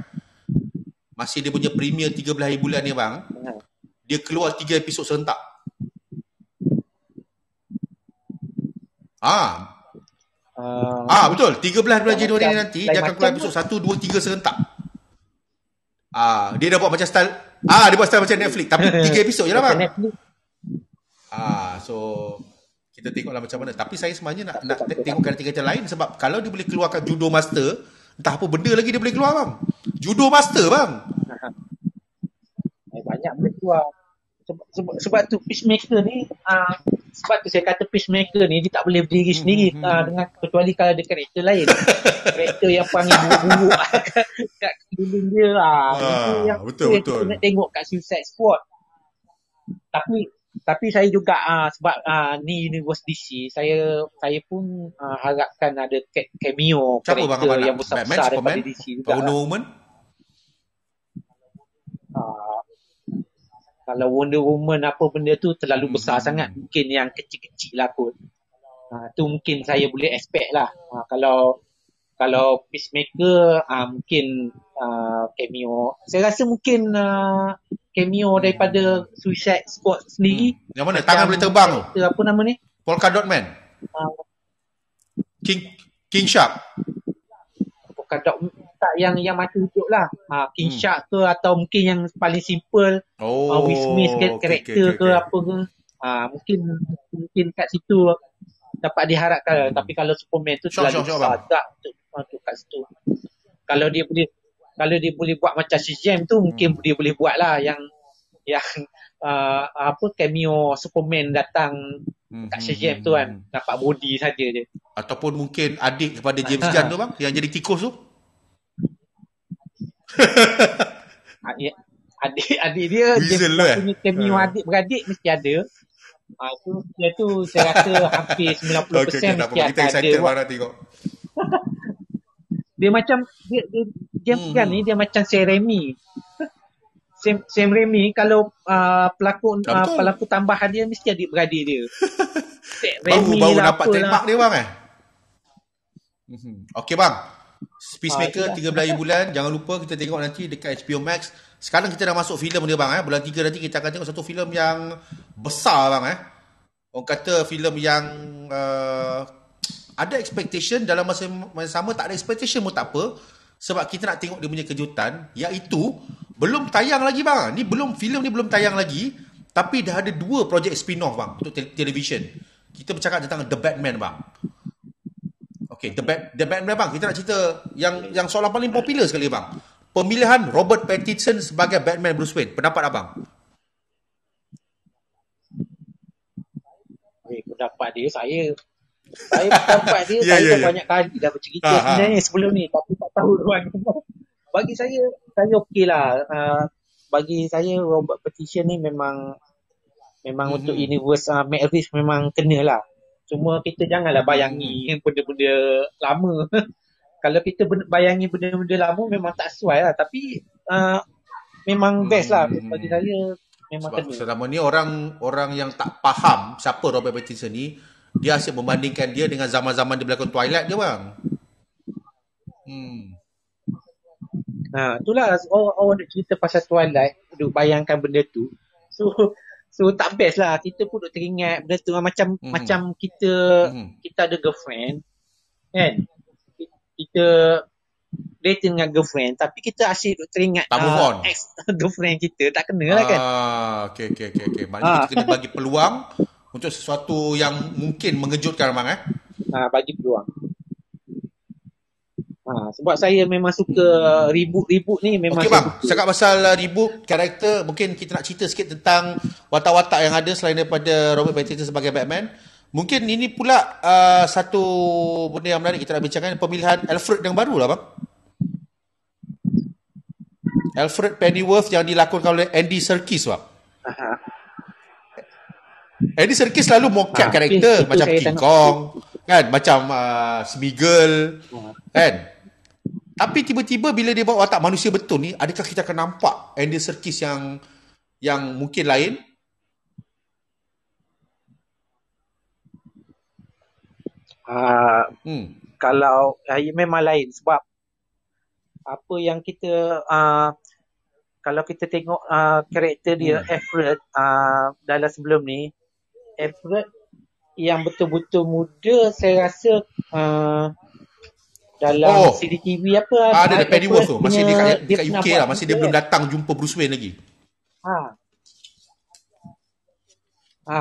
masih dia punya premier 13 hari bulan ni bang hmm. dia keluar 3 episod serentak ah Uh, ah betul 13 bulan Januari ni nanti dia akan keluar episod 1 2 3 serentak. Ah dia dah buat macam style ah dia buat style macam Netflix tapi <laughs> 3 episod je lah bang. Ah, so kita tengoklah macam mana. Tapi saya sebenarnya nak nak tengok karakter-karakter lain sebab kalau dia boleh keluarkan judo master, entah apa benda lagi dia boleh keluar bang. Judo master bang. Eh, banyak boleh keluar. Sebab, sebab, sebab tu peacemaker ni uh, sebab tu saya kata peacemaker ni dia tak boleh berdiri sendiri hmm, uh, dengan kecuali kalau ada karakter lain. <laughs> karakter yang panggil buruk-buruk kat keliling dia lah. Uh, yang betul betul. Kita nak tengok kat Suicide Squad. Tapi tapi saya juga uh, sebab uh, ni Universe DC saya saya pun uh, harapkan ada cameo Siapa karakter yang besar-besar daripada Superman? DC juga. Wonder Woman? Uh, kalau Wonder Woman apa benda tu terlalu hmm. besar sangat mungkin yang kecil-kecil lah kot. Uh, tu mungkin saya boleh expect lah. Uh, kalau kalau Peacemaker uh, mungkin uh, cameo. Saya rasa mungkin uh, cameo daripada Suicide Squad sendiri. Hmm. Yang mana? Tangan boleh terbang tu. Apa nama ni? Polka Dot Man. Uh, King King Shark. Polka Dot tak yang yang mati hidup lah. Uh, King hmm. Shark ke atau mungkin yang paling simple. Oh. Uh, Will Smith ke karakter okay, okay, okay. ke apa ke. Uh, mungkin mungkin kat situ dapat diharapkan. Hmm. Tapi kalau Superman tu terlalu besar tak untuk, untuk kat situ. Kalau dia boleh kalau dia boleh buat macam Shazam tu mungkin hmm. dia boleh buat lah yang yang uh, apa cameo Superman datang hmm. kat Shazam tu kan hmm. dapat body saja je ataupun mungkin adik kepada James Gunn tu bang yang jadi tikus tu adik <laughs> adik, adik dia Weasel dia punya eh? cameo uh. adik beradik mesti ada Ah tu dia tu saya rasa hampir 90% okay, okay, mesti ada. Kita excited nak tengok. <laughs> dia macam dia, dia James hmm. Gunn ni dia macam Sam Raimi. Sam, Sam Raimi kalau uh, pelakon uh, pelakon tambahan dia mesti adik beradik dia. <laughs> Baru-baru lah dapat tembak dia bang eh. Mhm. Okey bang. Peacemaker uh, 13 bulan. Jangan lupa kita tengok nanti dekat HBO Max. Sekarang kita dah masuk filem dia bang eh. Bulan 3 nanti kita akan tengok satu filem yang besar bang eh. Orang kata filem yang uh, ada expectation dalam masa yang sama tak ada expectation pun tak apa sebab kita nak tengok dia punya kejutan iaitu belum tayang lagi bang. Ni belum filem ni belum tayang lagi tapi dah ada dua projek spin-off bang untuk te- television. Kita bercakap tentang The Batman bang. Okay, The, Bat- The Batman bang. Kita nak cerita yang yang soalan paling popular sekali bang. Pemilihan Robert Pattinson sebagai Batman Bruce Wayne. Pendapat abang? Pendapat dia saya saya pendapat dia <laughs> yeah, saya yeah, yeah. banyak kali dah bercerita ha, sebenarnya ha. sebelum ni tapi tak tahu tuan <laughs> bagi saya saya okey lah uh, bagi saya Robert Petition ni memang memang mm-hmm. untuk universe uh, Reeves memang kena lah cuma kita janganlah bayangi mm-hmm. benda-benda lama <laughs> kalau kita bayangi benda-benda lama memang tak sesuai lah tapi uh, memang best lah mm-hmm. bagi saya memang Sebab kena selama ni orang orang yang tak faham siapa Robert Pattinson ni dia asyik membandingkan dia dengan zaman-zaman dia berlakon Twilight dia bang. Hmm. Ha, itulah orang, orang nak cerita pasal Twilight, duk bayangkan benda tu. So so tak best lah kita pun duk teringat benda tu macam hmm. macam kita hmm. kita ada girlfriend kan. Kita dating dengan girlfriend tapi kita asyik duk teringat uh, ex girlfriend kita tak kena lah kan. Ah, okey okey okey okey. Maknanya ah. kita kena bagi peluang untuk sesuatu yang mungkin mengejutkan bang eh. Ha, bagi peluang. Ha, sebab saya memang suka reboot-reboot ni memang Okey bang, cakap pasal uh, reboot karakter, mungkin kita nak cerita sikit tentang watak-watak yang ada selain daripada Robert Pattinson sebagai Batman. Mungkin ini pula uh, satu benda yang menarik kita nak bincangkan pemilihan Alfred yang baru lah bang. Alfred Pennyworth yang dilakonkan oleh Andy Serkis bang. Aha. Andy Serkis selalu mocap ha, karakter macam King Kong kan macam uh, Smiggle ha. kan tapi tiba-tiba bila dia bawa watak manusia betul ni adakah kita akan nampak Andy Serkis yang yang mungkin lain uh, hmm. kalau uh, memang lain sebab apa yang kita uh, kalau kita tengok uh, karakter dia hmm. Alfred uh, dalam sebelum ni Everett yang betul-betul muda saya rasa uh, dalam oh. CCTV apa ah, ada ada Pennyworth tu. masih dia kat, dekat UK lah. Masih dia belum datang jumpa Bruce Wayne lagi. Ha. Ha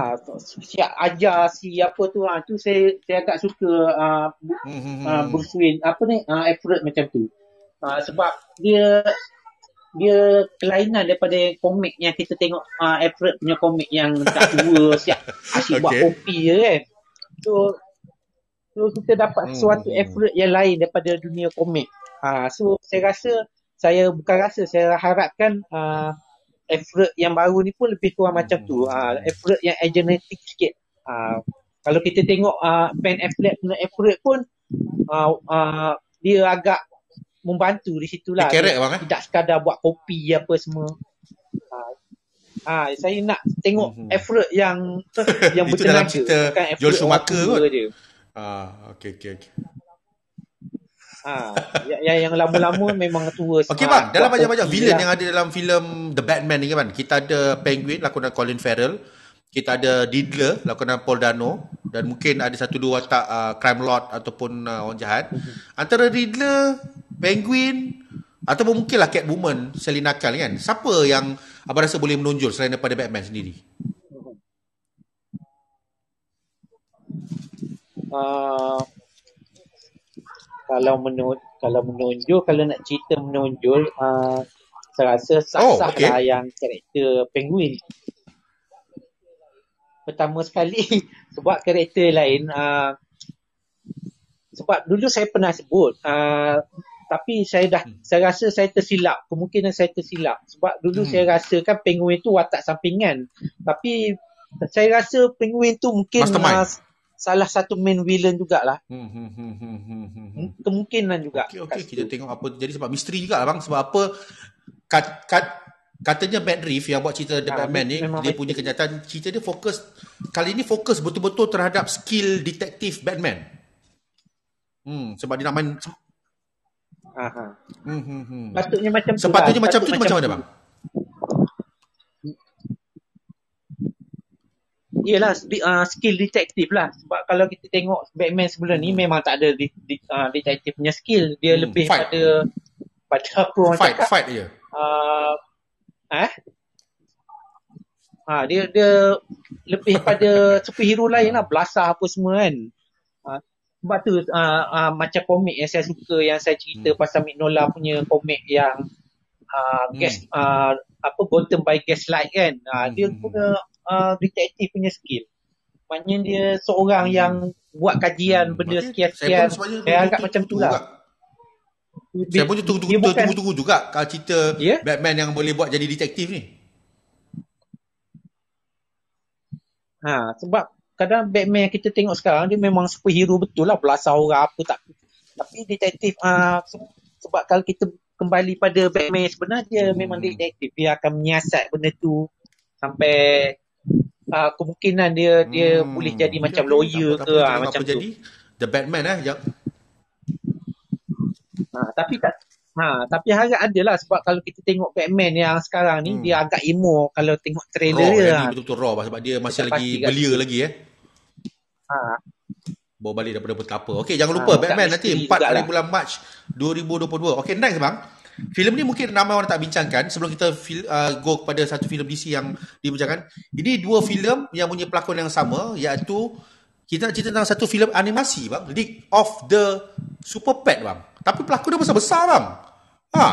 siap ajar si apa tu ha tu saya saya agak suka uh, hmm, hmm, uh, Bruce Wayne. Apa ni? Uh, Everett macam tu. Uh, sebab dia dia kelainan daripada komik yang kita tengok uh, Alfred punya komik yang tak tua <laughs> siap asyik okay. buat kopi je kan. So so kita dapat hmm. sesuatu Alfred yang lain daripada dunia komik. Uh, so saya rasa saya bukan rasa saya harapkan uh, Alfred yang baru ni pun lebih kurang hmm. macam tu. Uh, Alfred yang agenetic sikit. Uh, kalau kita tengok uh, Ben Affleck punya Alfred pun uh, uh, dia agak membantu di situ lah. Eh? Tidak sekadar buat kopi apa semua. Ha, ha saya nak tengok mm-hmm. effort yang <laughs> yang Itu dalam cerita Joel Schumacher kot. Ah, okey okey okey. Ha, yang, yang lama-lama <laughs> memang tua Okey bang, dalam banyak-banyak villain lah. yang ada dalam filem The Batman ni kan, kita ada Penguin lakonan Colin Farrell, kita ada Diddler lakonan Paul Dano dan mungkin ada satu dua watak uh, crime lord ataupun uh, orang jahat. Antara Diddler Penguin ataupun mungkinlah Catwoman Selina Kyle kan. Siapa yang abang rasa boleh menonjol selain daripada Batman sendiri? Uh, kalau menonjol, kalau menonjol, kalau nak cerita menonjol, uh, saya rasa sah-sah oh, okay. lah yang karakter Penguin. Pertama sekali, <laughs> sebab karakter lain, uh, sebab dulu saya pernah sebut, uh, tapi saya dah hmm. saya rasa saya tersilap kemungkinan saya tersilap sebab dulu hmm. saya rasa kan penguin tu watak sampingan tapi saya rasa penguin tu mungkin uh, salah satu main villain jugalah. Hmm, hmm, hmm, hmm, hmm, hmm. Kemungkinan juga. Okey, okey. Kita tengok apa jadi sebab misteri juga lah bang. Sebab apa kat, kat, katanya Matt Reeves yang buat cerita The ha, Batman ni, dia punya kenyataan cerita dia fokus, kali ni fokus betul-betul terhadap skill detektif Batman. Hmm, sebab dia nak main... Aha. Hmm, hmm, hmm. Patutnya macam tu Sepatutnya lah. macam tu, macam, macam mana bang? Yelah uh, skill detektif lah Sebab kalau kita tengok Batman sebelum ni Memang tak ada di, di, uh, detektif punya skill Dia hmm, lebih fight. pada Pada apa orang fight, cakap Fight je uh, Eh Ha, dia dia lebih pada superhero lain lah belasah apa semua kan ha, sebab tu uh, uh, macam komik yang saya suka yang saya cerita hmm. pasal Mignola punya komik yang uh, hmm. gas uh, apa Gotham by Gaslight kan uh, hmm. dia punya uh, detektif punya skill. Maknanya dia seorang hmm. yang buat kajian hmm. benda sekian-sekian. Saya, saya agak macam tu lah. Saya pun tunggu-tunggu tunggu, tunggu juga kalau cerita yeah? Batman yang boleh buat jadi detektif ni. Ha, sebab kadang Batman yang kita tengok sekarang dia memang superhero betul lah belasah orang apa tak. Tapi detektif uh, sebab kalau kita kembali pada Batman sebenarnya hmm. memang detektif dia akan menyiasat benda tu sampai uh, kemungkinan dia dia hmm. boleh jadi macam lawyer ke apa, uh, macam apa tu. jadi the Batman eh yang ha, tapi tak ha tapi harap ada lah sebab kalau kita tengok Batman yang sekarang ni hmm. dia agak emo kalau tengok trailer raw, dia raw betul-betul raw sebab dia masih lagi belia lagi eh ha bawa balik daripada betapa okey jangan lupa ha, Batman nanti 4 hari lah. bulan Mac 2022 okey next bang filem ni mungkin ramai orang tak bincangkan sebelum kita fil, uh, go kepada satu filem DC yang dibincangkan. Ini dua filem yang punya pelakon yang sama iaitu kita nak cerita tentang satu filem animasi bang, League of the Super Pet bang. Tapi pelakon dia besar-besar bang. Ha.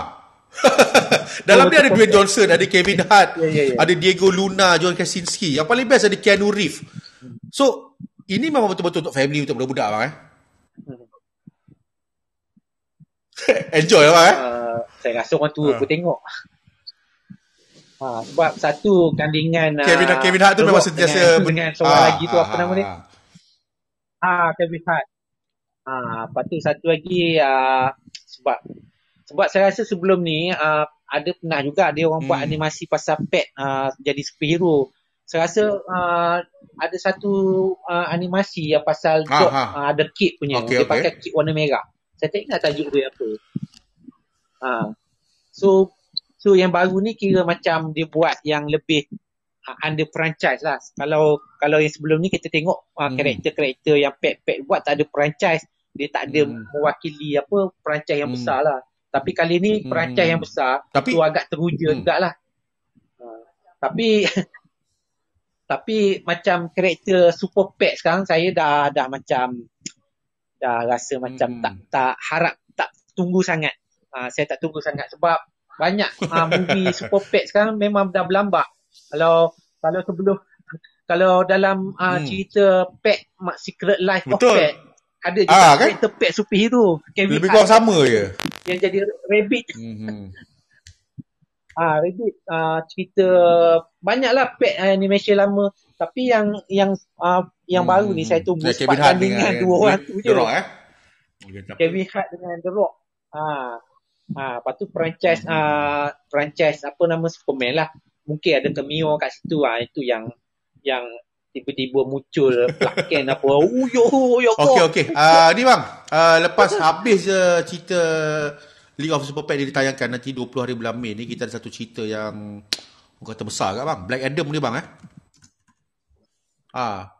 <laughs> Dalam oh, dia ada Dwayne Johnson, ada Kevin Hart, yeah, yeah, yeah. ada Diego Luna, John Krasinski. Yang paling best ada Keanu Reeves. So, ini memang betul-betul untuk family untuk budak-budak bang eh. <laughs> Enjoy lah eh. Uh, saya rasa orang tua ha. pun tengok. Ha, sebab satu kandingan Kevin, uh, Kevin Hart tu memang sentiasa dengan, dengan seorang ha, lagi tu ha, apa ha, nama dia? Ha, Kevin Hart. Ha, lepas tu satu lagi uh, sebab sebab saya rasa sebelum ni uh, ada pernah juga dia orang hmm. buat animasi pasal pet uh, jadi superhero. Saya rasa uh, ada satu uh, animasi yang pasal ha, dog, ha. Uh, ada kit punya. Okay, dia okay. pakai kit warna merah. Saya tak ingat tajuk dia apa. Ha. So so yang baru ni kira macam dia buat yang lebih uh, under franchise lah. Kalau kalau yang sebelum ni kita tengok uh, hmm. karakter-karakter yang pet-pet buat tak ada franchise, dia tak ada hmm. mewakili apa franchise yang hmm. besar lah. Tapi kali ni hmm. franchise yang besar tapi, tu agak teruja hmm. jugalah. Uh, tapi <laughs> tapi macam karakter super pet sekarang saya dah dah macam dah rasa macam hmm. tak tak harap tak tunggu sangat uh, saya tak tunggu sangat sebab banyak uh, <laughs> movie super pet sekarang memang dah berlambak. Kalau kalau sebelum kalau dalam uh, hmm. cerita pet Secret Life Betul. of Pet ada juga ah, kan? cerita pet superhero. Kevin Lebih kurang sama je. Yang jadi rabbit. Hmm. <laughs> Ah, rabbit uh, cerita banyaklah pet animation lama tapi yang yang uh, yang hmm. baru ni saya tunggu sebab dengan, dengan dua orang tu je. Rock, eh? Kevin Hart dengan The Rock. Ah, Ha, lepas tu franchise uh, franchise apa nama Superman lah. Mungkin ada cameo kat situ ah itu yang yang tiba-tiba muncul plaken <laughs> apa. Oh yo yo. Okey okey. Ah uh, ni bang, uh, lepas habis je cerita League of Super Pet ditayangkan nanti 20 hari bulan Mei ni kita ada satu cerita yang orang kata besar kat bang. Black Adam ni bang eh. Ah,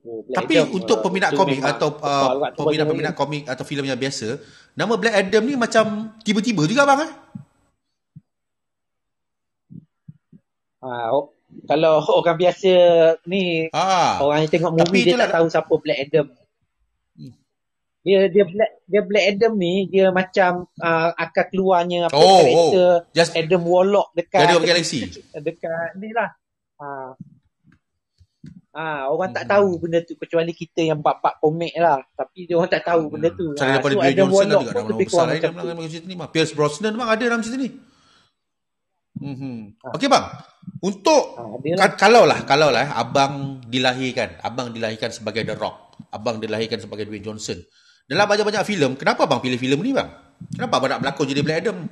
Oh, Tapi Adam, untuk uh, peminat komik atau uh, peminat-peminat komik atau filem yang biasa, nama Black Adam ni macam tiba-tiba juga bang eh? Ah, oh, kalau <laughs> orang biasa ni ah, orang yang tengok movie dia tak tahu siapa Black Adam. Hmm. Dia dia Black dia Black Adam ni dia macam uh, akan keluarnya apa oh, karakter oh. Just Adam Warlock dekat Guardian Galaxy. Dekat ni lah. Ah, Ah, orang hmm. tak tahu benda tu kecuali kita yang bab-bab komik lah. Tapi dia orang tak tahu benda tu. Cara ha, daripada so Bill Johnson ada juga nama besar lain dalam dalam cerita ni. Pierce Brosnan memang ada dalam cerita ni. Hmm. Okey bang. Untuk ha, kalau lah kalau lah abang dilahirkan, abang dilahirkan sebagai The Rock, abang dilahirkan sebagai Dwayne Johnson. Dalam banyak-banyak filem, kenapa abang pilih filem ni bang? Kenapa abang nak berlakon jadi Black Adam?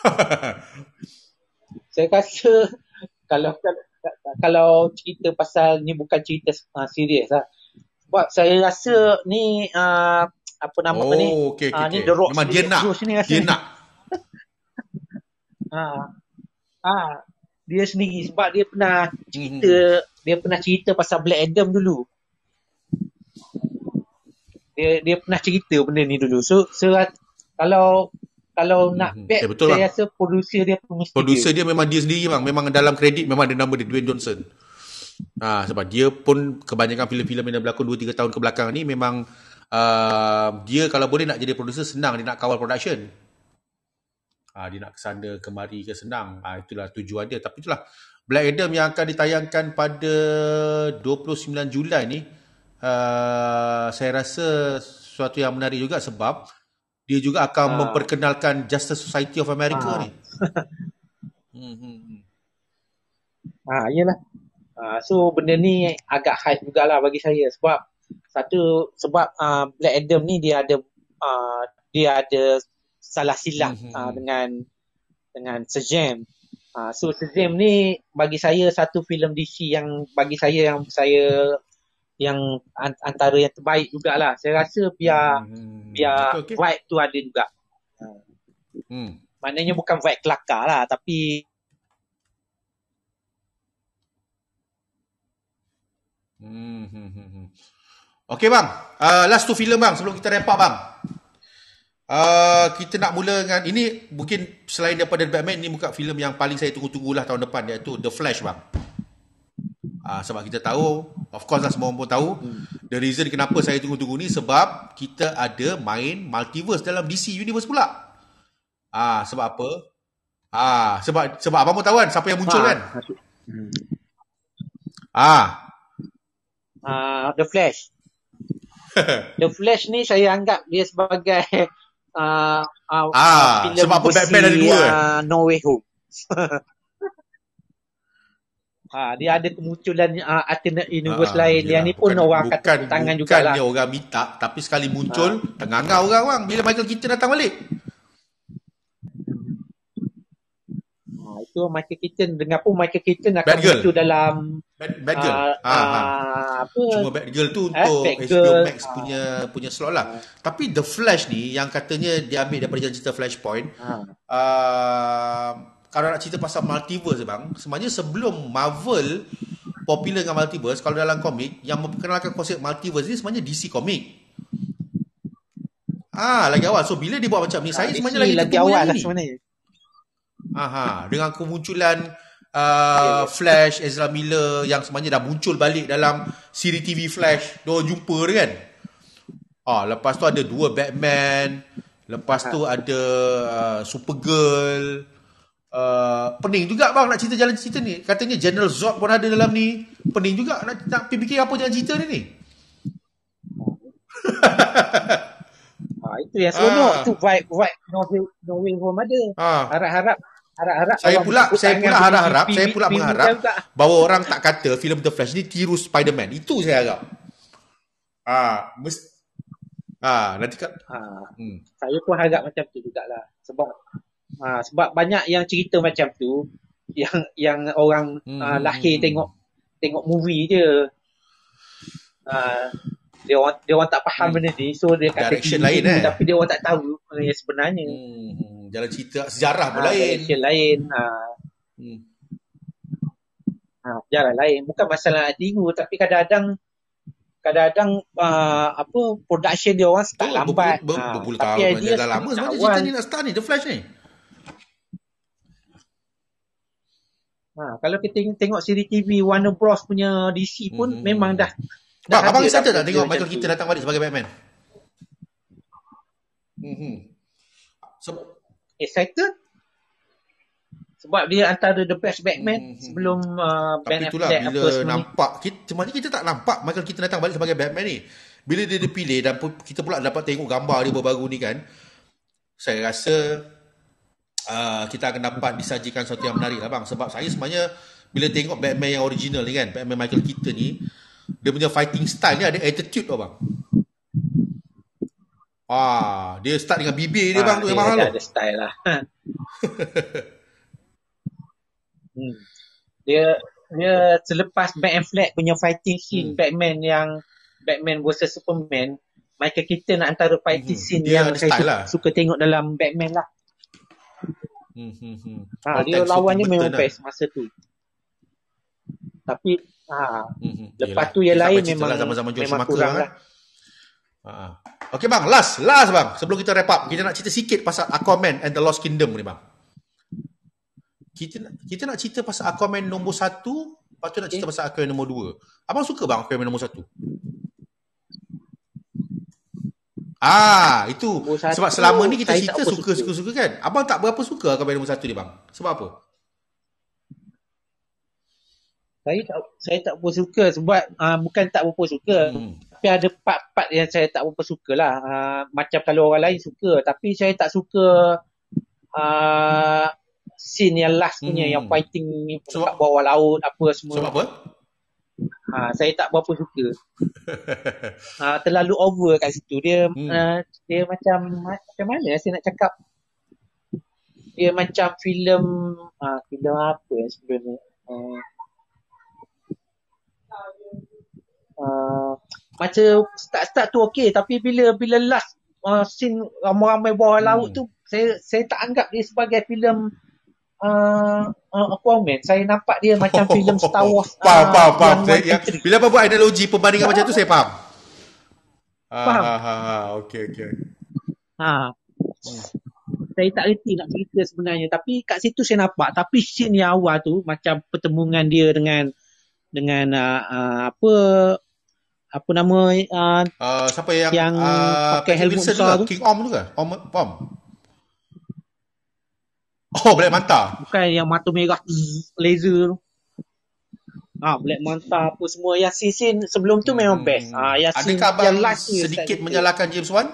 <laughs> Saya rasa kalau kalau cerita pasal ni bukan cerita uh, serius lah. Sebab saya rasa ni uh, apa nama oh, ni? Okay, okay, uh, ni okay. The Rock Memang dia nak. Dia nak. Ha. Ha. Dia sendiri sebab dia pernah cerita hmm. dia pernah cerita pasal Black Adam dulu. Dia dia pernah cerita benda ni dulu. So, so kalau kalau nak hmm. bet, ya, betul saya bang. rasa producer dia pun mesti Producer dia. dia memang dia sendiri bang. Memang dalam kredit memang ada nama dia Dwayne Johnson. Ha, sebab dia pun kebanyakan filem-filem yang dah berlakon 2-3 tahun ke belakang ni memang uh, dia kalau boleh nak jadi producer senang dia nak kawal production. Ha, dia nak kesana kemari ke senang. Ha, itulah tujuan dia. Tapi itulah Black Adam yang akan ditayangkan pada 29 Julai ni uh, saya rasa sesuatu yang menarik juga sebab dia juga akan ha. memperkenalkan Justice Society of America ha. ni. <laughs> hmm, hmm, hmm. Ah, iyalah. Uh, so benda ni agak hype jugalah bagi saya sebab satu sebab uh, Black Adam ni dia ada uh, dia ada salah silap mm-hmm. uh, dengan dengan Shazam. Uh, so Shazam ni bagi saya satu filem DC yang bagi saya yang saya yang antara yang terbaik jugalah. Saya rasa biar hmm. biar okay, okay. vibe tu ada juga. Hmm. Maknanya bukan vibe kelakar lah tapi Hmm, hmm, hmm, hmm. Okay bang, uh, last two filem bang sebelum kita wrap up bang. Uh, kita nak mula dengan ini mungkin selain daripada Batman ini bukan filem yang paling saya tunggu-tunggu lah tahun depan iaitu The Flash bang. Uh, sebab kita tahu, of course lah semua orang pun tahu, hmm. the reason kenapa saya tunggu-tunggu ni sebab kita ada main multiverse dalam DC Universe pula. Ah, uh, sebab apa? Ah, uh, sebab sebab abang pun tahu kan siapa yang muncul ha. kan? Hmm. Ah, uh, The Flash. <laughs> The Flash ni saya anggap dia sebagai uh, uh, ah, sebab apa Batman ada dua uh, No Way Home. ha, <laughs> dia ada kemunculan uh, alternate universe ha, lain. Yang ni pun bukan, orang bukan, kata tangan juga lah. Bukan orang minta tapi sekali muncul ha. tengah-tengah orang bang. Bila Michael Keaton datang balik. tu Michael Keaton dengar pun Michael Keaton akan muncul dalam Bad, bad Girl. Uh, ha, ha. apa? Cuma Bad Girl tu eh, untuk eh, HBO Girl. Max punya punya slot lah. Uh. Tapi The Flash ni yang katanya dia ambil daripada jalan cerita Flashpoint. Uh. Uh, kalau nak cerita pasal multiverse bang, sebenarnya sebelum Marvel popular dengan multiverse, kalau dalam komik yang memperkenalkan konsep multiverse ni sebenarnya DC komik. Ah, lagi awal. So bila dia buat macam ni, saya sebenarnya lagi, lagi awal lah sebenarnya. Aha, dengan kemunculan uh, Flash, Ezra Miller yang sebenarnya dah muncul balik dalam siri TV Flash. Dia jumpa dia kan? Ah, lepas tu ada dua Batman. Lepas tu ada uh, Supergirl. Uh, pening juga bang nak cerita jalan cerita ni. Katanya General Zod pun ada dalam ni. Pening juga nak, nak fikir apa jalan cerita ni ni. <laughs> ha, itu yang seronok. Ah. Tu vibe, vibe no, no way home ada. Ah. Harap-harap harap-harap saya pula saya pula harap-harap saya pula mengharap bahawa orang tak kata filem The Flash ni tiru Spider-Man. Itu saya harap. Ah, mesti ah nanti kan ha, hmm. saya pun harap macam tu jugaklah sebab ha, sebab banyak yang cerita macam tu yang yang orang hmm. uh, lahir tengok tengok movie je. Uh, dia orang dia orang tak faham hmm. benda ni so dia kata Direction lain eh. tapi dia orang tak tahu yang sebenarnya. Hmm. jalan cerita sejarah pun ha, lain. Cerita lain. Ha. Hmm. Ha, sejarah lain. Bukan masalah nak tiru tapi kadang-kadang kadang-kadang uh, apa production dia orang start oh, lambat. Ber, ber, berpuluh ha, tahun dah lama sebenarnya cerita ni nak start ni The Flash ni. Ha, kalau kita tengok siri TV Warner Bros punya DC pun hmm. memang dah Bang, abang excited tak tengok Michael Keaton datang balik sebagai Batman? Hmm. Sebab excited sebab dia antara the best Batman hmm, hmm. sebelum uh, Ben Tapi itulah Affleck bila nampak kita, macam kita tak nampak Michael kita datang balik sebagai Batman ni bila dia dipilih dan kita pula dapat tengok gambar dia baru-baru ni kan saya rasa uh, kita akan dapat disajikan sesuatu yang menarik lah bang. Sebab saya sebenarnya bila tengok Batman yang original ni kan, Batman Michael Keaton ni, dia punya fighting style ni ada attitude tau bang. Ah, dia start dengan bibir dia ah, bang tu yang mahal tu. Ada style lah. <laughs> hmm. Dia dia selepas Ben Affleck punya fighting scene hmm. Batman yang Batman vs Superman, Michael Keaton antara fighting hmm. scene dia yang saya suka, lah. suka tengok dalam Batman lah. Hmm, hmm, hmm. Ha, dia lawannya memang lah. best masa tu. Tapi ha, hmm, lepas Yelah. tu yang lain memang lah zaman-zaman memang kurang lah. Ha. Okay bang, last, last bang. Sebelum kita wrap up, kita nak cerita sikit pasal Aquaman and the Lost Kingdom ni bang. Kita nak, kita nak cerita pasal Aquaman nombor satu, lepas tu nak cerita okay. pasal Aquaman nombor dua. Abang suka bang Aquaman nombor satu? Ah, itu. Sebab selama ni kita cerita suka-suka-suka kan. Abang tak berapa suka Aquaman nombor satu ni bang. Sebab apa? Saya tak saya tak berapa suka sebab uh, bukan tak berapa suka. Hmm. Tapi ada part-part yang saya tak berapa suka lah. Uh, macam kalau orang lain suka. Tapi saya tak suka uh, scene yang last punya hmm. yang fighting sebab, kat bawah laut apa semua. Sebab apa? Ha, saya tak berapa suka. ha, <laughs> terlalu over kat situ. Dia hmm. uh, dia macam macam mana saya nak cakap? Dia macam filem uh, filem apa sebenarnya? Uh, uh, macam start-start tu okey tapi bila bila last uh, scene ramai-ramai bawah hmm. laut tu saya saya tak anggap dia sebagai filem uh, uh, Aquaman saya nampak dia macam <laughs> filem Star Wars <laughs> faham uh, faham faham. saya, yang, bila apa buat analogi perbandingan macam tu saya faham. Faham? ha ha ha okey okey ha hmm. saya tak reti nak cerita sebenarnya tapi kat situ saya nampak. Tapi scene yang awal tu macam pertemuan dia dengan dengan uh, uh, apa apa nama uh, uh, siapa yang, yang uh, pakai helmet besar tu King Om tu ke Om Om Oh, Black Manta. Bukan yang mata merah laser tu. Ah, Black Manta apa semua yang scene sebelum tu hmm. memang best. Ah, yang Adakah yang last sedikit menyalahkan James Wan?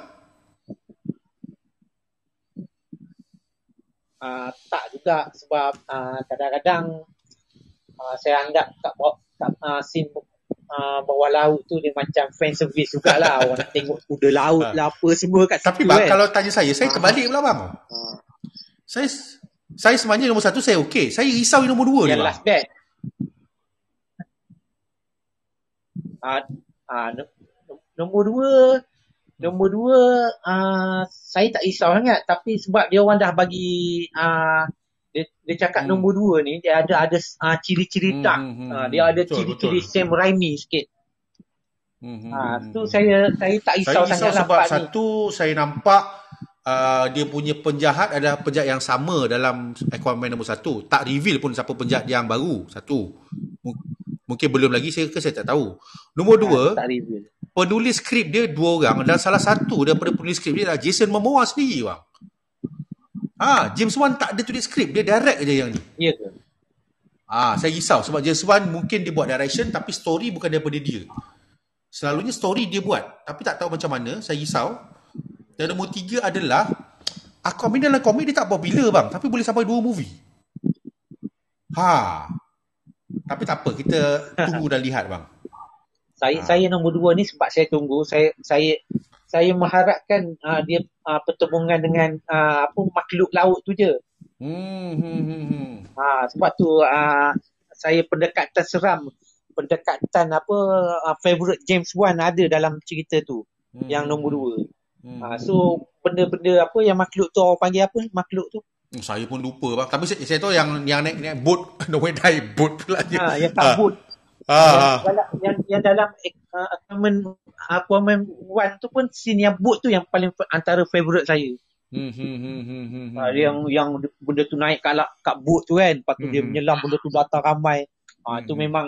Ah, tak juga sebab ah, kadang-kadang ah, saya anggap kat bawah kat, ah, scene uh, bawah laut tu dia macam fan service jugalah <laughs> orang nak tengok kuda laut lah apa semua kat Tapi situ bang, kan. kalau tanya saya, saya terbalik pula bang. Saya saya sebenarnya nombor satu saya okey. Saya risau yang nombor dua yang ni. Yang last bet. Uh, uh, nombor dua Nombor dua uh, Saya tak risau sangat Tapi sebab dia orang dah bagi uh, dia, dia cakap hmm. nombor dua ni Dia ada ada uh, ciri-ciri hmm, tak hmm, hmm, uh, Dia ada ciri-ciri Sam Raimi sikit hmm, uh, Tu saya saya tak risau saya sangat risau sebab satu ni. Saya nampak uh, dia punya penjahat adalah penjahat yang sama dalam Aquaman nombor satu. Tak reveal pun siapa penjahat yang baru. Satu. M- mungkin belum lagi saya ke saya tak tahu. Nombor dua, tak reveal. penulis skrip dia dua orang dan salah satu daripada penulis skrip dia adalah Jason Momoa sendiri bang. Ah, James Wan tak ada tulis skrip, dia direct aja yang ni. Ya ke? Ah, saya risau sebab James Wan mungkin dia buat direction tapi story bukan daripada dia. Selalunya story dia buat, tapi tak tahu macam mana, saya risau. Dan nombor tiga adalah Aquaman dalam komik dia tak popular bang Tapi boleh sampai dua movie Ha Tapi tak apa Kita <laughs> tunggu dan lihat bang Saya ha. saya nombor dua ni Sebab saya tunggu Saya saya saya mengharapkan uh, dia uh, pertemuan dengan uh, apa makhluk laut tu je. Hmm, hmm, hmm, hmm. Ha, sebab tu uh, saya pendekatan seram, pendekatan apa uh, favorite James Wan ada dalam cerita tu. Hmm. Yang nombor dua. Hmm. Ha, so benda-benda apa yang makhluk tu orang panggil apa makhluk tu? Saya pun lupa bang. Tapi saya, saya tahu yang yang naik naik boat, <laughs> no way die boat pula dia. Ha, yang tak ha. boat. Ha. Yang, ha. Dalam, yang, yang dalam uh, Aquaman One tu pun scene yang boat tu yang paling antara favorite saya. Hmm, hmm, hmm, hmm, hmm, ha, yang yang benda tu naik kat, kat boat tu kan. Lepas tu hmm. dia menyelam benda tu datang ramai. Ha, hmm. tu memang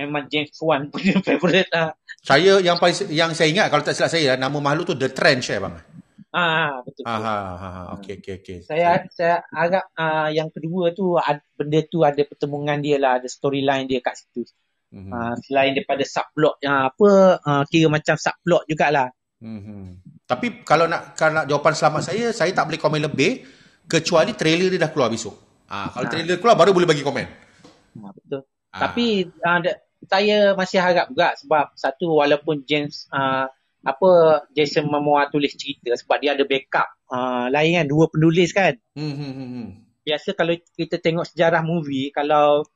memang James Wan <laughs> punya favorite lah. Saya yang paling yang saya ingat kalau tak silap saya nama makhluk tu The Trench eh bang. Ah betul. Ah ha ha okey okey okey. Saya saya agak uh, yang kedua tu ad, benda tu ada pertemuan dia lah ada storyline dia kat situ. Mm-hmm. Uh, selain daripada subplot yang uh, apa uh, kira macam subplot jugalah. Mhm. Tapi kalau nak kalau nak jawapan selamat saya saya tak boleh komen lebih kecuali trailer dia dah keluar besok. Ah, kalau ha. trailer keluar baru boleh bagi komen. Ha, betul. Ha. Tapi uh, saya masih harap juga sebab satu walaupun James uh, apa Jason Momoa tulis cerita sebab dia ada backup uh, lain kan dua penulis kan. Hmm, hmm, hmm, hmm. Biasa kalau kita tengok sejarah movie kalau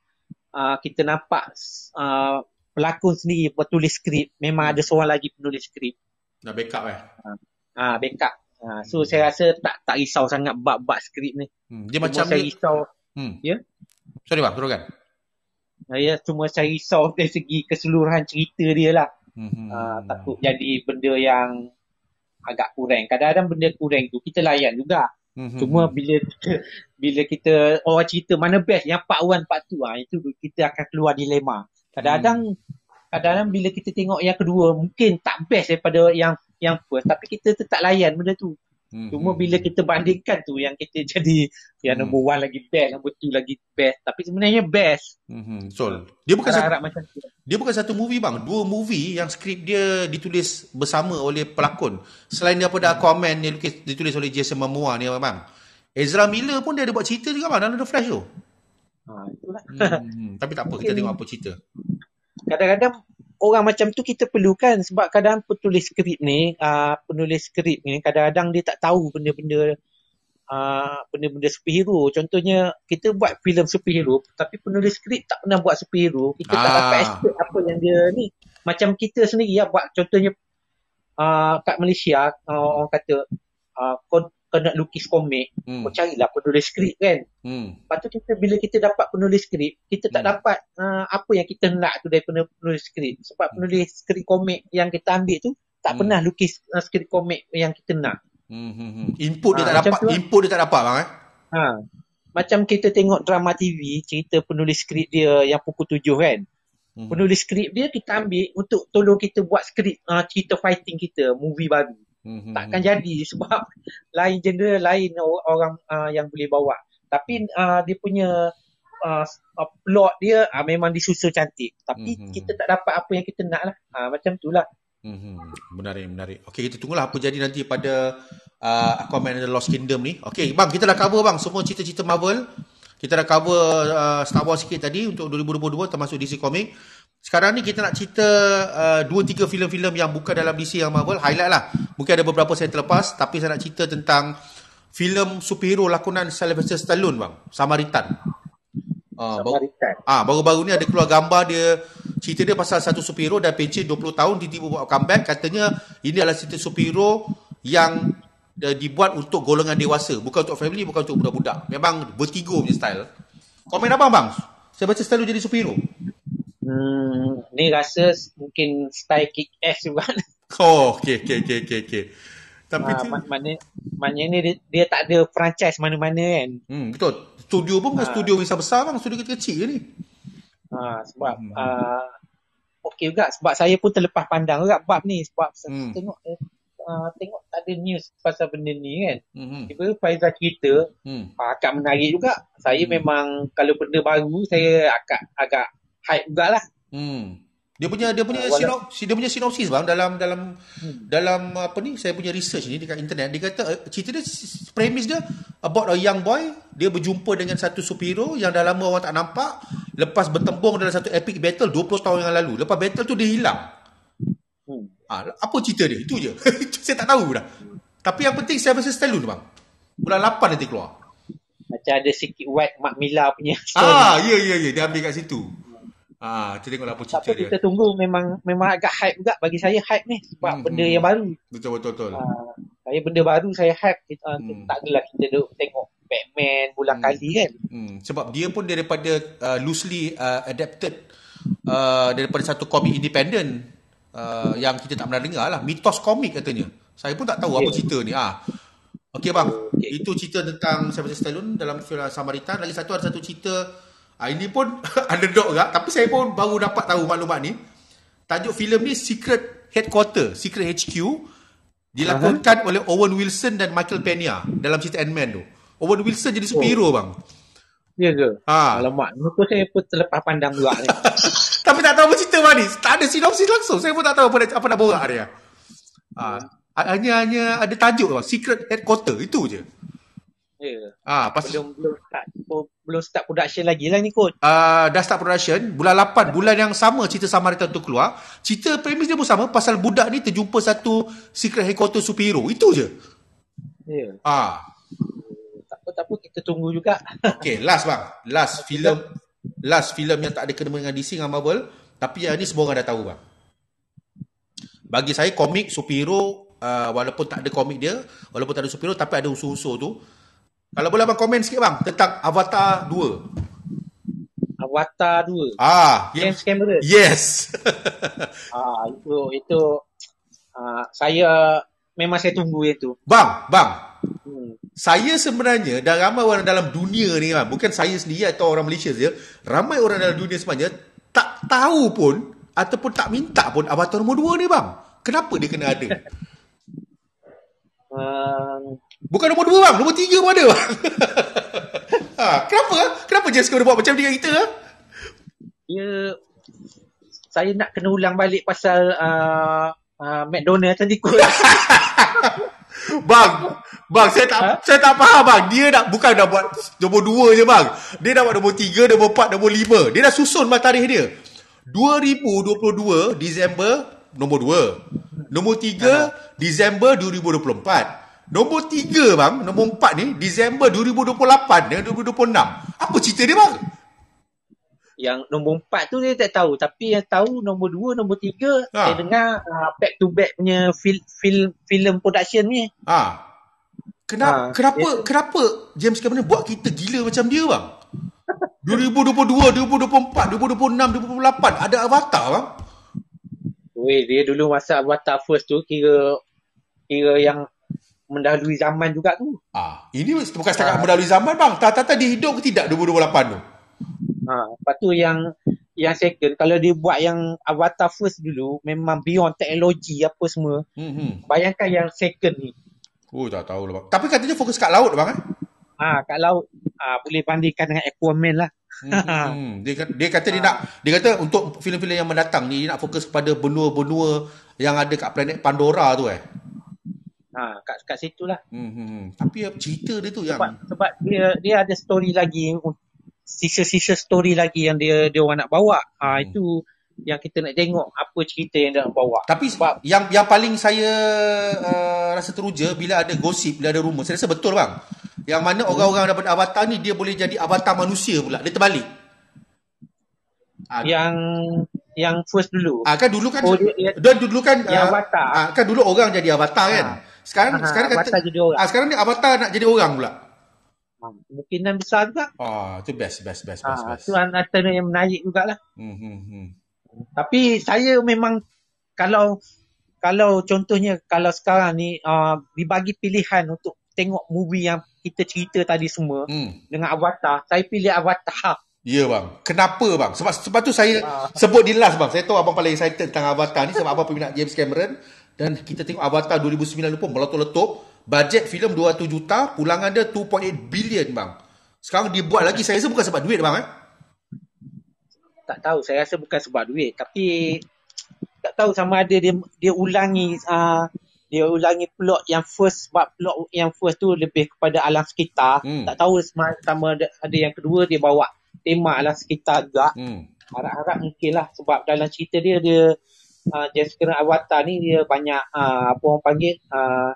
uh, kita nampak uh, pelakon sendiri penulis skrip memang hmm. ada seorang lagi penulis skrip. Dah backup eh. Ah, uh, backup. Uh, so hmm. saya rasa tak tak risau sangat bab-bab skrip ni. Hmm. Dia Cuma macam saya risau. Hmm. Ya. Yeah? Sorry bang, teruskan. Saya cuma saya risau <laughs> dari segi keseluruhan cerita dia lah. Hmm. Uh, takut jadi benda yang agak kurang. Kadang-kadang benda kurang tu kita layan juga. Hmm. Cuma bila kita, bila kita orang cerita mana best yang part 1 part 2 ah itu kita akan keluar dilema. Kadang-kadang hmm. kadang-kadang bila kita tengok yang kedua mungkin tak best daripada yang yang first tapi kita tetap layan benda tu. Hmm. Cuma bila kita bandingkan tu yang kita <laughs> jadi yang hmm. number one lagi best, number two lagi best. Tapi sebenarnya best. Hmm. So, dia bukan satu, macam tu. dia bukan satu movie bang. Dua movie yang skrip dia ditulis bersama oleh pelakon. Selain daripada Aquaman yang ditulis oleh Jason Momoa ni bang. Ezra Miller pun dia ada buat cerita juga bang dalam The Flash tu. Ha, itulah. Hmm. Tapi tak apa, kita tengok apa cerita. Kadang-kadang orang macam tu kita perlukan sebab kadang penulis skrip ni, uh, penulis skrip ni kadang-kadang dia tak tahu benda-benda uh, benda-benda superhero. Contohnya kita buat filem superhero tapi penulis skrip tak pernah buat superhero. Kita ah. tak dapat expert apa yang dia ni. Macam kita sendiri ya buat contohnya uh, kat Malaysia uh, orang kata uh, kau nak lukis komik, hmm. kau carilah penulis skrip kan. Hmm. Lepas tu kita, bila kita dapat penulis skrip, kita tak hmm. dapat uh, apa yang kita nak tu daripada penulis skrip. Sebab hmm. penulis skrip komik yang kita ambil tu, tak hmm. pernah lukis uh, skrip komik yang kita nak. Hmm. hmm, hmm. Input dia ha, tak dapat, tu, input dia tak dapat bang eh. Ha. Macam kita tengok drama TV, cerita penulis skrip dia yang pukul tujuh kan. Hmm. Penulis skrip dia kita ambil untuk tolong kita buat skrip uh, cerita fighting kita, movie baru. Mm-hmm. Takkan jadi <laughs> sebab lain genre lain orang uh, yang boleh bawa. Tapi uh, dia punya uh, plot dia uh, memang disusun cantik. Tapi mm-hmm. kita tak dapat apa yang kita nak lah. Uh, macam tu lah. Mm-hmm. Menarik, menarik. Okey, kita tunggulah apa jadi nanti pada uh, Aquaman and the Lost Kingdom ni. Okey, bang, kita dah cover bang semua cerita-cerita Marvel. Kita dah cover uh, Star Wars sikit tadi untuk 2022 termasuk DC Comics. Sekarang ni kita nak cerita uh, dua tiga filem-filem yang bukan dalam DC yang Marvel, highlight lah. Mungkin ada beberapa saya terlepas, tapi saya nak cerita tentang filem superhero lakonan Sylvester Stallone bang, Samaritan. Uh, Samaritan. Ah, baru, baru-baru ni ada keluar gambar dia cerita dia pasal satu superhero dah pencet 20 tahun tiba-tiba buat comeback katanya ini adalah cerita superhero yang uh, dibuat untuk golongan dewasa, bukan untuk family, bukan untuk budak-budak. Memang bertiga punya style. Komen abang bang? Saya baca style jadi superhero. Hmm, ni rasa mungkin style kick ass juga. <laughs> Oh, okey okey okey okey okey. Tapi uh, mak- mana maknanya ni dia, dia tak ada franchise mana-mana kan. Hmm, betul. Studio pun bukan uh, studio besar-besar bang, studio kecil-kecil je ni. Ha, sebab hmm. uh, okey juga sebab saya pun terlepas pandang juga bab ni sebab hmm. tengok uh, tengok tak ada news pasal benda ni kan. Hmm. Tiba Faizal cerita, hmm. uh, agak menarik juga. Saya hmm. memang kalau benda baru saya agak agak hype jugalah. Hmm. Dia punya dia punya uh, sinopsis dia punya sinopsis bang dalam dalam hmm. dalam apa ni saya punya research ni dekat internet dia kata uh, cerita dia premise dia about a young boy dia berjumpa dengan satu superhero yang dah lama orang tak nampak lepas bertempur dalam satu epic battle 20 tahun yang lalu lepas battle tu dia hilang. Hmm. Ha, apa cerita dia? Itu je. <laughs> saya tak tahu dah. Hmm. Tapi yang penting saya rasa Stallone bang. Bulan 8 nanti keluar. Macam ada sikit wet Mark Miller punya story. Ah, ya ya ya dia ambil kat situ. Ah, kita tengoklah apa cerita dia. kita tunggu memang memang agak hype juga bagi saya hype ni sebab hmm, benda hmm. yang baru. Betul betul betul. Uh, saya benda baru saya hype kita hmm. tak adalah kita duk tengok Batman bulan hmm. kali kan. Hmm. Sebab dia pun daripada uh, loosely uh, adapted uh, daripada satu komik independent uh, yang kita tak pernah dengar lah. Mitos komik katanya. Saya pun tak tahu okay. apa cerita ni. Ah. Okey bang, okay. itu cerita tentang Sylvester Stallone dalam filem Samaritan. Lagi satu ada satu cerita Ha, ini pun <laughs> underdog juga. Tapi saya pun baru dapat tahu maklumat ni. Tajuk filem ni Secret Headquarter, Secret HQ. Dilakonkan uh-huh. oleh Owen Wilson dan Michael Pena dalam cerita Ant-Man tu. Owen Wilson jadi superhero oh. bang. Ya ke? Ha. Alamak, muka saya pun terlepas pandang juga ni. <laughs> Tapi tak tahu apa cerita ni. Tak ada sinopsis langsung. Saya pun tak tahu apa, apa nak borak dia. Ha. Hanya hanya ada tajuk bang. Secret Headquarter. Itu je. Ya. Ah, pas belum belum start belum start production lagi lah ni kot. Ah, uh, dah start production bulan 8 bulan yang sama cerita Samaritan tu keluar. Cerita premis dia pun sama pasal budak ni terjumpa satu secret headquarter superhero. Itu je. Ya. Ah. Tak apa tak apa kita tunggu juga. <laughs> Okay, last bang. Last filem last filem yang tak ada kena dengan DC dengan Marvel, tapi yang ni semua orang dah tahu bang. Bagi saya komik superhero uh, walaupun tak ada komik dia, walaupun tak ada superhero tapi ada unsur-unsur tu, kalau boleh abang komen sikit bang tentang Avatar 2. Avatar 2. Ah, James Cameron. Yes. <laughs> ah, itu itu ah, saya memang saya tunggu itu. Bang, bang. Hmm. Saya sebenarnya dan ramai orang dalam dunia ni bang, bukan saya sendiri atau orang Malaysia saja, ramai orang dalam dunia sebenarnya tak tahu pun ataupun tak minta pun Avatar nombor 2 ni bang. Kenapa dia kena ada? Um, <laughs> Bukan nombor dua bang, nombor tiga pun ada bang. <laughs> ha, kenapa? Kenapa Jessica dia buat macam dia kita? Ya, saya nak kena ulang balik pasal uh, uh, McDonald tadi kot. <laughs> bang, bang, saya tak ha? saya tak faham bang. Dia nak bukan dah buat nombor dua je bang. Dia dah buat nombor tiga, nombor empat, nombor lima. Dia dah susun tarikh dia. 2022 Disember nombor dua. Nombor tiga ha. Disember 2024. Nombor tiga bang, nombor empat ni, Disember 2028 dengan 2026. Apa cerita dia bang? Yang nombor empat tu dia tak tahu. Tapi yang tahu nombor dua, nombor tiga, ha. saya dengar uh, back to back punya film, film, film production ni. Ha. Kenapa, ha. kenapa, yeah. kenapa James Cameron buat kita gila macam dia bang? 2022, 2024, 2026, 2028 ada Avatar bang? Weh, dia dulu masa Avatar first tu kira kira yang mendahului zaman juga tu. Ah, ini bukan setakat ah. mendahului zaman bang. Tata-tata dia hidup ke tidak 2028 tu? Ha, lepas tu yang yang second kalau dia buat yang Avatar first dulu memang beyond teknologi apa semua. Hmm. Bayangkan yang second ni. Oh tak tahu lah bang. Tapi katanya fokus kat laut bang eh? Ah, kat laut. Ah, boleh bandingkan dengan Aquaman lah. Hmm, <laughs> dia, dia kata dia nak dia kata untuk filem-filem yang mendatang ni dia nak fokus kepada benua-benua yang ada kat planet Pandora tu eh. Ha, kat kat situ lah. Hmm, hmm, hmm. Tapi cerita dia tu sebab, yang sebab dia dia ada story lagi sisa-sisa story lagi yang dia dia orang nak bawa. Ha, hmm. itu yang kita nak tengok apa cerita yang dia nak bawa. Tapi sebab yang yang paling saya uh, rasa teruja bila ada gosip, bila ada rumor, saya rasa betul bang. Yang mana hmm. orang-orang dapat avatar ni dia boleh jadi avatar manusia pula. Dia terbalik. Ha, yang yang first dulu. Ah kan dulu kan oh, dia, dia, dulu kan yang uh, avatar. Ah kan dulu orang jadi avatar kan. Ha. Sekarang Aha, sekarang kata jadi orang. Ah sekarang ni avatar nak jadi orang pula. Ha, kemungkinan besar juga. Ah, tu best best best best. Ha, best. tu antara yang menarik jugalah. Hmm, hmm, hmm. Tapi saya memang kalau kalau contohnya kalau sekarang ni uh, dibagi pilihan untuk tengok movie yang kita cerita tadi semua hmm. dengan Avatar, saya pilih Avatar. Ya bang. Kenapa bang? Sebab sebab tu saya uh. sebut di last bang. Saya tahu abang paling excited tentang Avatar ni sebab apa peminat James Cameron. Dan kita tengok Avatar 2009 pun meletup-letup. Bajet filem 200 juta, pulangan dia 2.8 billion bang. Sekarang dia buat lagi, saya rasa bukan sebab duit bang eh? Tak tahu, saya rasa bukan sebab duit. Tapi tak tahu sama ada dia dia ulangi uh, dia ulangi plot yang first sebab plot yang first tu lebih kepada alam sekitar. Hmm. Tak tahu sama, sama ada, ada yang kedua dia bawa tema alam sekitar juga. Hmm. Harap-harap mungkin lah sebab dalam cerita dia dia uh, James Cameron Avatar ni dia banyak uh, apa orang panggil uh,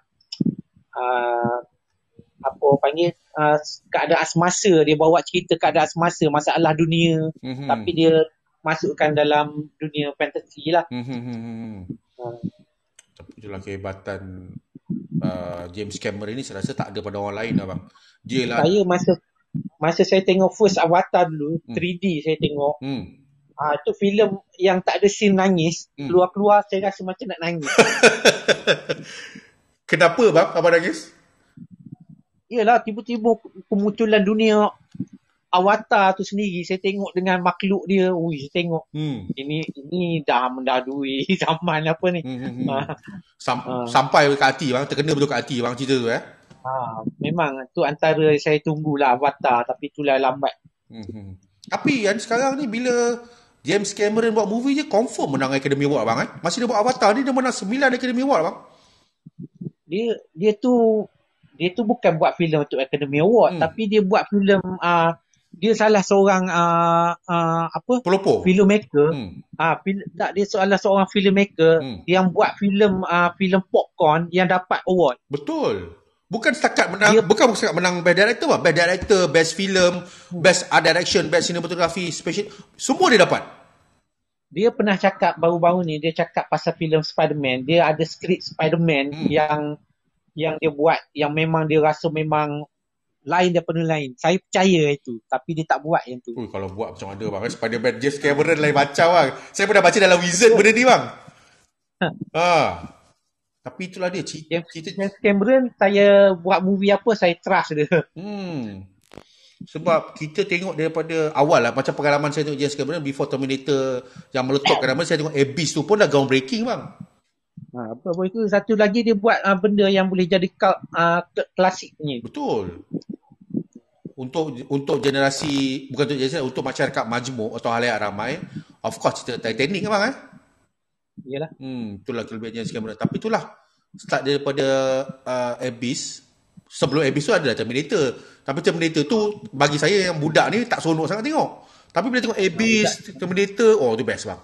uh, apa orang panggil uh, keadaan semasa dia bawa cerita keadaan semasa masalah dunia mm-hmm. tapi dia masukkan dalam dunia fantasi lah. Mm-hmm. Uh. Itulah kehebatan uh, James Cameron ni saya rasa tak ada pada orang lain lah bang. Dia lah. Saya masa masa saya tengok first Avatar dulu, mm. 3D saya tengok. Mm. Ah tu filem yang tak ada scene nangis, hmm. keluar-keluar saya rasa macam nak nangis. <laughs> Kenapa bang abang nangis? Yalah tiba-tiba kemunculan dunia Avatar tu sendiri saya tengok dengan makhluk dia, ui saya tengok. Hmm. Ini ini dah mendadui <laughs> zaman apa ni. Hmm, hmm, hmm. Ah. Sam- uh. sampai ke hati bang, terkena betul ke hati bang cerita tu eh. Ha, memang tu antara saya tunggulah Avatar tapi itulah lambat. Hmm. hmm. Tapi yang sekarang ni bila James Cameron buat movie je confirm menang Academy Award bang eh. Masih dia buat Avatar ni dia menang 9 Academy Award bang. Dia dia tu dia tu bukan buat filem untuk Academy Award hmm. tapi dia buat filem uh, dia salah seorang uh, uh, apa pelopor filmmaker hmm. uh, fil- tak dia salah seorang filmmaker hmm. yang buat filem uh, filem popcorn yang dapat award betul bukan setakat menang dia, bukan setakat menang best director bah. best director best film hmm. best art direction best cinematography special semua dia dapat dia pernah cakap baru-baru ni dia cakap pasal filem Spider-Man dia ada skrip Spider-Man hmm. yang yang dia buat yang memang dia rasa memang lain daripada lain. Saya percaya itu. Tapi dia tak buat yang tu. Ui, kalau buat macam mana bang? Spider-Man James Cameron lain macam bang. Saya pernah baca dalam Wizard benda ni bang. Ha. ha. Tapi itulah dia. Cerita, James, cerita... James Cameron, saya buat movie apa, saya trust dia. <laughs> Hmm. Sebab kita tengok daripada awal lah. Macam pengalaman saya tengok James Cameron before Terminator yang meletupkan nama. Saya tengok Abyss tu pun dah groundbreaking bang. Ha, apa apa itu satu lagi dia buat uh, benda yang boleh jadi uh, klasik punya. Betul. Untuk untuk generasi bukan untuk generasi untuk masyarakat majmuk atau halayak ramai, of course cerita Titanic kan bang eh? Iyalah. Hmm, itulah kelebihannya sekarang. Tapi itulah start daripada uh, Abyss. Sebelum Abyss tu ada Terminator. Tapi Terminator tu bagi saya yang budak ni tak seronok sangat tengok. Tapi bila tengok Abyss, Terminator, oh tu best bang.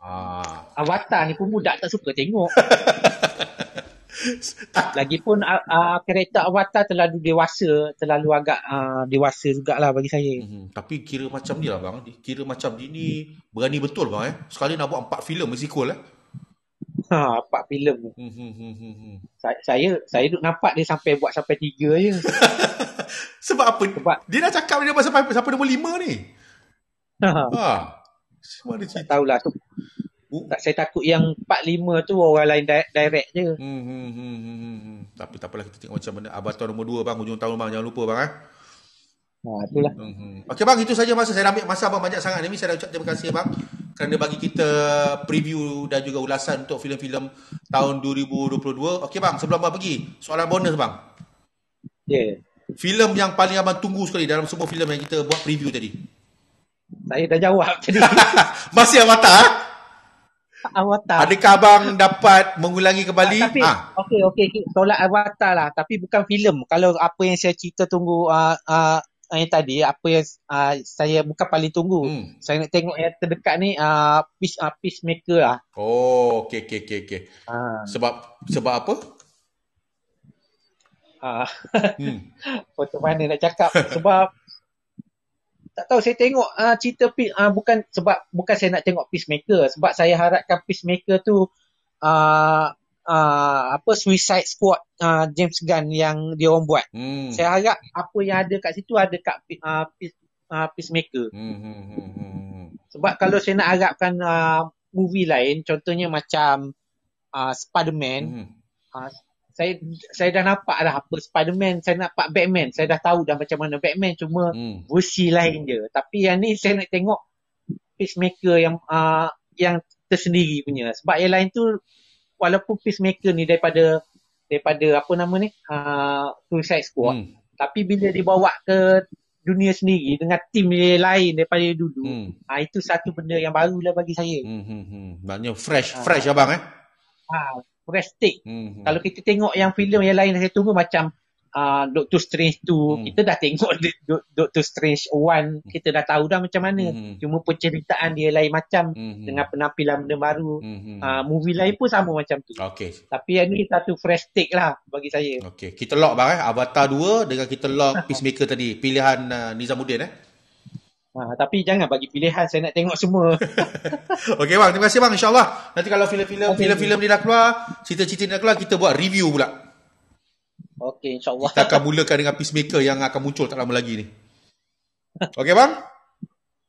Ah. Avatar ni pun budak tak suka tengok. <laughs> <laughs> Lagipun uh, uh, karakter Avatar terlalu dewasa, terlalu agak uh, dewasa jugalah bagi saya. Hmm, tapi kira macam ni lah bang. Kira macam dia ni berani betul bang eh. Sekali nak buat empat filem sequel eh. Ha, empat filem. Hmm, hmm, hmm, hmm, hmm. Saya, saya saya duk nampak dia sampai buat sampai tiga je. <laughs> Sebab apa? Sebab dia dah cakap dia sampai sampai nombor lima ni. ha. Semua dia cerita. Tak tahulah tu. Uh. Tak, saya takut yang 4-5 tu orang lain direct je. Hmm, hmm, hmm, hmm, hmm. hmm. Tapi tak apalah kita tengok macam mana. Avatar nombor 2 bang. Hujung tahun bang. Jangan lupa bang. Eh? Ha, itulah. Hmm, hmm. Okey bang. Itu saja masa. Saya ambil masa bang banyak sangat. Ini saya dah ucap terima kasih bang. Kerana bagi kita preview dan juga ulasan untuk filem-filem tahun 2022. Okey bang. Sebelum abang pergi. Soalan bonus bang. Ya. Yeah. Filem yang paling abang tunggu sekali dalam semua filem yang kita buat preview tadi. Saya dah jawab tadi. <laughs> Masih Avatar? Avatar. Adakah abang dapat mengulangi kembali? Ah, tapi, ha. okey, okey. Tolak Avatar lah. Tapi bukan filem. Kalau apa yang saya cerita tunggu uh, uh, yang tadi, apa yang uh, saya bukan paling tunggu. Hmm. Saya nak tengok yang terdekat ni, uh, Peace, uh, Peacemaker lah. Oh, okey, okey, okey. Okay. Ha. Sebab sebab apa? Ah, hmm. <laughs> Macam mana nak cakap? Sebab tak tahu saya tengok uh, cerita uh, bukan sebab bukan saya nak tengok Peacemaker sebab saya harapkan Peacemaker tu uh, uh, apa Suicide Squad uh, James Gunn yang dia orang buat. Hmm. Saya harap apa yang ada kat situ ada kat uh, Peace, uh, Peacemaker. Hmm, hmm, hmm, hmm. Sebab kalau saya nak harapkan uh, movie lain contohnya macam uh, Spider-Man hmm. uh, saya saya dah nampak dah apa Spider-Man, saya nampak Batman. Saya dah tahu dah macam mana Batman cuma hmm. versi lain je. Tapi yang ni saya nak tengok Peacemaker yang uh, yang tersendiri punya. Sebab yang lain tu walaupun Peacemaker ni daripada daripada apa nama ni? Uh, Suicide Squad. Hmm. Tapi bila dibawa ke dunia sendiri dengan tim yang lain daripada dulu, hmm. uh, itu satu benda yang baru lah bagi saya. Hmm, hmm, hmm. Maknanya fresh, uh, fresh abang eh? Ha, breathtaking. Hmm. Kalau kita tengok yang filem yang lain saya tunggu macam uh, Doctor Strange 2, hmm. kita dah tengok <laughs> Doctor Strange 1, hmm. kita dah tahu dah macam mana. Hmm. Cuma penceritaan dia lain macam hmm. dengan penampilan benda baru. Hmm. Uh, movie lain pun sama macam tu. Okay. Tapi yang ni satu fresh take lah bagi saya. Okay. Kita lock bang eh. Avatar 2 dengan kita lock <laughs> Peacemaker tadi. Pilihan uh, Nizamuddin eh. Ha, tapi jangan bagi pilihan saya nak tengok semua. <laughs> Okey bang, terima kasih bang insya-Allah. Nanti kalau filem-filem okay. filem-filem ni dah keluar, cerita-cerita ni dah keluar, kita buat review pula. Okey insya-Allah. Kita akan mulakan dengan Peacemaker yang akan muncul tak lama lagi ni. Okey bang?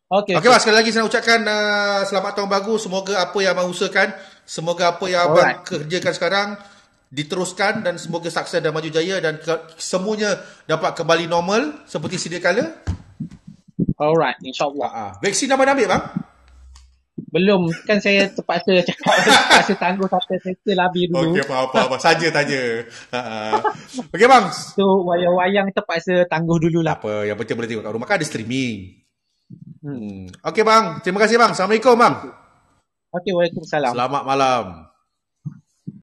Okey. Okey okay. bang, sekali lagi saya nak ucapkan uh, selamat tahun baru. Semoga apa yang abang usahakan, semoga apa yang abang kerjakan sekarang diteruskan dan semoga sukses dan maju jaya dan ke- semuanya dapat kembali normal seperti sedia kala. Alright, insyaAllah. Uh, vaksin dah pada ambil bang? Belum, kan saya terpaksa <laughs> cakap terpaksa tangguh sampai settle habis dulu. Okey, apa-apa. apa. Saja tanya. Uh, Okey bang. So, wayang-wayang terpaksa tangguh dulu lah. Apa, yang penting boleh tengok kat rumah kan ada streaming. Hmm. Okey bang, terima kasih bang. Assalamualaikum bang. Okey, Waalaikumsalam. Selamat malam.